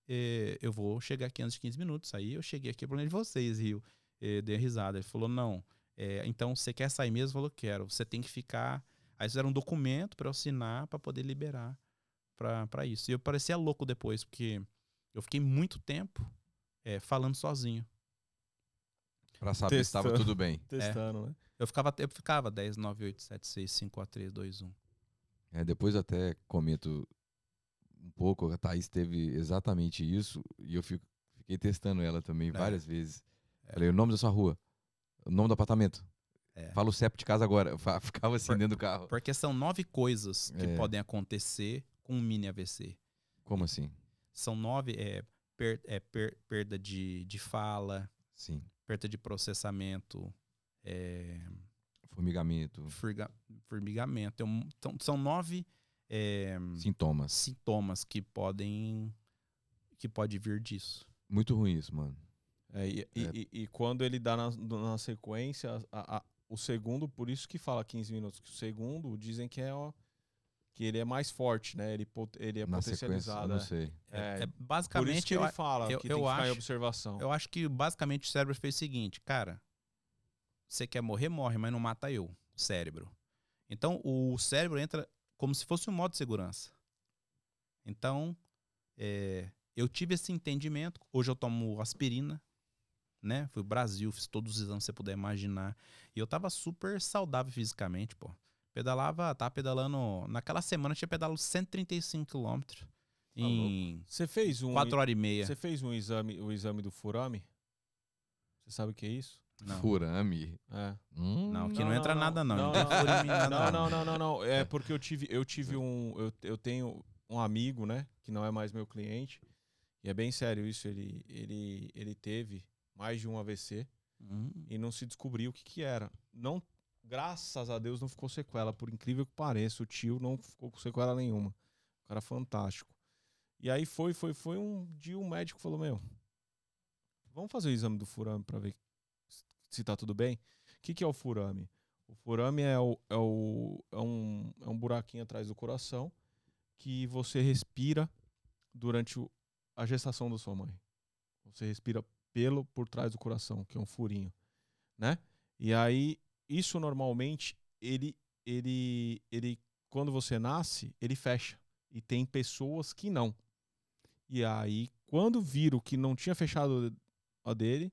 eh, eu vou chegar aqui antes de 15 minutos. Aí eu cheguei aqui pro de vocês, Rio. Eh, dei risada. Ele falou, não. eh, então você quer sair mesmo? Falou, quero. Você tem que ficar. Aí fizeram um documento para eu assinar para poder liberar pra pra isso. E eu parecia louco depois, porque eu fiquei muito tempo eh, falando sozinho. Pra saber se estava Testando. tudo bem. Testando, né? Eu ficava, eu ficava 10, 9, 8, 7, 6, 5, 4, 3, 2, 1. É, depois até comento um pouco, a Thaís teve exatamente isso e eu fico- fiquei testando ela também É. várias vezes. É. Falei, o nome da sua rua, o nome do apartamento. É. Fala o CEP de casa agora. Ficava assim Por- dentro do carro. Porque são nove coisas que É. podem acontecer com um mini AVC. Como assim? São nove, é, per- é, per- perda de, de fala, Sim. perda de processamento, é, Formigamento, formigamento. Então, são nove é, sintomas. sintomas que podem que pode vir disso. Muito ruim isso, mano. É, e, e- É. e- e quando ele dá na, na sequência, a- a- o segundo, por isso que fala 15 minutos, que o segundo dizem que é ó, que ele é mais forte, né? Ele, pot- ele é Na sequência, eu potencializado. não é. sei. É, É, é Por isso basicamente que eu, ele fala eu- que eu tem que ficar em acho- observação. eu acho que basicamente o cérebro fez o seguinte, cara, você quer morrer, morre, mas não mata eu, o cérebro. Então o cérebro entra como se fosse um modo de segurança. Então, é, eu tive esse entendimento. Hoje eu tomo aspirina, né? Fui pro Brasil, fiz todos os exames que você puder imaginar. E eu tava super saudável fisicamente, pô. Pedalava, tava pedalando. Naquela semana eu tinha pedalado 135 quilômetros. Em Você fez um 4 horas e meia. Você fez um exame, o exame do furame? Você sabe o que é isso? Não. Furame. É. Hum, Não, aqui Não, não, entra não. nada, não. Não, Não, não. Não, não, não, não, não. É porque eu tive, eu tive um. Eu, eu tenho um amigo, né? Que não é mais meu cliente. E é bem sério isso. Ele, ele, ele teve mais de um AVC Hum, e não se descobriu o que, que era. Não, graças a Deus não ficou sequela, por incrível que pareça. O tio não ficou com sequela nenhuma. O cara fantástico. E aí foi, foi, foi um dia o médico falou: Meu, vamos fazer o exame do furame pra ver se tá tudo bem. O que, que é o furame? O furame é, o, é, o, é, um, é um buraquinho atrás do coração que você respira durante o- a gestação da sua mãe. Você respira pelo por trás do coração, que é um furinho, né? E aí isso normalmente ele ele ele quando você nasce, ele fecha. E tem pessoas que não. E aí quando viram que não tinha fechado a dele,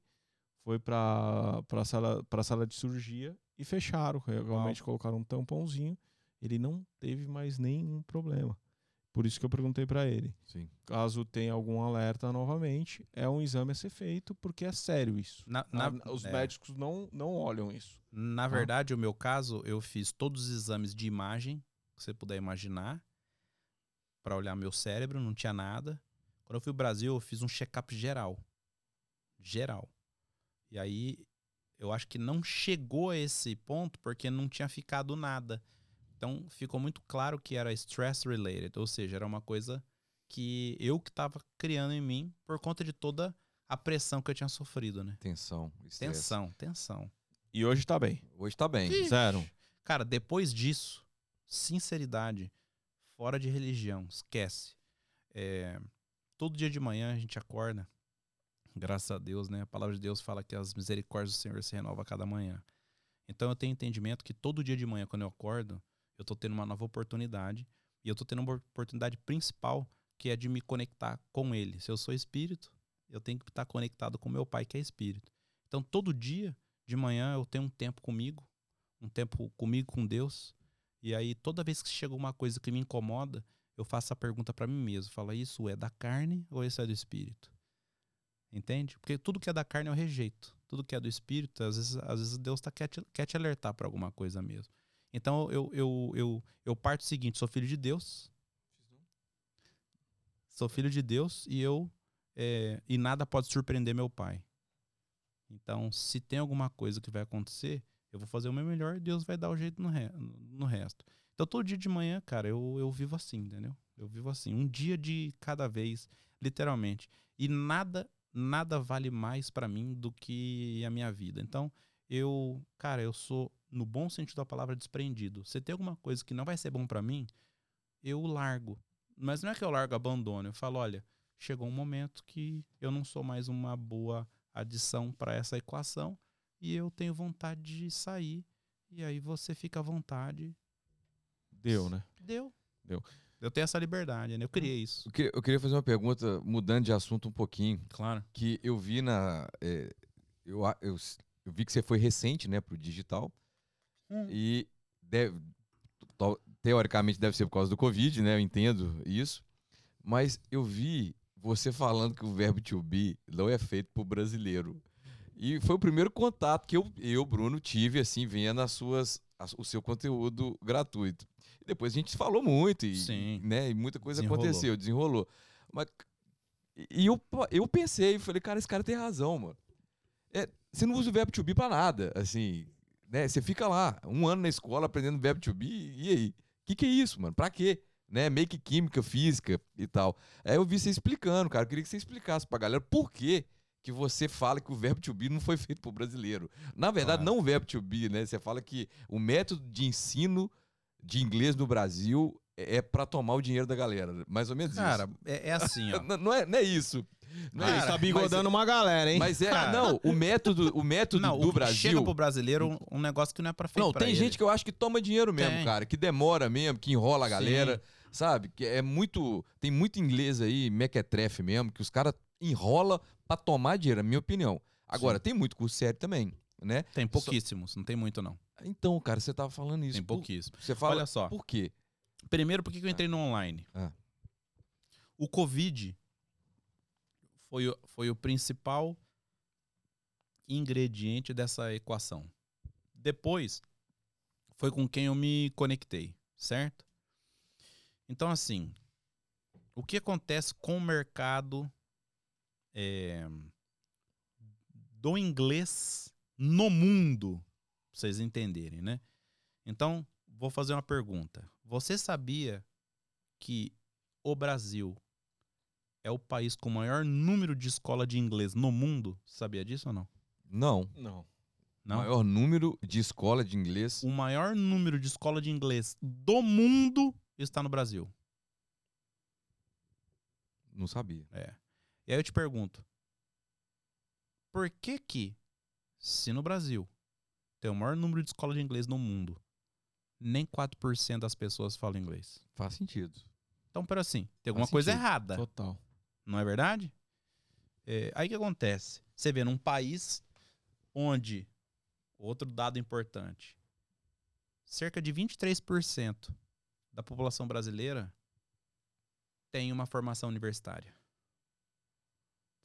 foi para para sala sala de cirurgia e fecharam, realmente colocaram um tampãozinho. Ele não teve mais nenhum problema. Por isso que eu perguntei para ele. Sim. Caso tenha algum alerta novamente, é um exame a ser feito, porque é sério isso. Na, tá? na- Os é, médicos não, não olham isso. na verdade, o meu caso, eu fiz todos os exames de imagem que você puder imaginar para olhar meu cérebro, não tinha nada. Quando eu fui ao Brasil, eu fiz um check-up geral. Geral. E aí, eu acho que não chegou a esse ponto porque não tinha ficado nada. Então, ficou muito claro que era stress related, ou seja, era uma coisa que eu que estava criando em mim por conta de toda a pressão que eu tinha sofrido, né? Tensão. estresse. Tensão, tensão. E hoje tá bem. Hoje tá bem. Ixi. Zero. Cara, depois disso, sinceridade, fora de religião, esquece. É, todo dia de manhã a gente acorda, graças a Deus, né? A palavra de Deus fala que as misericórdias do Senhor se renovam a cada manhã. Então eu tenho entendimento que todo dia de manhã, quando eu acordo, eu tô tendo uma nova oportunidade. E eu tô tendo uma oportunidade principal, que é de me conectar com Ele. Se eu sou espírito, eu tenho que estar conectado com meu pai, que é espírito. Então, todo dia, de manhã, eu tenho um tempo comigo, um tempo comigo, com Deus. E aí, toda vez que chega uma coisa que me incomoda, eu faço a pergunta para mim mesmo: fala, isso é da carne ou isso é do espírito? Entende? Porque tudo que é da carne eu rejeito. Tudo que é do espírito, às vezes, às vezes Deus tá, quer, te, quer te alertar para alguma coisa mesmo. Então eu, eu, eu, eu parto do seguinte: sou filho de Deus. Sou filho de Deus e eu. É, e nada pode surpreender meu pai. Então, se tem alguma coisa que vai acontecer, eu vou fazer o meu melhor e Deus vai dar o jeito no, re, no resto. Então, todo dia de manhã, cara, eu, eu vivo assim, entendeu? Eu vivo assim. Um dia de cada vez, literalmente. E nada nada vale mais para mim do que a minha vida. Então, eu, cara, eu sou no bom sentido da palavra desprendido. Se tem alguma coisa que não vai ser bom para mim, eu largo. Mas não é que eu largo, abandono. Eu falo, olha, chegou um momento que eu não sou mais uma boa adição para essa equação e eu tenho vontade de sair. E aí você fica à vontade. Deu, né? Deu. Deu. Eu tenho essa liberdade, né? Eu criei isso. Eu queria, eu queria fazer uma pergunta, mudando de assunto um pouquinho. Claro. Que eu vi na. É, eu, eu, eu, vi que você foi recente, né, pro digital. Hum. E deve, teoricamente deve ser por causa do Covid, né? Eu entendo isso. Mas eu vi você falando que o verbo to be não é feito pro brasileiro. E foi o primeiro contato que eu, eu Bruno, tive, assim, vendo as suas, o seu conteúdo gratuito. E depois a gente falou muito e, Sim. Né, e muita coisa desenrolou. aconteceu, desenrolou. Mas, e eu, eu pensei, falei, cara, esse cara tem razão, mano. É, você não usa o verbo to be pra nada, assim, né? Você fica lá, um ano na escola aprendendo verbo to be, e aí? O que, que é isso, mano? Pra quê? Né? Meio que química, física e tal. Aí eu vi você explicando, cara. Eu queria que você explicasse pra galera por quê que você fala que o verbo to be não foi feito pro brasileiro. Na verdade, não o verbo to be, né? Você fala que o método de ensino de inglês no Brasil é, é para tomar o dinheiro da galera. Mais ou menos Cara, isso. Cara, é, é, assim, ó. não, não, é, não é isso. Não é tá bigodando uma galera, hein? Mas é, Cara, não, o método, o método não, do o Brasil. Chega pro brasileiro um, um, negócio que não é pra feito Não, tem ele. gente que eu acho que toma dinheiro mesmo, tem. cara, que demora mesmo, que enrola a galera, Sim. sabe? Que é muito, tem muito inglês aí, mequetrefe mesmo, que os caras enrola para tomar dinheiro, na minha opinião. Agora, Sim. tem muito curso sério também, né? Tem pouquíssimos, Só... não tem muito não. Então, cara, você tava falando isso. Tem pouquíssimo. Você fala, Olha só. Por quê? Primeiro, por que eu entrei no online? Ah. O Covid foi, foi o principal ingrediente dessa equação. Depois, foi com quem eu me conectei, certo? Então, assim, o que acontece com o mercado é, do inglês no mundo, pra vocês entenderem, né? Então, vou fazer uma pergunta. Você sabia que o Brasil é o país com o maior número de escola de inglês no mundo? Sabia disso ou não? Não. Não. Não? O maior número de escola de inglês. O maior número de escola de inglês do mundo está no Brasil. Não sabia. É. E aí eu te pergunto: por que que, se no Brasil tem o maior número de escola de inglês no mundo, nem 4% das pessoas falam inglês? Faz sentido. Então, pera assim, tem alguma Faz coisa sentido. errada. Total. Não é verdade? É, aí o que acontece? Você vê num país onde, outro dado importante, cerca de 23% da população brasileira tem uma formação universitária.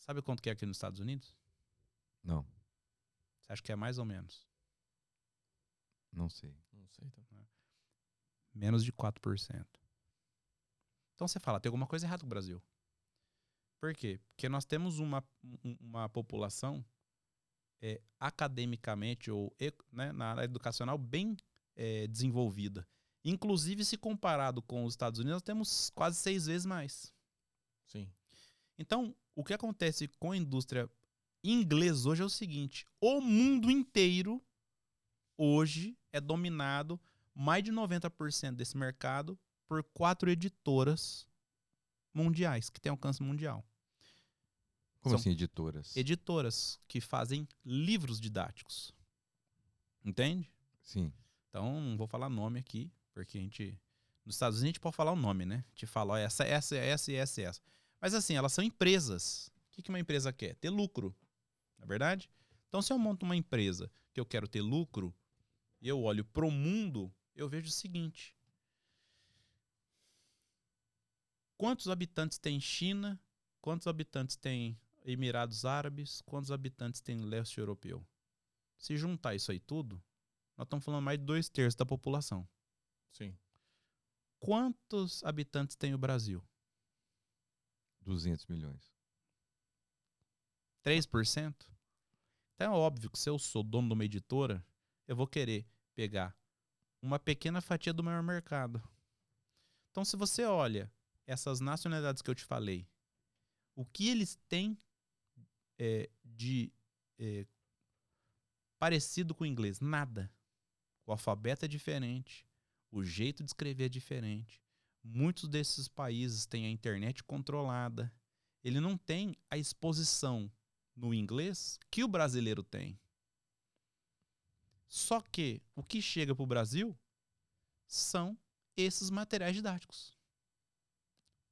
Sabe quanto que é aqui nos Estados Unidos? Não. Você acha que é mais ou menos? Não sei. Não sei também. Menos de 4%. Então você fala, tem alguma coisa errada com o Brasil. Por quê? Porque nós temos uma, uma população é, academicamente ou né, na área educacional bem é, desenvolvida. Inclusive, se comparado com os Estados Unidos, nós temos quase seis vezes mais. Sim. Então, o que acontece com a indústria inglês hoje é o seguinte: o mundo inteiro hoje é dominado mais de 90% desse mercado por quatro editoras mundiais que têm alcance mundial. Como São assim, editoras? Editoras que fazem livros didáticos. Entende? Sim. Então, não vou falar nome aqui, porque a gente. Nos Estados Unidos a gente pode falar o nome, né? Gente fala, ó, essa, essa, essa, essa, essa. Mas assim, elas são empresas que, que uma empresa quer? Ter lucro. Não é verdade? Então, se eu monto uma empresa que eu quero ter lucro, e eu olho pro mundo, eu vejo o seguinte: quantos habitantes tem China? Quantos habitantes tem Emirados Árabes? Quantos habitantes tem leste europeu? Se juntar isso aí tudo, nós estamos falando mais de dois terços da população. Sim. Quantos habitantes tem o Brasil? 200 milhões. 3%? Então é óbvio que se eu sou dono de uma editora, eu vou querer pegar uma pequena fatia do maior mercado. Então, se você olha essas nacionalidades que eu te falei, o que eles têm é, de é, parecido com o inglês? Nada. O alfabeto é diferente, o jeito de escrever é diferente. Muitos desses países têm a internet controlada. Ele não tem a exposição no inglês que o brasileiro tem. Só que o que chega para o Brasil são esses materiais didáticos.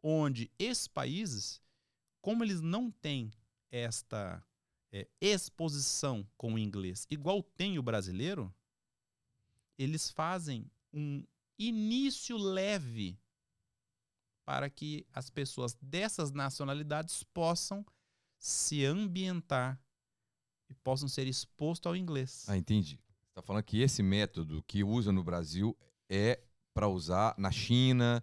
Onde esses países, como eles não têm esta é, exposição com o inglês igual tem o brasileiro, eles fazem um início leve para que as pessoas dessas nacionalidades possam se ambientar e possam ser expostos ao inglês. Ah, entendi. Você está falando que esse método que usa no Brasil é para usar na China,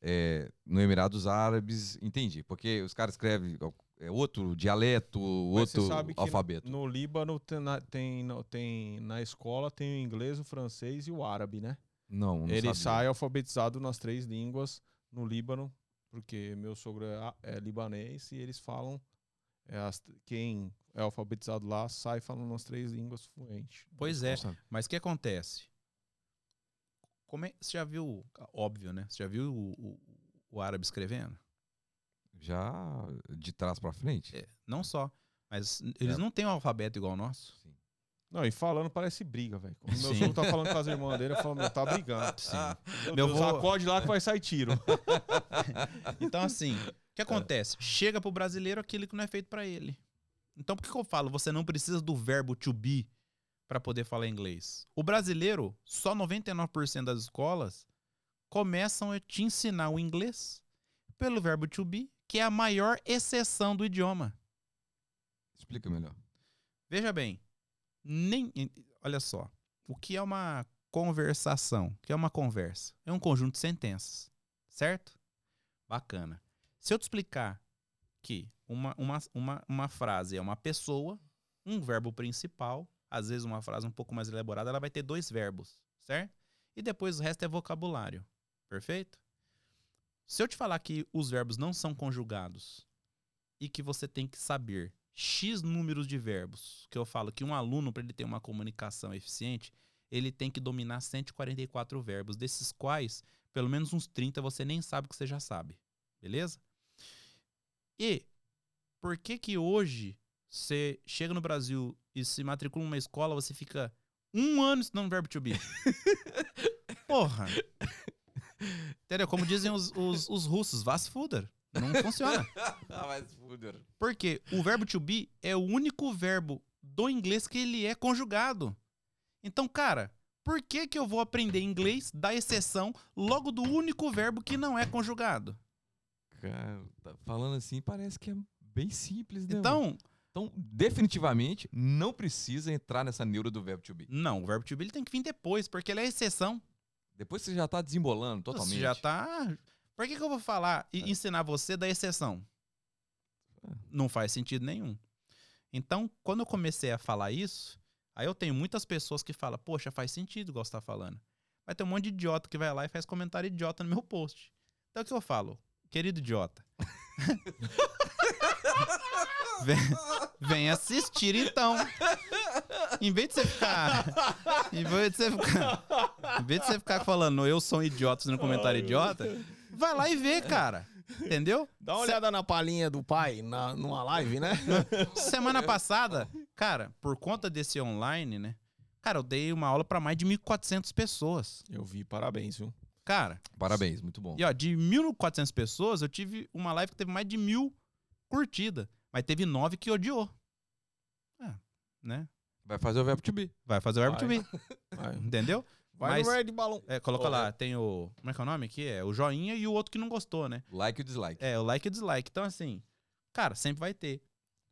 é, no Emirados Árabes, entendi. Porque os caras escrevem é, outro dialeto, Mas você outro sabe que alfabeto. No Líbano tem na, tem, tem- na escola tem o inglês, o francês e o árabe, né? Não, não Ele sabia. sai alfabetizado nas três línguas no Líbano, porque meu sogro é, é libanês e eles falam. é, as- quem é alfabetizado lá sai falando as três línguas fluente. Pois é, Nossa, mas o que acontece? Como é, você já viu, óbvio, né? Você já viu o, o- o árabe escrevendo? Já de trás para frente? É, não só, mas eles É. não têm um alfabeto igual ao nosso. Sim. Não, e falando parece briga, velho. Quando meu sogro tá falando com as irmãs dele, eu falo, meu, tá brigando. Sim. Meu Meu Deus, vô- acorde lá que vai sair tiro. Então, assim, o que acontece? Chega pro brasileiro aquilo que não é feito pra ele. Então, por que, que eu falo? Você não precisa do verbo to be pra poder falar inglês. O brasileiro, só 99% das escolas começam a te ensinar o inglês pelo verbo to be, que é a maior exceção do idioma. Explica melhor. Veja bem, nem, olha só, o que é uma conversação? O que é uma conversa? É um conjunto de sentenças, certo? Bacana. Se eu te explicar que uma, uma, uma, uma frase é uma pessoa, um verbo principal, às vezes uma frase um pouco mais elaborada, ela vai ter dois verbos, certo? E depois o resto é vocabulário, perfeito? Se eu te falar que os verbos não são conjugados e que você tem que saber X números de verbos, que eu falo que um aluno, para ele ter uma comunicação eficiente, ele tem que dominar 144 verbos, desses quais, pelo menos uns 30 você nem sabe que você já sabe. Beleza? E por que que hoje você chega no Brasil e se matricula numa escola, você fica um ano estudando verbo to be? Porra! Entendeu? Como dizem os, os, os russos, vas fuder. Não funciona. ah, mas fuder. Porque o verbo to be é o único verbo do inglês que ele é conjugado. Então, cara, por que que eu vou aprender inglês da exceção logo do único verbo que não é conjugado? Cara, tá falando assim parece que é bem simples, né? Então, Então, definitivamente, não precisa entrar nessa neura do verbo to be. não, o verbo to be ele tem que vir depois, porque ele é exceção. Depois você já tá desembolando totalmente. Você já tá. Por que, que eu vou falar e ensinar você da exceção? É. Não faz sentido nenhum. Então, quando eu comecei a falar isso, aí eu tenho muitas pessoas que falam, poxa, faz sentido igual você tá falando. Vai ter um monte de idiota que vai lá e faz comentário idiota no meu post. Então o que eu falo? Querido idiota. vem, vem assistir então. Em vez de você ficar. Em vez de você ficar. Em vez de você ficar falando, eu sou um idiota no comentário idiota, vai lá e vê, cara. Entendeu? Dá uma olhada na palhinha do pai na, numa live, né? Semana passada, cara, por conta desse online, né? Cara, eu dei uma aula pra mais de 1.400 pessoas. Eu vi, parabéns, viu? Cara, Parabéns, muito bom. e ó, de 1.400 pessoas, eu tive uma live que teve mais de mil curtidas. Mas teve nove que odiou. É, né? Vai fazer o verbo to be. Vai fazer o verbo to Vai. be. Entendeu? Vai Mas- no Red Balão. É, coloca Oh, lá, tem o. Como é que é o nome aqui? É o joinha e o outro que não gostou, né? Like e dislike. É, o like e dislike. Então, assim, cara, sempre vai ter.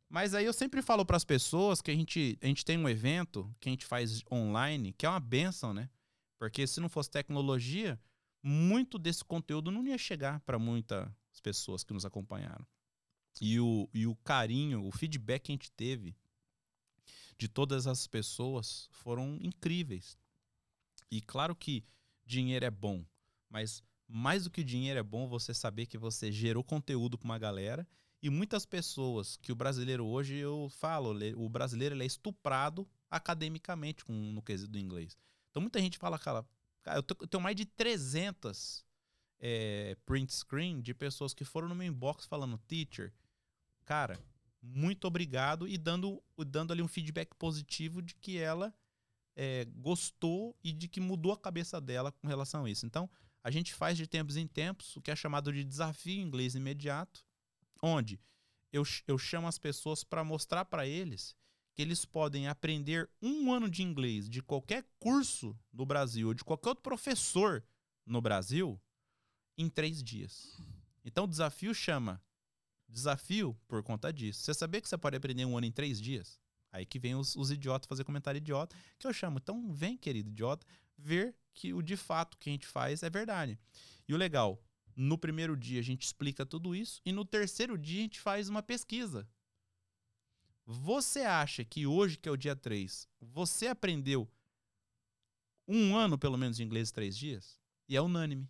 Mas aí eu sempre falo pras pessoas que a gente, a gente tem um evento que a gente faz online, que é uma benção, né? Porque se não fosse tecnologia, muito desse conteúdo não ia chegar para muitas pessoas que nos acompanharam. E o, e o carinho, o feedback que a gente teve de todas as pessoas foram incríveis. E claro que dinheiro é bom, mas mais do que dinheiro é bom você saber que você gerou conteúdo para uma galera e muitas pessoas que o brasileiro hoje eu falo, o brasileiro ele é estuprado academicamente com, no quesito do inglês. Então muita gente fala, cara, cara, eu, te- eu tenho mais de 300 é, print screen de pessoas que foram no meu inbox falando, teacher, cara, muito obrigado e dando, dando ali um feedback positivo de que ela é, gostou e de que mudou a cabeça dela com relação a isso. Então, a gente faz de tempos em tempos o que é chamado de desafio inglês imediato, onde eu, eu chamo as pessoas para mostrar para eles que eles podem aprender um ano de inglês de qualquer curso no Brasil ou de qualquer outro professor no Brasil em três dias. Então, o desafio chama desafio por conta disso. Você sabia que você pode aprender um ano em três dias? Aí que vem os, os idiotas fazer comentário idiota, que eu chamo. Então, vem, querido idiota, ver que o de fato que a gente faz é verdade. E o legal, no primeiro dia a gente explica tudo isso e no terceiro dia a gente faz uma pesquisa. Você acha que hoje, que é o dia 3, você aprendeu um ano pelo menos de inglês três dias? E é unânime.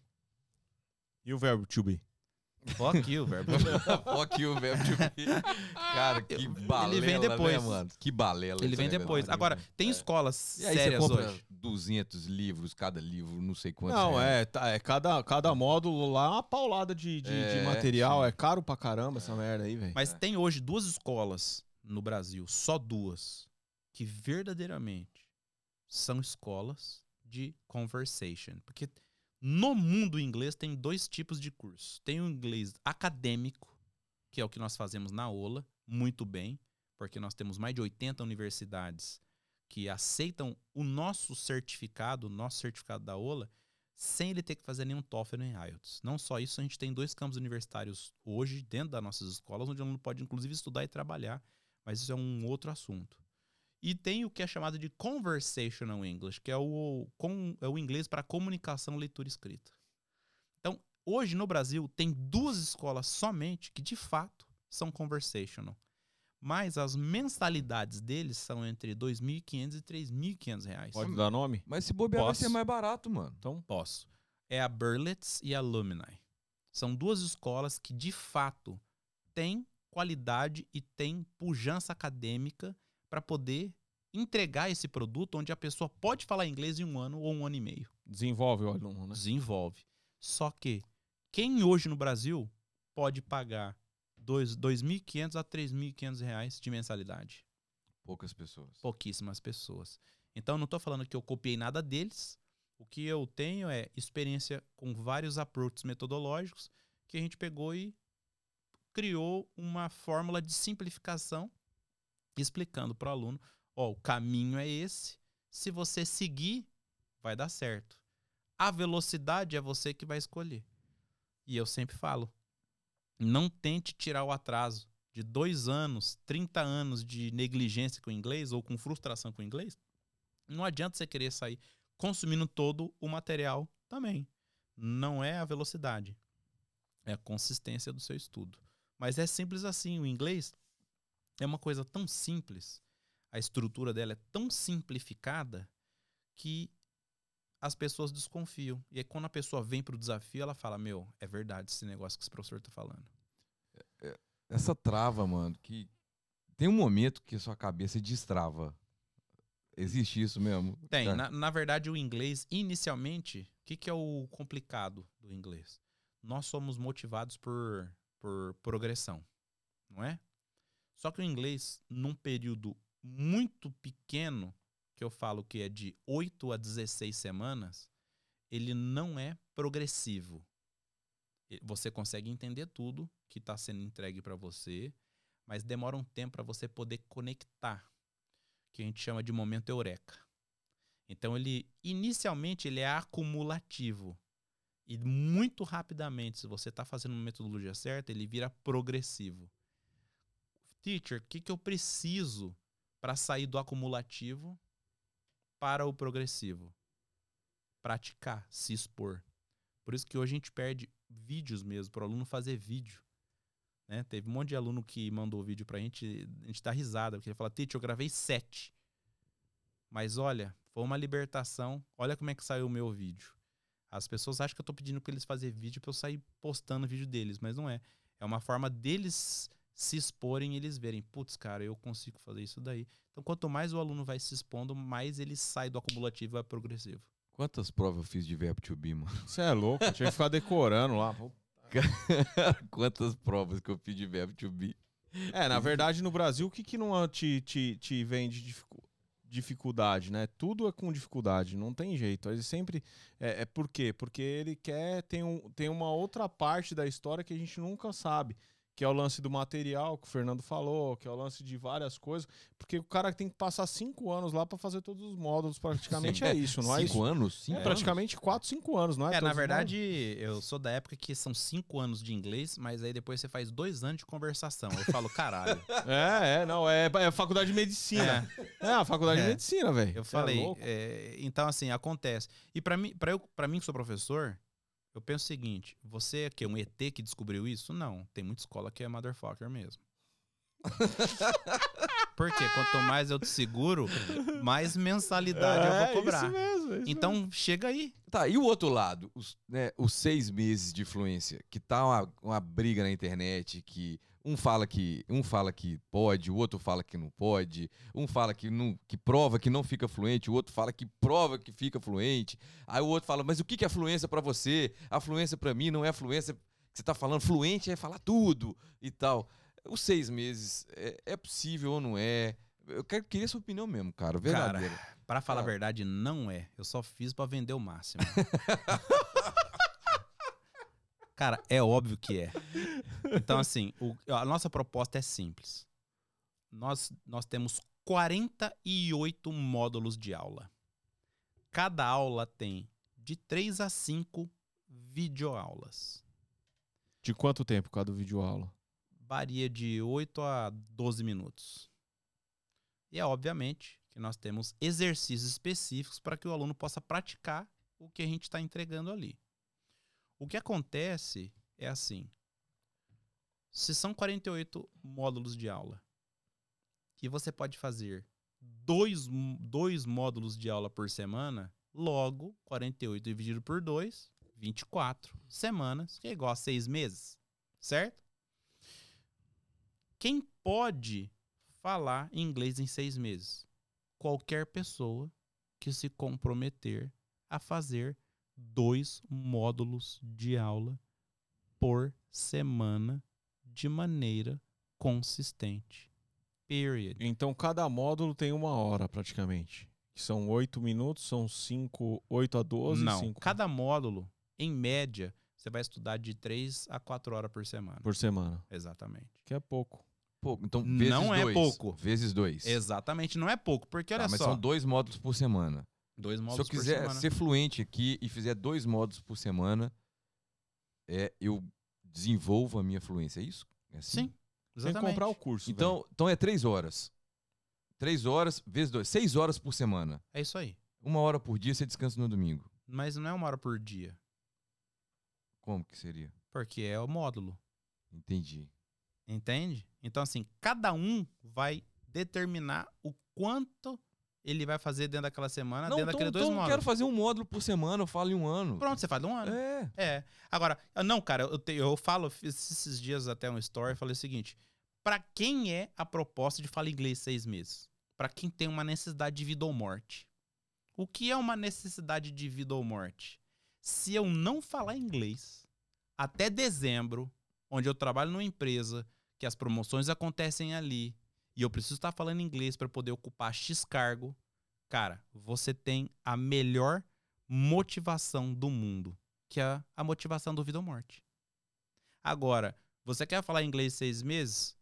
E o verbo to be? Fuck you, verbo. Fuck you, verbo to be. Cara, que Ele balela, vem depois. né, mano? Que balela. Ele esse vem depois. Agora, né? tem É. escolas E sérias hoje. 200 livros, cada livro, não sei quantos Não, é, tá, é cada, cada módulo lá é uma paulada de, de, de É, material. sim. É caro pra caramba essa merda aí, velho. Mas tem hoje duas escolas no Brasil, só duas, que verdadeiramente são escolas de conversation. Porque no mundo inglês tem dois tipos de curso. Tem o inglês acadêmico, que é o que nós fazemos na OLA, muito bem, porque nós temos mais de 80 universidades que aceitam o nosso certificado, o nosso certificado da OLA, sem ele ter que fazer nenhum TOEFL nem IELTS. Não só isso, a gente tem dois campos universitários hoje dentro das nossas escolas, onde o aluno pode inclusive estudar e trabalhar, mas isso é um outro assunto. E tem o que é chamado de conversational English, que é o, com, é o inglês para comunicação, leitura e escrita. Então, hoje no Brasil tem duas escolas somente que de fato são conversational. Mas as mensalidades deles são entre 2.500 e 3.500 reais. Pode dar nome? Mas se bobear vai Posso? ser mais barato, mano. Então, Posso. É a Berlitz e a Alumni. São duas escolas que, de fato, têm qualidade e têm pujança acadêmica para poder entregar esse produto onde a pessoa pode falar inglês em um ano ou um ano e meio. desenvolve o aluno, né? Desenvolve. Só que quem hoje no Brasil pode pagar dois- 2.500 a 3.500 reais de mensalidade? Poucas pessoas. pouquíssimas pessoas. Então, eu não estou falando que eu copiei nada deles. O que eu tenho é experiência com vários approaches metodológicos que a gente pegou e criou uma fórmula de simplificação explicando para o aluno, ó, o caminho é esse. Se você seguir, vai dar certo. A velocidade é você que vai escolher. E eu sempre falo, não tente tirar o atraso de dois anos, 30 anos de negligência com o inglês ou com frustração com o inglês, não adianta você querer sair consumindo todo o material também. Não é a velocidade, é a consistência do seu estudo. Mas é simples assim, o inglês é uma coisa tão simples, a estrutura dela é tão simplificada que as pessoas desconfiam. E aí quando a pessoa vem para o desafio, ela fala: "Meu, é verdade esse negócio que esse professor tá falando". Essa trava, mano, que tem um momento que a sua cabeça destrava. Existe isso mesmo? Tem. Na, na verdade, o inglês, inicialmente, o que, que é o complicado do inglês? Nós somos motivados por, por progressão, não é? Só que o inglês, num período muito pequeno, que eu falo que é de 8 a 16 semanas, ele não é progressivo. Você consegue entender tudo que está sendo entregue para você, mas demora um tempo para você poder conectar, que a gente chama de momento eureka. Então ele inicialmente ele é acumulativo e muito rapidamente, se você está fazendo uma metodologia certa, ele vira progressivo. Teacher, o que, que eu preciso para sair do acumulativo para o progressivo? Praticar, se expor. Por isso que hoje a gente perde vídeos mesmo, para o aluno fazer vídeo. Né? Teve um monte de aluno que mandou vídeo pra gente, a gente tá risada, porque ele fala, Tite, eu gravei sete. Mas olha, foi uma libertação. Olha como é que saiu o meu vídeo. As pessoas acham que eu tô pedindo para eles fazer vídeo para eu sair postando vídeo deles, mas não é. É uma forma deles se exporem e eles verem, putz, cara, eu consigo fazer isso daí. Então, quanto mais o aluno vai se expondo, mais ele sai do acumulativo e vai progressivo. Quantas provas eu fiz de verbo to be, mano? Você é louco, tinha que ficar decorando lá. Quantas provas que eu fiz de verbo to be? É, na verdade, no Brasil, o que, que não te, te, te vem de dificuldade, né? Tudo é com dificuldade, não tem jeito. Ele sempre. É, é por quê? Porque ele quer. Tem, um, tem uma outra parte da história que a gente nunca sabe que é o lance do material que o Fernando falou, que é o lance de várias coisas, porque o cara tem que passar cinco anos lá para fazer todos os módulos, praticamente é isso, não é isso? Cinco anos? Cinco é, praticamente quatro, cinco anos, não é? É, na verdade, eu sou da época que são cinco anos de inglês, mas aí depois você faz dois anos de conversação. Eu falo, caralho. é, é, não, é, é faculdade de medicina. É, é a faculdade é. de medicina, velho. Eu é falei, é então assim, acontece. E para mim, para eu, para mim que sou professor, eu penso o seguinte: você é que um ET que descobriu isso? Não. Tem muita escola que é motherfucker mesmo. Porque quanto mais eu te seguro, mais mensalidade é, eu vou cobrar. Isso mesmo, isso então mesmo. chega aí. Tá, e o outro lado, os, né, os seis meses de influência, que tá uma, uma briga na internet, que um fala que um fala que pode, o outro fala que não pode, um fala que não que prova que não fica fluente, o outro fala que prova que fica fluente. Aí o outro fala: "Mas o que é fluência para você? A fluência para mim não é fluência que você tá falando. Fluente é falar tudo e tal." Os seis meses é, é possível ou não é? Eu quero, queria sua opinião mesmo, cara. Verdadeira. Cara, pra falar a verdade, não é. Eu só fiz para vender o máximo. Cara, é óbvio que é. Então, assim, o, a nossa proposta é simples. Nós, nós temos 48 módulos de aula. Cada aula tem de 3 a 5 videoaulas. De quanto tempo cada videoaula? Varia de 8 a 12 minutos. E é obviamente que nós temos exercícios específicos para que o aluno possa praticar o que a gente está entregando ali. O que acontece é assim: se são 48 módulos de aula e você pode fazer dois, dois módulos de aula por semana, logo 48 dividido por 2, 24 semanas, que é igual a seis meses, certo? Quem pode falar inglês em seis meses? Qualquer pessoa que se comprometer a fazer dois módulos de aula por semana de maneira consistente. Period. Então cada módulo tem uma hora praticamente. São oito minutos, são cinco, oito a doze. Não, cinco... cada módulo, em média, você vai estudar de três a quatro horas por semana. Por semana. Exatamente. Que é pouco. Pouco. Então, vezes não é dois, pouco. Vezes dois. Exatamente, não é pouco. Porque olha tá, mas só. Mas são dois módulos por semana. Dois módulos Se eu quiser ser fluente aqui e fizer dois módulos por semana, é, eu desenvolvo a minha fluência, é isso? É assim? Sim, exatamente. Sem comprar o curso. Então, então é três horas. Três horas vezes dois. Seis horas por semana. É isso aí. Uma hora por dia você descansa no domingo. Mas não é uma hora por dia. Como que seria? Porque é o módulo. Entendi. Entende? Então, assim, cada um vai determinar o quanto ele vai fazer dentro daquela semana, não, dentro então, daquele dois então módulos. Eu quero fazer um módulo por semana, eu falo em um ano. Pronto, você faz um ano. É. É. Agora, não, cara, eu, te, eu falo, fiz esses dias até um story, falei o seguinte: para quem é a proposta de falar inglês seis meses? Para quem tem uma necessidade de vida ou morte. O que é uma necessidade de vida ou morte? Se eu não falar inglês até dezembro, onde eu trabalho numa empresa, que as promoções acontecem ali, e eu preciso estar falando inglês para poder ocupar X cargo, cara, você tem a melhor motivação do mundo, que é a motivação do vida ou morte. Agora, você quer falar inglês seis meses?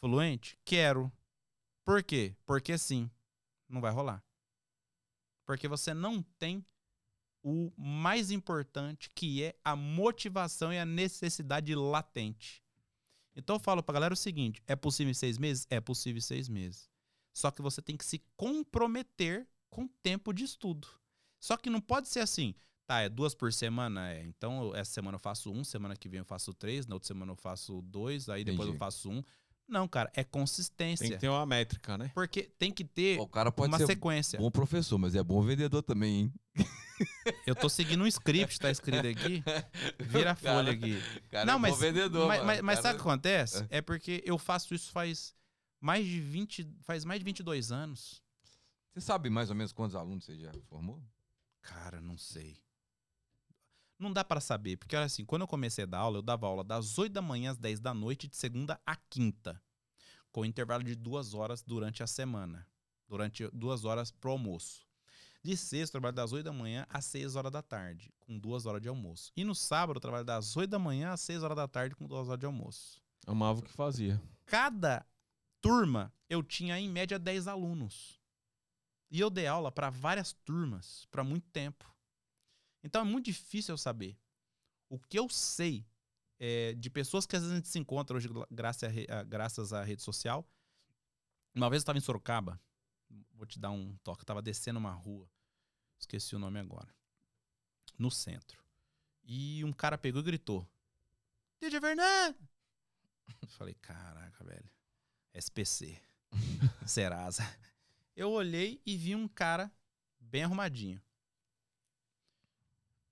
fluente? Quero. Por quê? Porque sim. Não vai rolar. Porque você não tem o mais importante, que é a motivação e a necessidade latente. Então eu falo pra galera o seguinte: é possível em seis meses? É possível em seis meses. Só que você tem que se comprometer com tempo de estudo. Só que não pode ser assim, tá, é duas por semana, é. Então eu- essa semana eu faço um, semana que vem eu faço três, na outra semana eu faço dois, aí depois eu Entendi. faço um. Não, cara, é consistência. Tem que ter uma métrica, né? Porque tem que ter O cara pode uma ser sequência. bom professor, mas é bom vendedor também, hein? Eu tô seguindo um script, tá escrito aqui. Vira a folha aqui. Cara, Não, é mas- vendedor, mas, mas, mas sabe o que acontece? É porque eu faço isso faz mais de 20, faz mais de 22 anos. Você sabe mais ou menos quantos alunos você já formou? Cara, não sei. Não dá pra saber, porque olha assim, quando eu comecei a dar aula, eu dava aula das 8 da manhã às 10 da noite, de segunda a quinta, com intervalo de duas horas durante a semana, durante duas horas pro almoço. De sexta, eu trabalho das 8 da manhã às 6 horas da tarde, com duas horas de almoço. E no sábado, eu trabalho das 8 da manhã às 6 horas da tarde, com duas horas de almoço. Amava o que fazia. Cada turma, eu tinha em média 10 alunos. E eu dei aula para várias turmas, para muito tempo. Então é muito difícil eu saber. O que eu sei é, de pessoas que às vezes a gente se encontra hoje, graças a- graças à rede social. Uma vez eu estava em Sorocaba, vou te dar um toque, eu tava descendo uma rua, esqueci o nome agora, no centro. E um cara pegou e gritou: DJ Fernando! Falei, caraca, velho. SPC. Serasa. Eu olhei e vi um cara bem arrumadinho.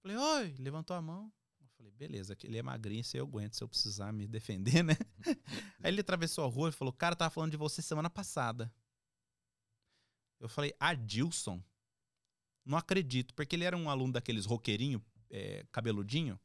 Falei, oi, levantou a mão. Falei, beleza, que ele é magrinho, se eu aguento, se eu precisar me defender, né? Aí ele atravessou a rua e falou, cara, tava falando de você semana passada. Eu falei, Adilson? Não acredito, porque ele era um aluno daqueles roqueirinho, é, cabeludinho,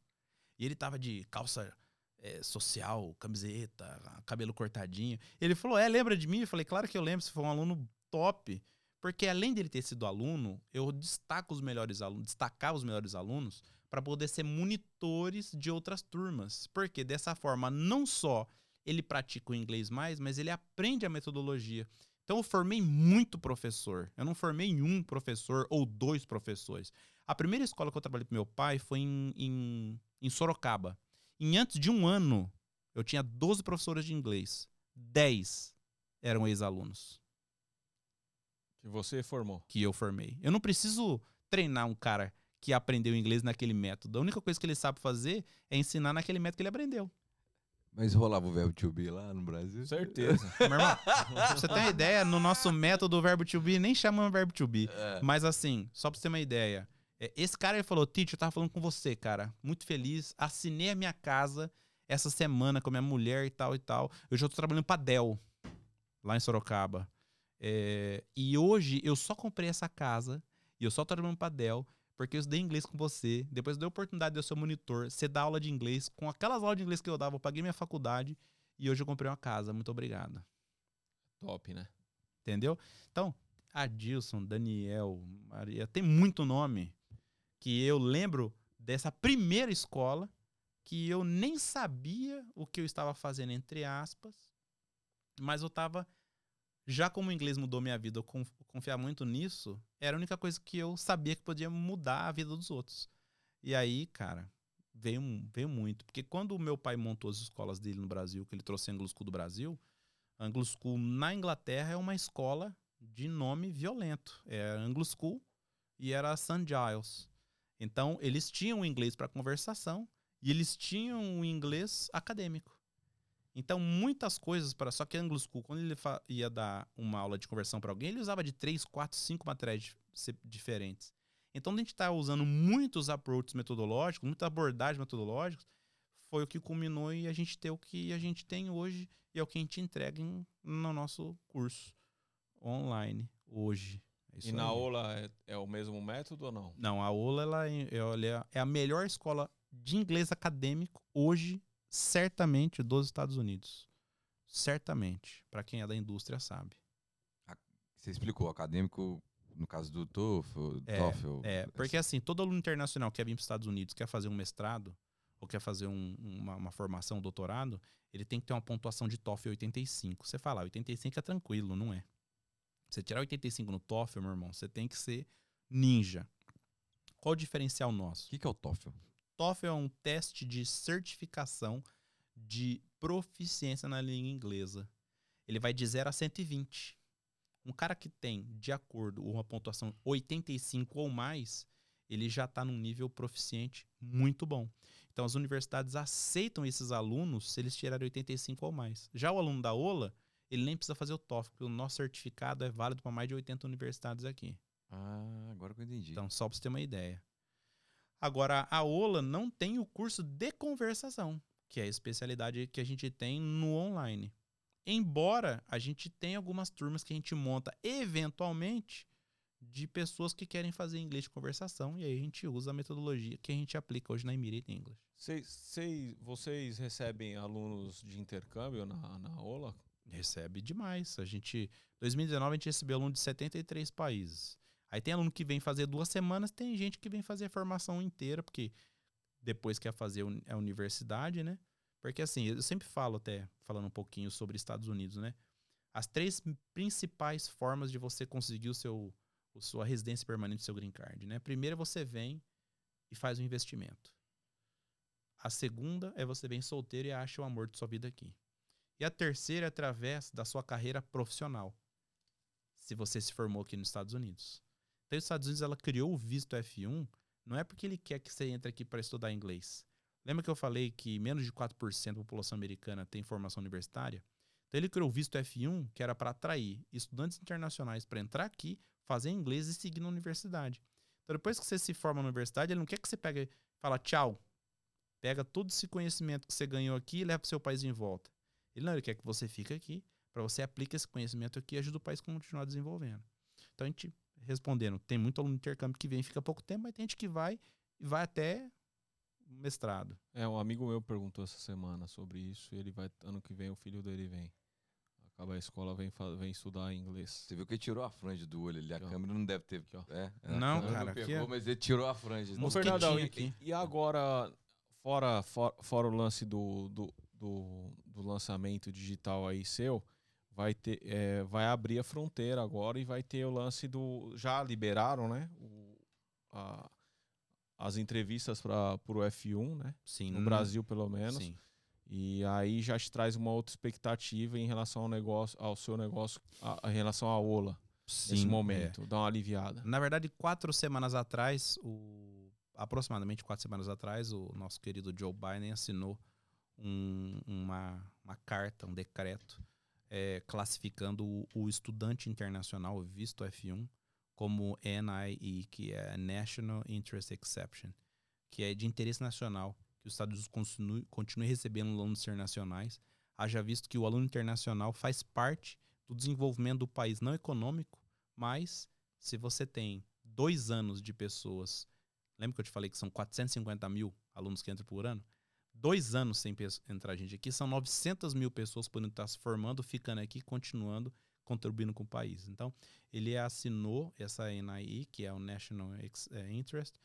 e ele tava de calça é, social, camiseta, cabelo cortadinho. Ele falou: É, lembra de mim? Eu falei: Claro que eu lembro, você foi um aluno top. Porque além dele ter sido aluno, eu destaco os melhores alunos, destacava os melhores alunos para poder ser monitores de outras turmas. Porque dessa forma, não só ele pratica o inglês mais, mas ele aprende a metodologia. Então eu formei muito professor. Eu não formei um professor ou dois professores. A primeira escola que eu trabalhei com meu pai foi em, em, em Sorocaba. Em antes de um ano, eu tinha 12 professores de inglês. 10 eram ex-alunos Que você formou. que eu formei. Eu não preciso treinar um cara que aprendeu inglês naquele método. A única coisa que ele sabe fazer é ensinar naquele método que ele aprendeu. Mas rolava o verbo to be lá no Brasil? Certeza. Meu irmão, pra você ter uma ideia, no nosso método o verbo to be nem chamamos verbo to be. É. Mas assim, só pra você ter uma ideia. é, Esse cara ele falou, Tite, eu tava falando com você, cara. Muito feliz. Assinei a minha casa essa semana com a minha mulher e tal e tal. Eu já tô trabalhando pra Dell, lá em Sorocaba. É, e hoje eu só comprei essa casa e eu só tô trabalhando pra Dell porque eu estudei inglês com você. Depois eu dei a oportunidade de eu ser monitor, você dar aula de inglês. Com aquelas aulas de inglês que eu dava, eu paguei minha faculdade e hoje eu comprei uma casa. Muito obrigado. Top, né? Entendeu? Então, Adilson, Daniel, Maria, tem muito nome que eu lembro dessa primeira escola que eu nem sabia o que eu estava fazendo, entre aspas, mas eu estava. Já como o inglês mudou minha vida, eu conf- confiar muito nisso, era a única coisa que eu sabia que podia mudar a vida dos outros. E aí, cara, veio, veio muito. Porque quando o meu pai montou as escolas dele no Brasil, que ele trouxe a Anglo School do Brasil, a Anglo School na Inglaterra é uma escola de nome violento. É Anglo School e era St. Giles. Então, eles tinham inglês para conversação e eles tinham o inglês acadêmico. Então, muitas coisas para. Só que a Anglo School, quando ele ia dar uma aula de conversão para alguém, ele usava de três, quatro, cinco materiais dif- se- diferentes. Então, a gente está usando muitos approaches metodológicos, muitas abordagens metodológicas, foi o que culminou e a gente ter o que a gente tem hoje e é o que a gente entrega em- no nosso curso online hoje. É e na aí. aula é, é o mesmo método ou não? Não, a Ola ela, é- ela é- é a melhor escola de inglês acadêmico hoje, certamente, dos Estados Unidos. Certamente. Para quem é da indústria sabe. Você explicou, acadêmico, no caso do TOEFL, É, TOEFL. É, porque assim, todo aluno internacional que quer vir para os Estados Unidos, quer fazer um mestrado ou quer fazer um- uma, uma formação, um doutorado, ele tem que ter uma pontuação de TOEFL 85. Você fala, "Ah, 85 é tranquilo, não é? Você tirar 85 no TOEFL, meu irmão, você tem que ser ninja. Qual o diferencial O nosso? que, que é o TOEFL? TOEFL é um teste de certificação de proficiência na língua inglesa. Ele vai de 0 a 120. Um cara que tem, de acordo, uma pontuação 85 ou mais, ele já está num nível proficiente muito bom. Então, as universidades aceitam esses alunos se eles tirarem 85 ou mais. Já o aluno da OLA, ele nem precisa fazer o TOEFL, porque o nosso certificado é válido para mais de 80 universidades aqui. Ah, agora que eu entendi. Então, só para você ter uma ideia. Agora, a OLA não tem o curso de conversação, que é a especialidade que a gente tem no online. Embora a gente tenha algumas turmas que a gente monta eventualmente de pessoas que querem fazer inglês de conversação, e aí a gente usa a metodologia que a gente aplica hoje na Immediate English. Cês- cês- vocês recebem alunos de intercâmbio na, na OLA? Recebe demais. A gente, 2019 a gente recebeu aluno de 73 países. Aí tem aluno que vem fazer duas semanas, tem gente que vem fazer a formação inteira, porque depois quer fazer a universidade, né? Porque assim, eu sempre falo até, falando um pouquinho sobre Estados Unidos, né? As três principais formas de você conseguir o seu, a sua residência permanente, o seu green card, né? Primeiro você vem e faz um investimento. A segunda é você vem solteiro e acha o amor de sua vida aqui. E a terceira é através da sua carreira profissional. Se você se formou aqui nos Estados Unidos. Então, os Estados Unidos ela criou o visto F1, não é porque ele quer que você entre aqui para estudar inglês. Lembra que eu falei que menos de 4% da população americana tem formação universitária? Então, ele criou o visto F1, que era para atrair estudantes internacionais para entrar aqui, fazer inglês e seguir na universidade. Então, depois que você se forma na universidade, ele não quer que você pegue e fala tchau. Pega todo esse conhecimento que você ganhou aqui e leva para o seu país em volta. Ele não, ele quer que você fique aqui, para você aplique esse conhecimento aqui e ajude o país a continuar desenvolvendo. Então a gente, respondendo, tem muito aluno de intercâmbio que vem fica pouco tempo, mas tem gente que vai e vai até mestrado. É, um amigo meu perguntou essa semana sobre isso e ele vai, ano que vem, o filho dele vem. Acaba a escola, vem, vem estudar inglês. Você viu que ele tirou a franja do olho ali. A câmera não deve ter. Aqui, ó. É, Não, cara, aqui pegou, é- mas ele tirou a franja. Ô, Fernandão, e, aqui. e agora, fora, fora, fora o lance do, do, do, do lançamento digital aí seu, vai ter é, vai abrir a fronteira agora e vai ter o lance do. Já liberaram, né? O, a- as entrevistas para o F1, né? Sim. No Brasil, pelo menos. Sim. E aí já te traz uma outra expectativa em relação ao negócio, ao seu negócio, a- em relação à Ola, Sim, nesse é. momento. Dá uma aliviada. Na verdade, quatro semanas atrás, o, aproximadamente quatro semanas atrás, o nosso querido Joe Biden assinou um- uma, uma carta, um decreto, é, classificando o, o estudante internacional, visto F1, como NIE, que é National Interest Exception, que é de interesse nacional, que os Estados Unidos continue, continue recebendo alunos internacionais, haja visto que o aluno internacional faz parte do desenvolvimento do país, não econômico, mas se você tem dois anos de pessoas, lembra que eu te falei que são 450 mil alunos que entram por ano? Dois anos sem entrar gente aqui, são 900 mil pessoas podendo estar se formando, ficando aqui, continuando, contribuindo com o país. Então, ele assinou essa NIE, que é o National eh, Interest,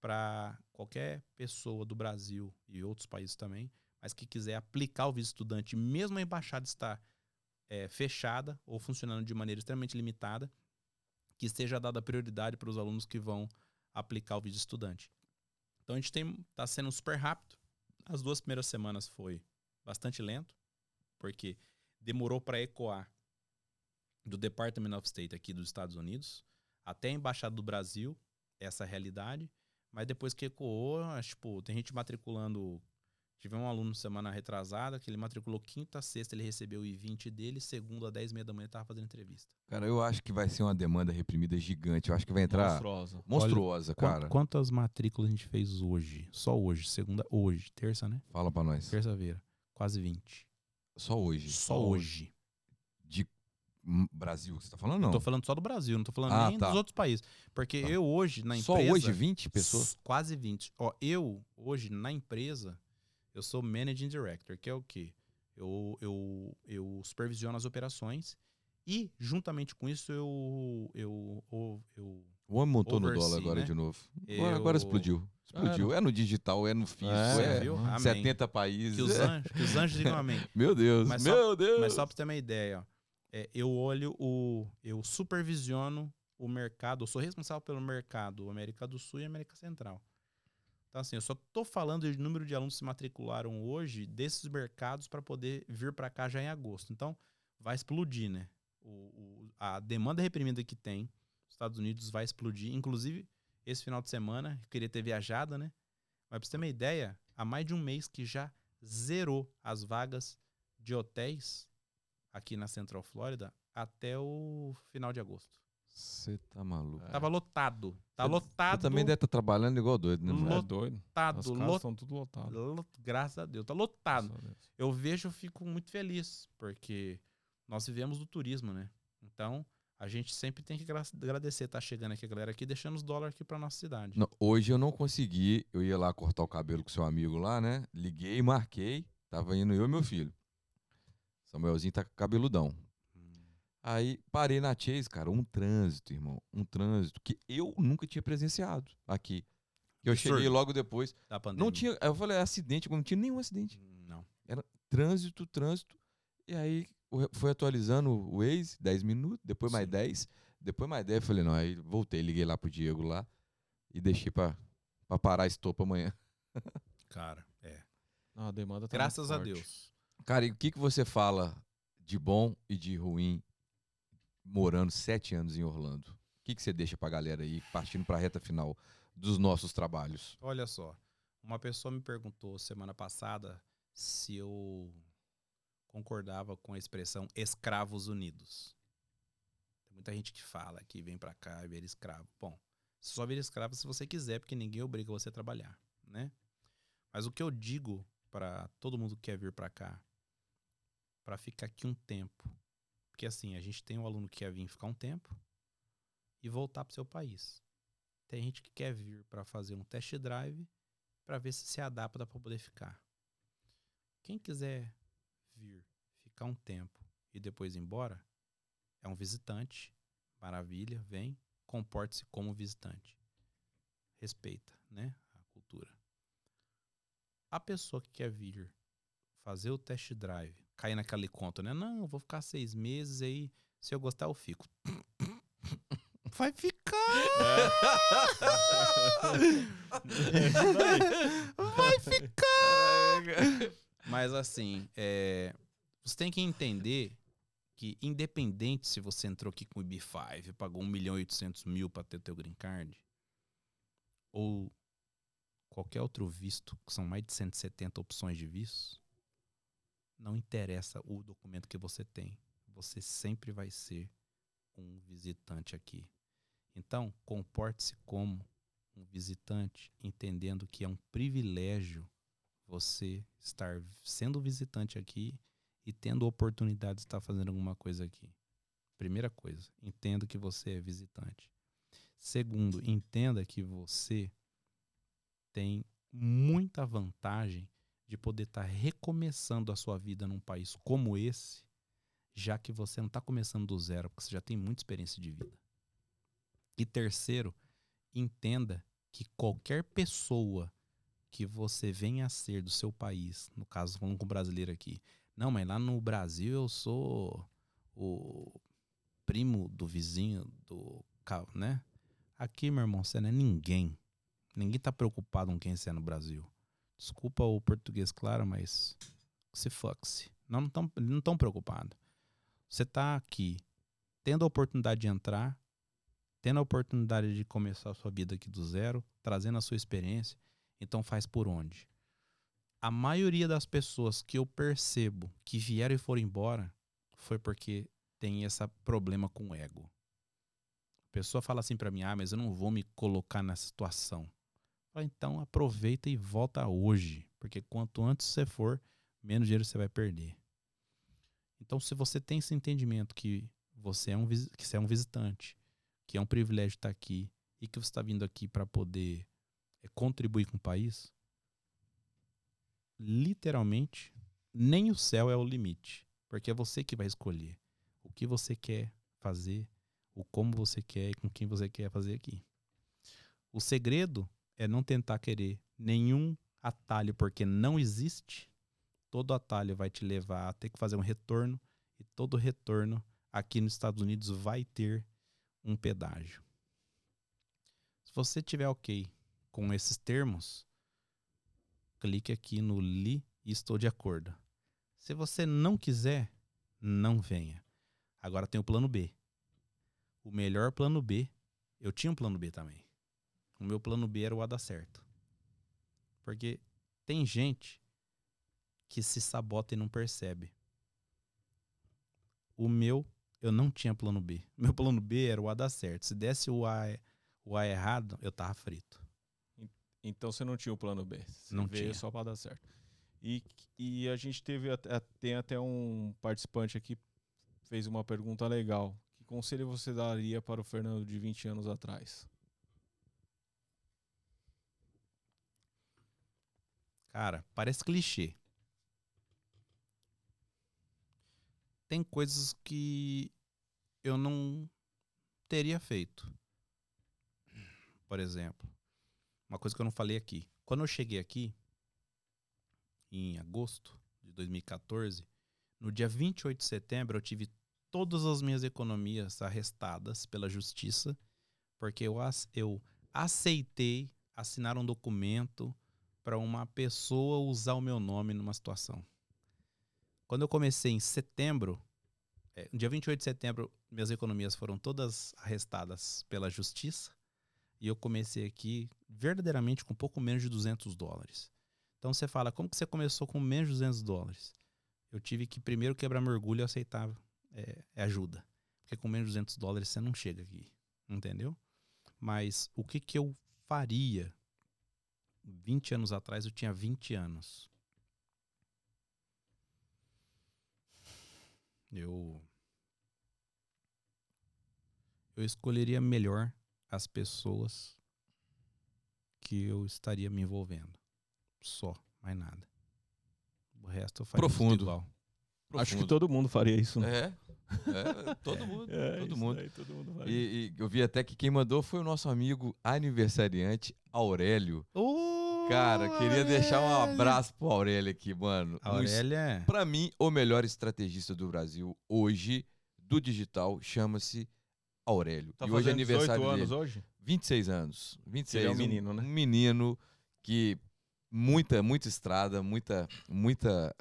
para qualquer pessoa do Brasil e outros países também, mas que quiser aplicar o visto estudante, mesmo a embaixada estar eh, fechada ou funcionando de maneira extremamente limitada, que seja dada prioridade para os alunos que vão aplicar o visto estudante. Então a gente tem tá sendo super rápido. As duas primeiras semanas foi bastante lento, porque demorou para ecoar do Department of State aqui dos Estados Unidos até a embaixada do Brasil essa realidade, mas depois que ecoou, tipo, tem gente matriculando Tive um aluno semana retrasada que ele matriculou quinta, sexta, ele recebeu o I-20 dele, segunda, 10 e meia da manhã, ele tava fazendo entrevista. Cara, eu acho que vai ser uma demanda reprimida gigante. Eu acho que vai entrar Monstruosa. monstruosa, Quan- cara. Quantas matrículas a gente fez hoje? Só hoje, segunda, hoje, terça, né? Fala pra nós. Terça-feira. Quase 20. Só hoje. Só hoje. De hum, Brasil, que você tá falando? Não. Tô falando só do Brasil, não tô falando Ah, nem tá. dos outros países. Porque Tá. eu hoje na empresa. Só hoje 20 pessoas? Quase 20. Ó, eu hoje na empresa, eu sou Managing Director, que é o quê? Eu, eu, eu supervisiono as operações e, juntamente com isso, eu. eu, eu, eu O homem montou no Oversee, dólar agora né? de novo. Agora, Eu- agora explodiu. Explodiu. É no digital, é no físico, É, é, viu? Amém. 70 países. Que os anjos, que os anjos digam amém. Meu Deus, Mas só- meu Deus. Mas só você ter uma ideia, ó, é, eu olho o. Eu supervisiono o mercado, eu sou responsável pelo mercado América do Sul e América Central. Então, assim, eu só tô falando de número de alunos que se matricularam hoje desses mercados para poder vir para cá já em agosto. Então, vai explodir, né? O, o- a demanda reprimida que tem, os Estados Unidos vai explodir. Inclusive, esse final de semana, eu queria ter viajado, né? Mas pra você ter uma ideia, há mais de um mês que já zerou as vagas de hotéis aqui na Central Flórida até o final de agosto. Você tá maluco. É. Tava lotado. Tá Você- lotado. Você também deve estar trabalhando igual doido, né? É mano? doido. lotado. As Lotado. estão tudo lotadas. Lo- Graças a Deus. Tá lotado. Deus. Eu vejo, eu fico muito feliz, porque nós vivemos do turismo, né? Então, a gente sempre tem que gra- agradecer tá chegando aqui a galera aqui, deixando os dólares aqui pra nossa cidade. Não, hoje eu não consegui. Eu ia lá cortar o cabelo com seu amigo lá, né? Liguei, marquei. Tava indo eu e meu filho. Samuelzinho tá cabeludão. Aí parei na Chase, cara, um trânsito, irmão. Um trânsito que eu nunca tinha presenciado aqui. Eu Absurdo. cheguei logo depois. Da pandemia. Não tinha. Eu falei, é acidente, não tinha nenhum acidente. Não. Trânsito, trânsito. E aí foi atualizando o Waze, 10 minutos, depois mais Sim. 10, depois mais 10. Falei, não, aí voltei, liguei lá pro Diego lá e deixei pra, pra parar esse topo amanhã. Cara, é. Não, a demanda tá Graças muito a. Deus. Cara, e o que, que você fala de bom e de ruim morando sete anos em Orlando? O que, que você deixa pra galera aí, partindo pra reta final dos nossos trabalhos? Olha só, uma pessoa me perguntou semana passada se eu concordava com a expressão escravos unidos. Tem muita gente que fala que vem pra cá e vira escravo. Bom, só vira escravo se você quiser, porque ninguém obriga você a trabalhar, né? Mas o que eu digo pra todo mundo que quer vir pra cá, pra ficar aqui um tempo, porque assim, a gente tem um aluno que quer vir ficar um tempo e voltar pro seu país. Tem gente que quer vir para fazer um test drive para ver se se adapta para poder ficar. Quem quiser vir, ficar um tempo e depois ir embora, é um visitante. Maravilha, vem, comporte-se como visitante. Respeita, né, a cultura. A pessoa que quer vir fazer o test drive, cair naquele conto, né? Não, eu vou ficar seis meses aí, se eu gostar eu fico. Vai ficar! Vai ficar! Mas assim, é, você tem que entender que independente se você entrou aqui com o IB5 e pagou 1 milhão e 800 mil para ter teu green card, ou qualquer outro visto, que são mais de 170 opções de vistos, não interessa o documento que você tem. Você sempre vai ser um visitante aqui. Então, comporte-se como um visitante, entendendo que é um privilégio você estar sendo visitante aqui e tendo a oportunidade de estar fazendo alguma coisa aqui. Primeira coisa, entenda que você é visitante. Segundo, entenda que você tem muita vantagem de poder estar recomeçando a sua vida num país como esse, já que você não está começando do zero, porque você já tem muita experiência de vida. E terceiro, entenda que qualquer pessoa que você venha a ser do seu país, no caso falando com o brasileiro aqui, não, mas lá no Brasil eu sou o primo do vizinho do ca- né? Aqui, meu irmão, você não é ninguém. Ninguém tá preocupado com quem você é no Brasil. Desculpa o português, claro, mas se fuck-se. Não estão não tão preocupados. Você tá aqui tendo a oportunidade de entrar, tendo a oportunidade de começar a sua vida aqui do zero, trazendo a sua experiência, então faz por onde? A maioria das pessoas que eu percebo que vieram e foram embora foi porque tem esse problema com o ego. A pessoa fala assim pra mim: "Ah, mas eu não vou me colocar nessa situação". Falo, então aproveita e volta hoje, porque quanto antes você for, menos dinheiro você vai perder. Então, se você tem esse entendimento que você é um, que você é um visitante, que é um privilégio estar aqui e que você está vindo aqui para poder é, contribuir com o país, literalmente, nem o céu é o limite, porque é você que vai escolher o que você quer fazer, o como você quer e com quem você quer fazer aqui. O segredo é não tentar querer nenhum atalho, porque não existe. Todo atalho vai te levar a ter que fazer um retorno, e todo retorno aqui nos Estados Unidos vai ter um pedágio. Se você tiver ok com esses termos, clique aqui no li e estou de acordo. Se você não quiser, não venha. Agora tem o plano B. O melhor plano B, eu tinha um plano B também. O meu plano B era o A dar certo. Porque tem gente que se sabota e não percebe. O meu, eu não tinha plano B. Meu plano B era o A dar certo. Se desse o A, o A errado, eu tava frito. Então você não tinha o plano B. Você Não veio tinha. só para dar certo. E, e a gente teve até, tem até um participante aqui que fez uma pergunta legal. Que conselho você daria para o Fernando de 20 anos atrás? Cara, parece clichê. Tem coisas que eu não teria feito. Por exemplo, uma coisa que eu não falei aqui. Quando eu cheguei aqui, em agosto de 2014, no dia 28 de setembro, eu tive todas as minhas economias arrestadas pela justiça, porque eu, eu aceitei assinar um documento para uma pessoa usar o meu nome numa situação. Quando eu comecei em setembro, é, no dia 28 de setembro, minhas economias foram todas arrestadas pela justiça. E eu comecei aqui verdadeiramente com pouco menos de 200 dólares. Então você fala, como que você começou com menos de 200 dólares? Eu tive que primeiro quebrar meu orgulho e aceitar é, é ajuda. Porque com menos de 200 dólares você não chega aqui. Entendeu? Mas o que, que eu faria 20 anos atrás eu tinha 20 anos. Eu eu escolheria melhor as pessoas que eu estaria me envolvendo. Só, mais nada. O resto eu faria Profundo. igual. Acho que Profundo. todo mundo faria isso, né? É, é, todo mundo, É, todo mundo. daí todo mundo. E, e eu vi até que quem mandou foi o nosso amigo aniversariante Aurélio. Cara, queria deixar um abraço pro Aurélio aqui, mano. Um Aurélia é Pra mim, o melhor estrategista do Brasil hoje, do digital, chama-se Aurélio. Tá e hoje é fazendo 18 aniversário anos dele. hoje? 26 anos. 26 Ele é um menino, né? Um menino que muita, muita estrada, muita, muita,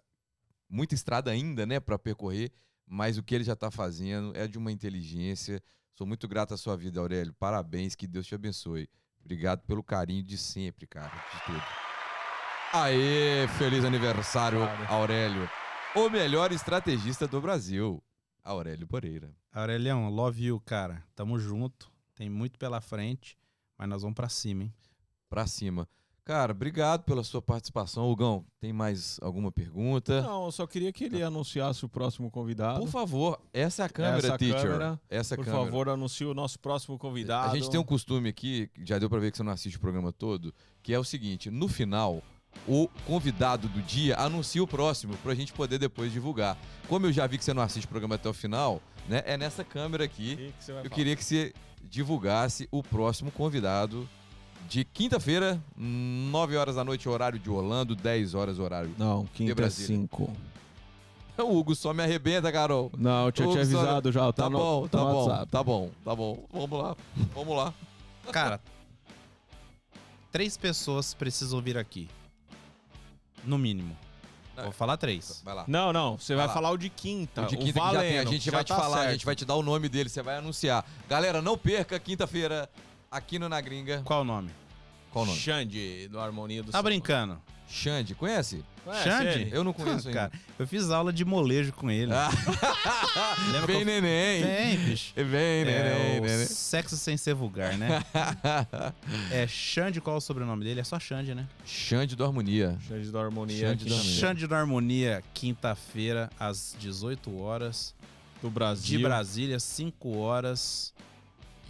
muita estrada ainda, né, para percorrer, mas o que ele já tá fazendo é de uma inteligência. Sou muito grato à sua vida, Aurélio. Parabéns, que Deus te abençoe. Obrigado pelo carinho de sempre, cara, de tudo. Aê, feliz aniversário, Claro. Aurélio. O melhor estrategista do Brasil, Aurélio Moreira. Aurelião, love you, cara. Tamo junto. Tem muito pela frente, mas nós vamos pra cima, hein? Pra cima. Cara, obrigado pela sua participação. Hugão, tem mais alguma pergunta? Não, eu só queria que ele anunciasse o próximo convidado. Por favor, essa é a câmera, Essa teacher. câmera, essa Por câmera. favor, anuncie o nosso próximo convidado. A gente tem um costume aqui, já deu pra ver que você não assiste o programa todo, que é o seguinte: no final, o convidado do dia anuncia o próximo pra gente poder depois divulgar. Como eu já vi que você não assiste o programa até o final, né? É nessa câmera aqui. Que Eu falar? queria que você divulgasse o próximo convidado de quinta-feira, 9 horas da noite, horário de Orlando, 10 horas, horário. Não, quinta é Brasília. 5. O Hugo só me arrebenta, Carol. Não, eu tinha te avisado já. Tá, no- bom, tá no bom, WhatsApp. tá bom, tá bom. Vamos lá, vamos lá. Cara, três pessoas precisam vir aqui. No mínimo. Não, Vou falar três. Vai lá. Não, não. Você vai lá. falar o de quinta. O de o quinta que já tem, a gente já vai te tá falar, a certo. gente vai te dar o nome dele, você vai anunciar. Galera, não perca quinta-feira aqui no Na Gringa. Qual o nome? Qual o nome? Xande, do Harmonia do Tá Samba. brincando? Xande, conhece? Conhece Xande? ele? Eu não conheço ainda. Cara, eu fiz aula de molejo com ele. Ah, Lembra Vem que neném. eu... Tem, bicho. Vem neném, É neném. sexo sem ser vulgar, né? É Xande, qual é o sobrenome dele? É só Xande, né? Xande do Harmonia. Xande do Harmonia. Xande do Harmonia. Xande Harmonia, quinta-feira, às 18 horas. do Brasil. De Brasília, 5 horas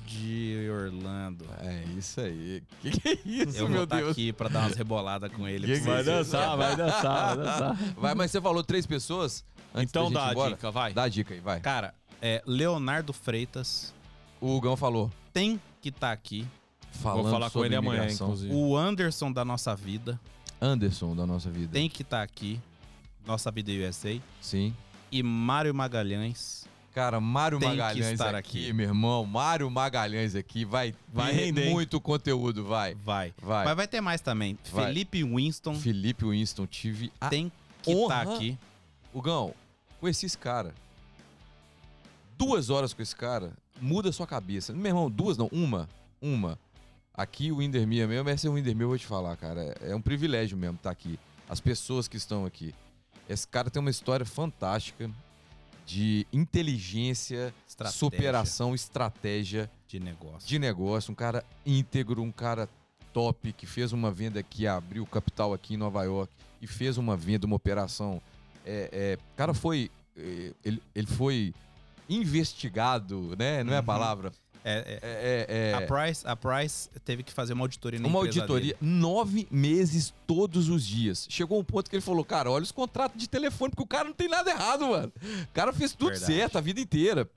de Orlando. É isso aí. Que que é isso, Eu meu vou estar Deus? aqui pra dar umas reboladas com ele. Que que Vai é isso? dançar, vai dançar, vai dançar. Vai, mas você falou três pessoas? Antes então da gente dá a dica, vai. Dá a dica aí, vai. Cara, é Leonardo Freitas O Hugão falou. tem que estar aqui. falando Vou falar com sobre ele amanhã, inclusive. O Anderson da nossa vida Anderson da nossa vida. tem que estar aqui. Nossa Vida USA. Sim. E Mário Magalhães. Cara, Mário Tem que Magalhães estar aqui, aqui. meu irmão. Mário Magalhães aqui vai, Vai render, hein? muito conteúdo, vai. Vai. Vai. Mas vai ter mais também. Vai. Felipe Winston Felipe Winston, tive a tem que estar honra. aqui. O Gão, conheci esse cara. Duas horas com esse cara, muda sua cabeça. Meu irmão, duas não, uma. Uma. Aqui o Indermia mesmo, esse é o Indermia, eu vou te falar, cara. É, é um privilégio mesmo estar aqui. As pessoas que estão aqui. Esse cara tem uma história fantástica de inteligência, Estratégia superação, estratégia de negócio. de negócio. Um cara íntegro, um cara top, que fez uma venda aqui, abriu capital aqui em Nova York e fez uma venda, uma operação. É, é, o cara foi. é, Ele, ele foi investigado, né? Não é a Uhum. palavra. É, é, É, é- é a, Price, a Price teve que fazer uma auditoria na uma auditoria, dele. nove meses todos os dias. Chegou um ponto que ele falou, cara, olha os contratos de telefone, porque o cara não tem nada errado, mano. O cara fez tudo Verdade. certo a vida inteira.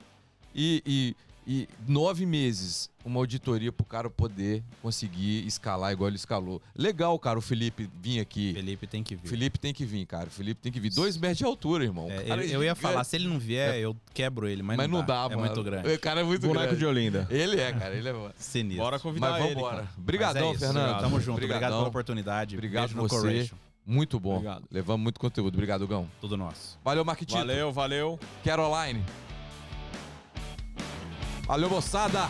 E, e- e nove meses, uma auditoria pro cara poder conseguir escalar igual ele escalou. Legal, cara, o Felipe vir aqui. Felipe tem que vir. Felipe tem que vir, cara. O Felipe tem que vir. Dois metros de altura, irmão. É, cara ele- é eu ia falar, se ele não vier, eu quebro ele, mas, mas, não dá, é mano. muito grande. O cara é muito Boneco grande. de Olinda. Ele é, cara. Ele é. Sinistro. Bora convidar Mas ele. vambora. cara. Obrigadão, Mas é isso. Fernando. Tamo junto. Obrigado pela oportunidade. Obrigado Beijo no você. Muito bom. Obrigado. Levamos muito conteúdo. Obrigado, Gão. Tudo nosso. Valeu, Marquitito. Valeu, valeu. Caroline. Valeu, moçada!